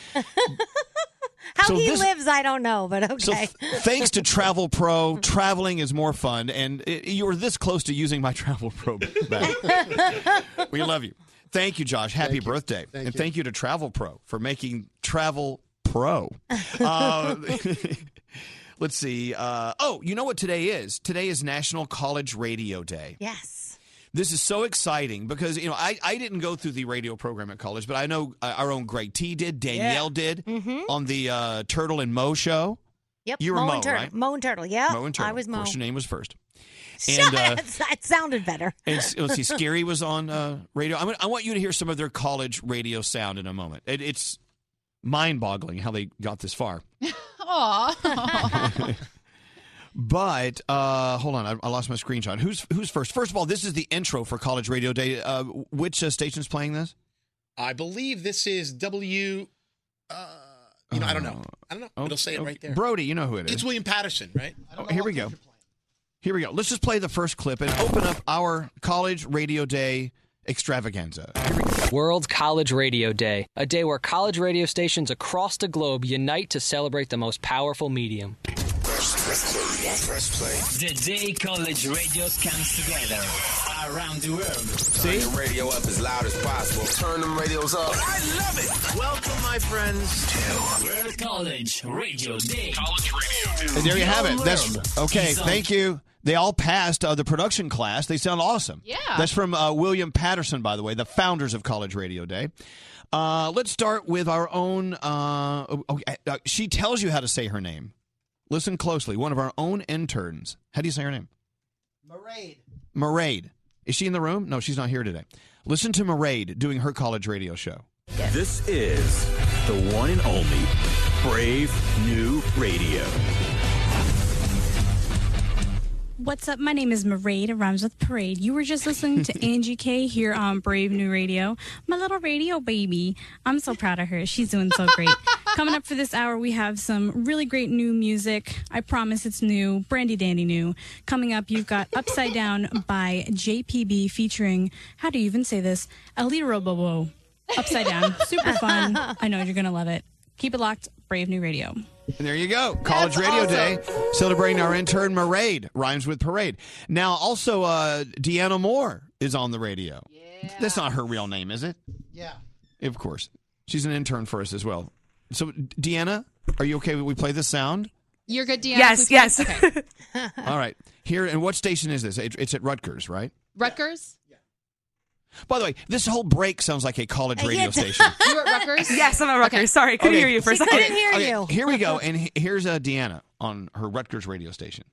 How so he this- lives, I don't know, but okay. So th- thanks to Travelpro, traveling is more fun, and it, you were this close to using my Travelpro bag. we love you. Thank you, Josh. Happy birthday, Thank and you. thank you to Travelpro for making Travel Pro. Uh, let's see. Uh, oh, you know what today is? Today is National College Radio Day. yes. This is so exciting because you know I, I didn't go through the radio program at college, but I know uh, our own Greg T did, Danielle did Mhm. on the uh, Turtle and Mo show. Yep. You were Mo, Mo, and Turtle. right? Mo and Turtle. Yeah. Mo and Turtle. I was Mo. Of course, your name was first. And, uh, it. Sounded better. and let's see, Scary was on uh, radio. I, I want you to hear some of their college radio sound in a moment. It, it's mind-boggling how they got this far. Aw. But uh, hold on, I, I lost my screenshot. Who's who's first? First of all, this is the intro for College Radio Day. Uh, which uh, station's playing this? I believe this is W. Uh, you know, I don't know. I don't know. Oh, It'll say it right there. Brody, you know who it is. It's William Paterson, right? Oh, here we go. Here we go. Let's just play the first clip and open up our College Radio Day extravaganza. World College Radio Day, a day where college radio stations across the globe unite to celebrate the most powerful medium. The day college radio comes together around the world. See? Turn the radio up as loud as possible. Turn them radios up. I love it. Welcome, my friends, to World College Radio Day. College Radio And there you have it. That's okay. Thank you. They all passed uh, the production class. They sound awesome. Yeah. That's from uh, William Paterson, by the way, the founders of College Radio Day. Uh, let's start with our own. Uh, okay, uh, she tells you how to say her name. Listen closely. One of our own interns. How do you say her name? Maraid. Maraid. Is she in the room? No, she's not here today. Listen to Maraid doing her college radio show. This is the one and only Brave New Radio. What's up? My name is Maraid. It rhymes with parade. You were just listening to Angie K here on Brave New Radio. My little radio baby. I'm so proud of her. She's doing so great. Coming up for this hour, we have some really great new music. I promise it's new, brandy dandy new. Coming up, you've got Upside Down by JPB featuring, how do you even say this? Elite Robobo. Upside Down. Super fun. I know you're going to love it. Keep it locked. Brave New Radio. And there you go. College Radio Day, celebrating our intern Maraid. Rhymes with parade. Now, also, uh, Deanna Moore is on the radio. That's not her real name, is it? Yeah. Of course. She's an intern for us as well. So, Deanna, are you okay? We play the sound? You're good, Deanna. Yes, yes. Okay. All right. Here, and what station is this? It- It's at Rutgers, right? Rutgers? By the way, this whole break sounds like a college radio station. You at Rutgers? Yes, I'm at Rutgers. Sorry, couldn't Okay. hear you for a She second. couldn't hear Okay, you. Here we go. And he- here's uh, Deanna on her Rutgers radio station.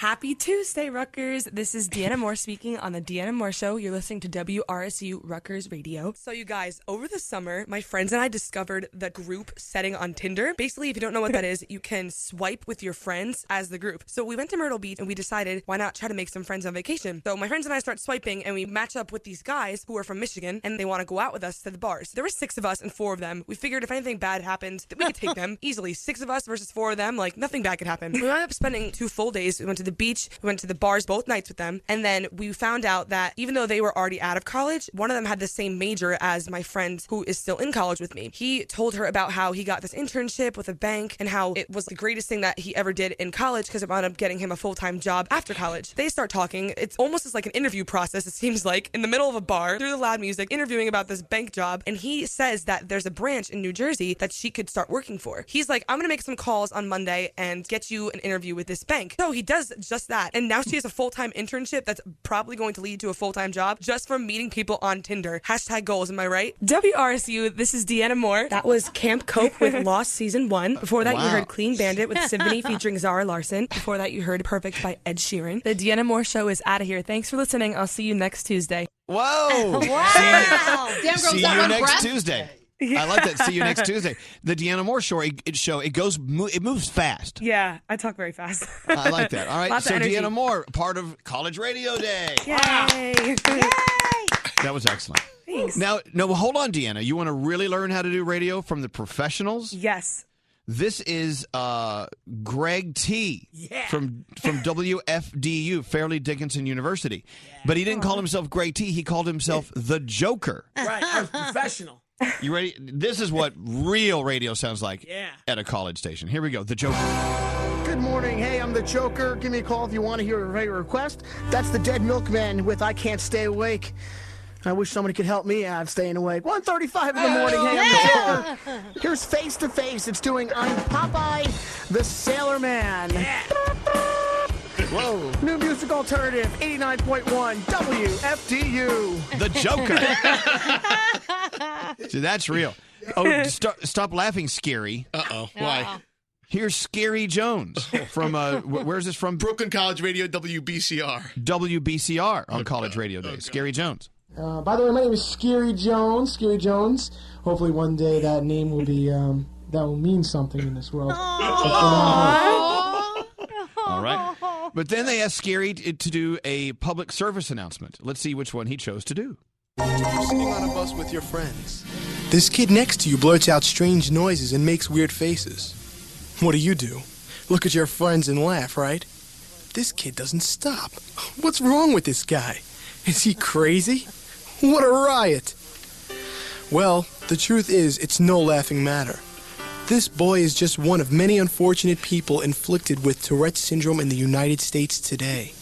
Happy Tuesday, Rutgers. This is Deanna Moore speaking on the Deanna Moore Show. You're listening to WRSU Rutgers Radio. So, you guys, over the summer, my friends and I discovered the group setting on Tinder. Basically, if you don't know what that is, you can swipe with your friends as the group. So, we went to Myrtle Beach and we decided why not try to make some friends on vacation. So, my friends and I start swiping and we match up with these guys who are from Michigan and they want to go out with us to the bars. There were six of us and four of them. We figured if anything bad happened, that we could take them easily. Six of us versus four of them, like nothing bad could happen. We ended up spending two full days. We went to the beach. We went to the bars both nights with them. And then we found out that even though they were already out of college, one of them had the same major as my friend who is still in college with me. He told her about how he got this internship with a bank and how it was the greatest thing that he ever did in college because it wound up getting him a full time job after college. They start talking. It's almost as like an interview process, it seems like, in the middle of a bar through the loud music, interviewing about this bank job. And he says that there's a branch in New Jersey that she could start working for. He's like, I'm going to make some calls on Monday and get you an interview with this bank. So he does just that. And now she has a full time internship that's probably going to lead to a full time job just from meeting people on Tinder. Hashtag goals, am I right? WRSU, this is Deanna Moore. That was Camp Cope with Lost Season 1. Before that, you heard Clean Bandit with Symphony featuring Zara Larsson. Before that, you heard Perfect by Ed Sheeran. The Deanna Moore Show is out of here. Thanks for listening. I'll see you next Tuesday. Whoa! wow. See, see you next Tuesday. I like that. See you next Tuesday. The Deanna Moore show. It, it show it goes. mo- It moves fast. Yeah, I talk very fast. I like that. All right. Lots so of. Deanna Moore, part of College Radio Day. Yay! That was excellent. Thanks. Now, no, hold on, Deanna. You want to really learn how to do radio from the professionals? Yes. This is uh, Greg T yeah. from from WFDU, Fairleigh Dickinson University. But he didn't call himself Greg T. He called himself the Joker. Right, I was professional. You ready? This is what real radio sounds like Yeah. at a college station. Here we go. The Joker. Good morning. Hey, I'm the Joker. Give me a call if you want to hear a radio request. That's the Dead Milkman with I Can't Stay Awake. I wish somebody could help me out staying awake. 1.35 in the morning. Hey, I'm the oh, Joker. Here's Face to Face. It's doing I'm Popeye the Sailor Man. Whoa. New music alternative 89.1 WFDU. The Joker. So that's real. Oh, st- stop laughing, Scary. Uh oh. Why? Here's Scary Jones from uh, where's this from? Brooklyn College Radio WBCR. WBCR on College Radio Day. Scary Jones. Uh, by the way, my name is Scary Jones. Scary Jones. Hopefully, one day that name will be um, that will mean something in this world. All right. But then they asked Scary to do a public service announcement. Let's see which one he chose to do. You're sitting on a bus with your friends. This kid next to you blurts out strange noises and makes weird faces. What do you do? Look at your friends and laugh, right? This kid doesn't stop. What's wrong with this guy? Is he crazy? What a riot! Well, the truth is, it's no laughing matter. This boy is just one of many unfortunate people inflicted with Tourette's syndrome in the United States today.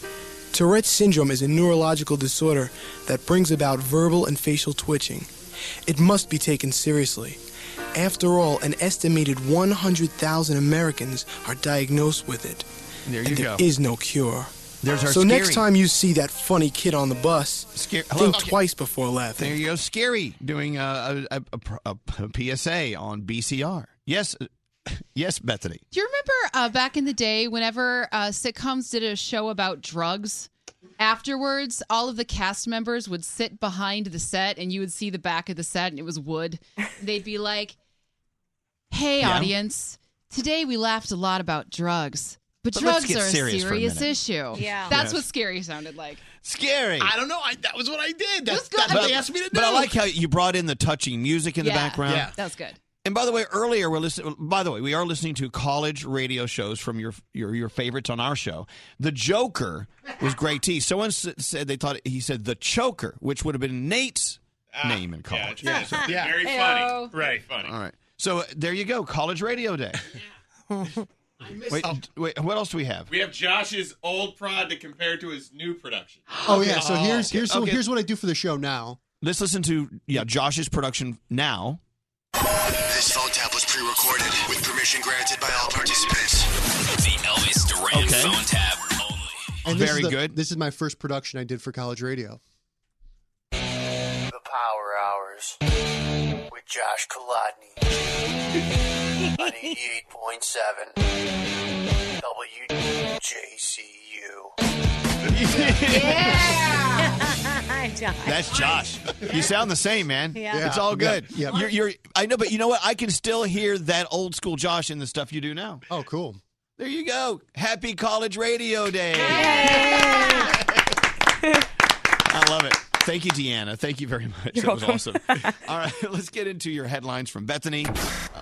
Tourette's syndrome is a neurological disorder that brings about verbal and facial twitching. It must be taken seriously. After all, an estimated 100,000 Americans are diagnosed with it. There and you there go. is no cure. There's our so next time you see that funny kid on the bus, hello? think twice before laughing. There you go, Scary doing a, a, a, a PSA on BCR. Yes, yes, Bethany. Do you remember uh, back in the day whenever uh, sitcoms did a show about drugs? Afterwards, all of the cast members would sit behind the set and you would see the back of the set and it was wood. They'd be like, Hey, Yeah. audience, today we laughed a lot about drugs. But, But let's drugs get are a serious serious, for a minute. issue. Yeah. That's Yes. what scary sounded like. Scary. I don't know. I, that was what I did. That's, good. that's what they asked me to do. But I like how you brought in the touching music in the Yeah. background. Yeah. That was good. And by the way, earlier we're listening. By the way, we are listening to college radio shows from your your your favorites on our show. The Joker was great. T. Someone s- said they thought he said the Choker, which would have been Nate's name in college. Yeah, it's- So- Very Heyo. funny. Very funny. All right. So uh, there you go, College Radio Day. wait, wait, what else do we have? We have Josh's old prod to compare to his new production. Oh yeah. So here's here's so here's what I do for the show now. Let's listen to yeah Josh's production now. Pre-recorded with permission granted by all participants. The Elvis Duran Okay. phone tab. And this Very is the- good. This is my first production I did for college radio. The Power Hours with Josh Kolodny on 88.7 WJCU. That's Josh. You sound the same, man. Yeah. It's all good. Yeah. You're, you're. I know, but you know what? I can still hear that old school Josh in the stuff you do now. Oh, cool. There you go. Happy College Radio Day. I love it. Thank you, Deanna. Thank you very much. You're that was awesome. All right, let's get into your headlines from Bethany.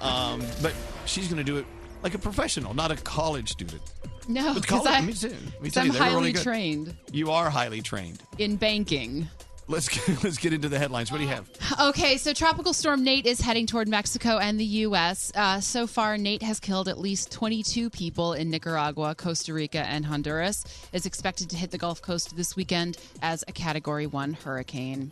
Um, but she's going to do it like a professional, not a college student. No, because college- I- let me see- let me 'cause tell you, I'm really highly good. trained You are highly trained. in banking. Let's get, let's get into the headlines. What do you have? Okay, so Tropical Storm Nate is heading toward Mexico and the U.S. Uh, so far, Nate has killed at least 22 people in Nicaragua, Costa Rica, and Honduras. Is expected to hit the Gulf Coast this weekend as a Category 1 hurricane.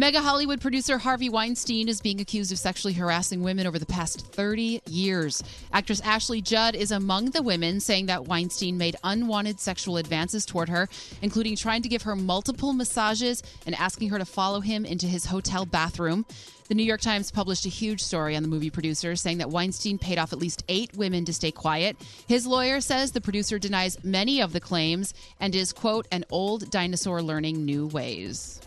Mega Hollywood producer Harvey Weinstein is being accused of sexually harassing women over the past 30 years. Actress Ashley Judd is among the women saying that Weinstein made unwanted sexual advances toward her, including trying to give her multiple massages and asking her to follow him into his hotel bathroom. The New York Times published a huge story on the movie producer saying that Weinstein paid off at least eight women to stay quiet. His lawyer says the producer denies many of the claims and is, quote, an old dinosaur learning new ways.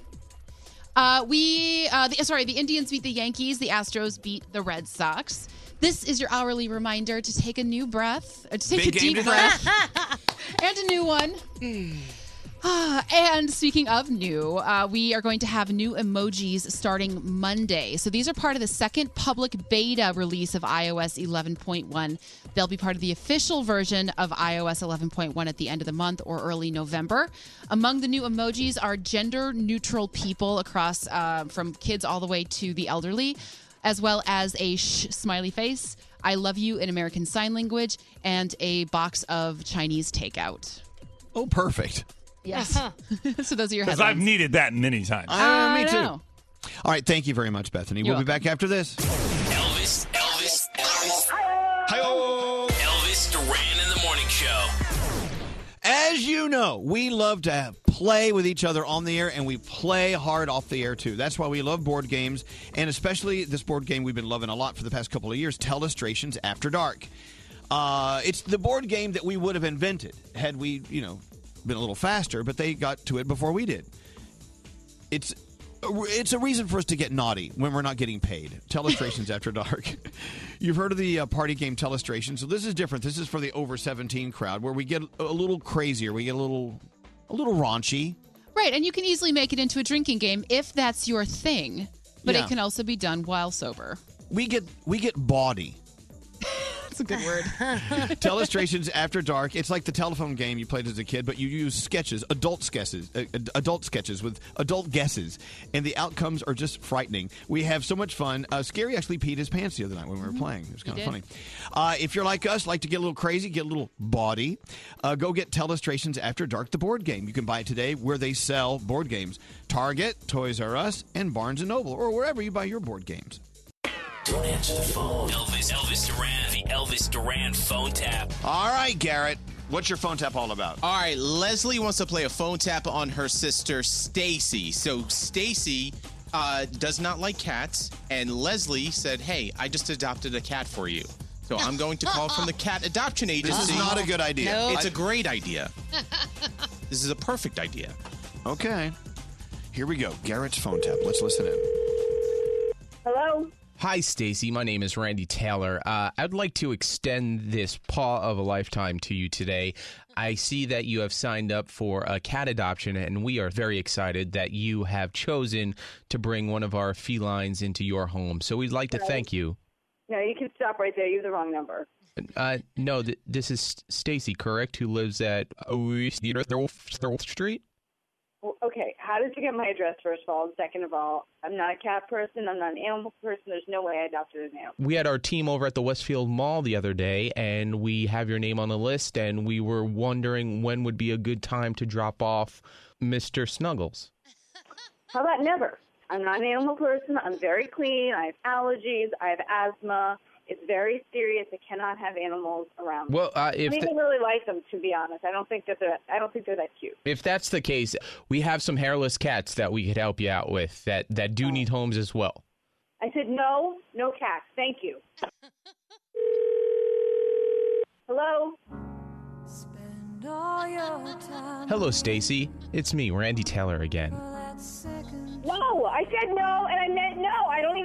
Uh, we, uh, the, sorry, the Indians beat the Yankees. The Astros beat the Red Sox. This is your hourly reminder to take a new breath, uh, to take Big a deep breath, and a new one. Ah, and speaking of new, uh, we are going to have new emojis starting Monday. So these are part of the second public beta release of iOS 11.1. They'll be part of the official version of iOS 11.1 at the end of the month or early November. Among the new emojis are gender neutral people across uh, from kids all the way to the elderly, as well as a shh smiley face, I love you in American Sign Language, and a box of Chinese takeout. Oh, perfect. Yes. so those are your Because. I've needed that many times. Uh, me I too. know. All right, thank you very much, Bethany. You're we'll be back after this. Elvis, Elvis, Elvis. Elvis Duran in the morning show. As you know, we love to play with each other on the air, and we play hard off the air too. That's why we love board games, and especially this board game we've been loving a lot for the past couple of years, Telestrations After Dark. Uh, it's the board game that we would have invented had we, you know, been a little faster, but they got to it before we did. It's it's a reason for us to get naughty when we're not getting paid. Telestrations after dark. You've heard of the uh, party game Telestration, so this is different. This is for the over 17 crowd where we get a little crazier, we get a little a little raunchy. Right, and you can easily make it into a drinking game if that's your thing, but Yeah. it can also be done while sober. We get we get bawdy. That's a good word. Telestrations After Dark. It's like the telephone game you played as a kid, but you use sketches, adult sketches, uh, adult sketches with adult guesses, and the outcomes are just frightening. We have so much fun. Uh, Scary actually peed his pants the other night when we were playing. It was kind of funny. Uh, if you're like us, like to get a little crazy, get a little bawdy, uh, go get Telestrations After Dark, the board game. You can buy it today where they sell board games: Target, Toys R Us, and Barnes and Noble, or wherever you buy your board games. Don't answer the phone. Elvis, Elvis Duran, the Elvis Duran phone tap. All right, Garrett. What's your phone tap all about? All right, Leslie wants to play a phone tap on her sister Stacy. So Stacy uh, does not like cats, and Leslie said, "Hey, I just adopted a cat for you." So I'm going to call from the cat adoption agency. This is not a good idea. Nope. It's a great idea. This is a perfect idea. Okay. Here we go. Garrett's phone tap. Let's listen in. Hello. Hi, Stacy. My name is Randy Taylor. Uh, I'd like to extend this paw of a lifetime to you today. I see that you have signed up for a cat adoption, and we are very excited that you have chosen to bring one of our felines into your home. So we'd like to thank you. No, you can stop right there. You have the wrong number. Uh, no, th- this is Stacy, correct? Who lives at Street? Well, okay, how did you get my address, first of all? And second of all, I'm not a cat person. I'm not an animal person. There's no way I adopted an animal. We had our team over at the Westfield Mall the other day, and we have your name on the list, and we were wondering when would be a good time to drop off Mr. Snuggles. How about never? I'm not an animal person. I'm very clean. I have allergies. I have asthma. It's very serious. I cannot have animals around. me. Well, uh, if I don't the- even really like them, to be honest. I don't think that they're. I don't think they're that cute. If that's the case, we have some hairless cats that we could help you out with that, that do need homes as well. I said no, no cats. Thank you. Hello. Hello, Stacy. It's me, Randy Taylor again. No, I said no, and I meant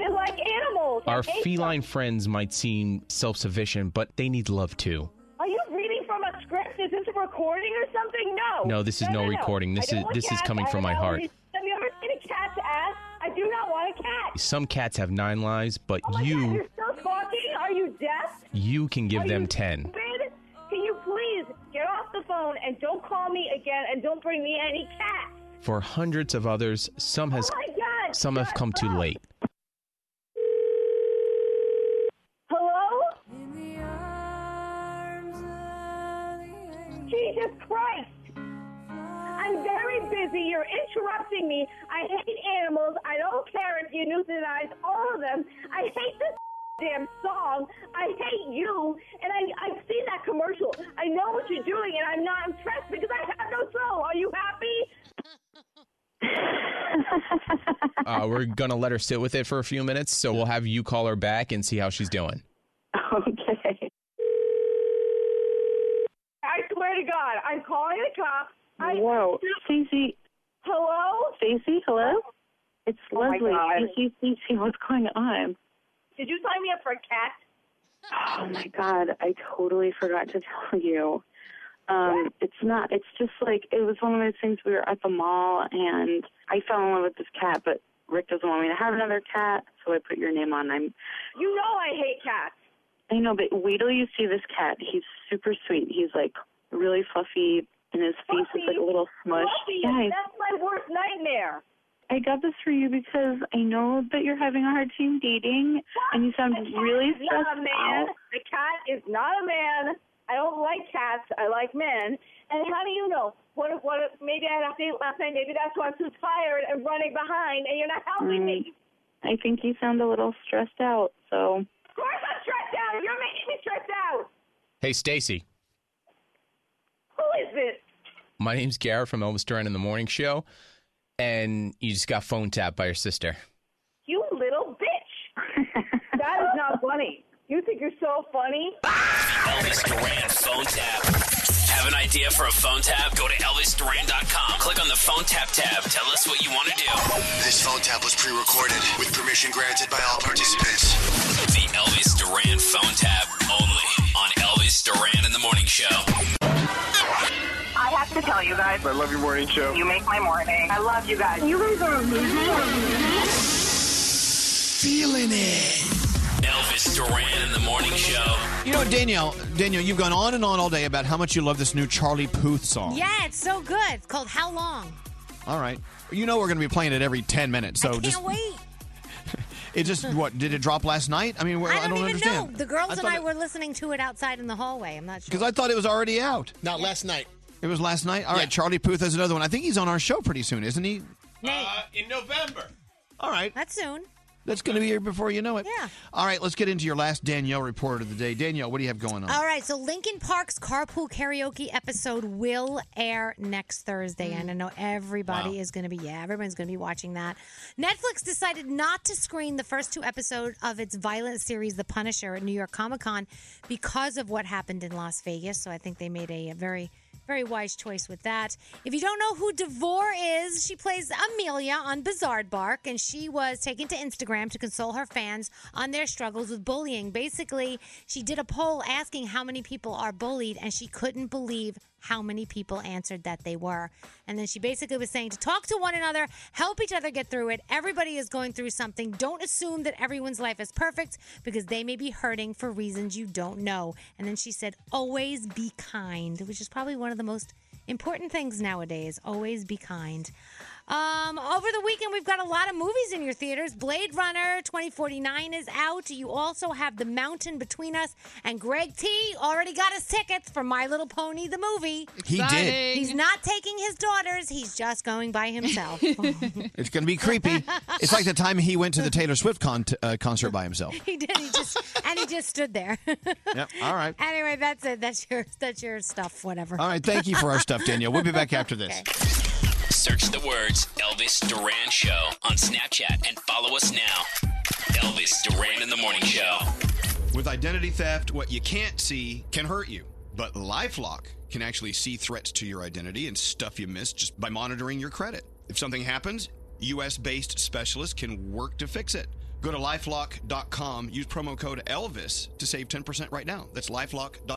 no. Like animals. Our feline friends might seem self sufficient, but they need love too. Are you reading from a script? Is this a recording or something? No. No, this is no recording. This I don't is- this is coming from my heart. Have you ever seen a cat's ass? I do not want a cat. Some cats have nine lives, but Oh my God, you you're still talking? Are you deaf? you can give Are them you ten. stupid? Can you please get off the phone and don't call me again and don't bring me any cat. For hundreds of others, some has Oh God, some have come too late. Interrupting me. I hate animals. I don't care if you euthanize all of them. I hate this damn song. I hate you. And I, I've seen that commercial. I know what you're doing, and I'm not impressed because I have no soul. Are you happy? Uh, we're gonna let her sit with it for a few minutes, so we'll have you call her back and see how she's doing. Okay. I swear to God, I'm calling the cops. I, Whoa, Stacey. Hello? Stacy, hello? It's Oh Leslie. God. Stacey, Stacey, what's going on? Did you sign me up for a cat? Oh my God, I totally forgot to tell you. Um, it's not, it's just like, it was one of those things we were at the mall and I fell in love with this cat, but Rick doesn't want me to have another cat, so I put your name on. I'm, You know I hate cats. I know, but wait till you see this cat. He's super sweet. He's like really fluffy and his face is like a little smush. Fluffy, Yeah, that's my worst nightmare. I got this for you because I know that you're having a hard time dating and you sound really It's not stressed a man. out. The cat is not a man. I don't like cats. I like men. And how do you know? What if, what if maybe I had a date last night? Maybe that's why I'm too tired and running behind, and you're not helping me. Mm, I think you sound a little stressed out, so Of course I'm stressed out. You're making me stressed out. Hey, Stacy. Who is this? My name's Garrett from Elvis Duran in the Morning Show, and you just got phone tapped by your sister. You little bitch. that is not funny. You think you're so funny? Elvis Duran phone tap. Have an idea for a phone tap? Go to ElvisDuran.com. Click on the phone tap tab. Tell us what you want to do. This phone tap was pre-recorded with permission granted by all participants. The Elvis Duran phone tap only on Elvis Duran in the Morning Show. I tell you guys. I love your morning show. You make my morning. I love you guys. You guys are amazing. Feeling it. Elvis Duran in the Morning Show. You know, Danielle, Danielle, you've gone on and on all day about how much you love this new Charlie Puth song. Yeah, it's so good. It's called How Long? All right. You know we're going to be playing it every 10 minutes. So I Can't just wait. it just what did it drop last night? I mean, we're- I don't, even understand. know. The girls I and I it- were listening to it outside in the hallway. I'm not sure. Because I thought it was already out. Not last night. It was last night. All right, Charlie Puth has another one. I think he's on our show pretty soon, isn't he? Uh, in November. All right. That's soon. That's going to be here before you know it. Yeah. All right, let's get into your last Danielle report of the day. Danielle, what do you have going on? All right, so Linkin Park's Carpool Karaoke episode will air next Thursday, and I know everybody Wow. is going to be yeah, everyone's going to be watching that. Netflix decided not to screen the first two episodes of its violent series, The Punisher, at New York Comic Con because of what happened in Las Vegas. So I think they made a, a very very wise choice with that. If you don't know who DeVore is, she plays Amelia on Bizaardvark, and she was taken to Instagram to console her fans on their struggles with bullying. Basically, she did a poll asking how many people are bullied, and she couldn't believe how many people answered that they were. And then she basically was saying to talk to one another, help each other get through it. Everybody is going through something. Don't assume that everyone's life is perfect because they may be hurting for reasons you don't know. And then she said, always be kind, which is probably one of the most important things nowadays. Always be kind. Um, over the weekend, we've got a lot of movies in your theaters. Blade Runner 2049 is out. You also have The Mountain Between Us, and Greg T already got his tickets for My Little Pony, the movie. He did. He's not taking his daughters, he's just going by himself. It's going to be creepy. it's like the time he went to the Taylor Swift con- uh, concert by himself. he did. He just and he just stood there. Yep. All right. Anyway, that's it. That's your that's your stuff. Whatever. All right. Thank you for our stuff, Danielle. We'll be back after this. Search the words Elvis Duran Show on Snapchat and follow us now. Elvis Duran in the Morning Show. With identity theft, what you can't see can hurt you. But Lifelock can actually see threats to your identity and stuff you missed just by monitoring your credit. If something happens, US based specialists can work to fix it. Go to lifelock.com, use promo code ELVIS to save 10% right now. That's lifelock.com.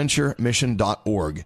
bonaventuremission.org.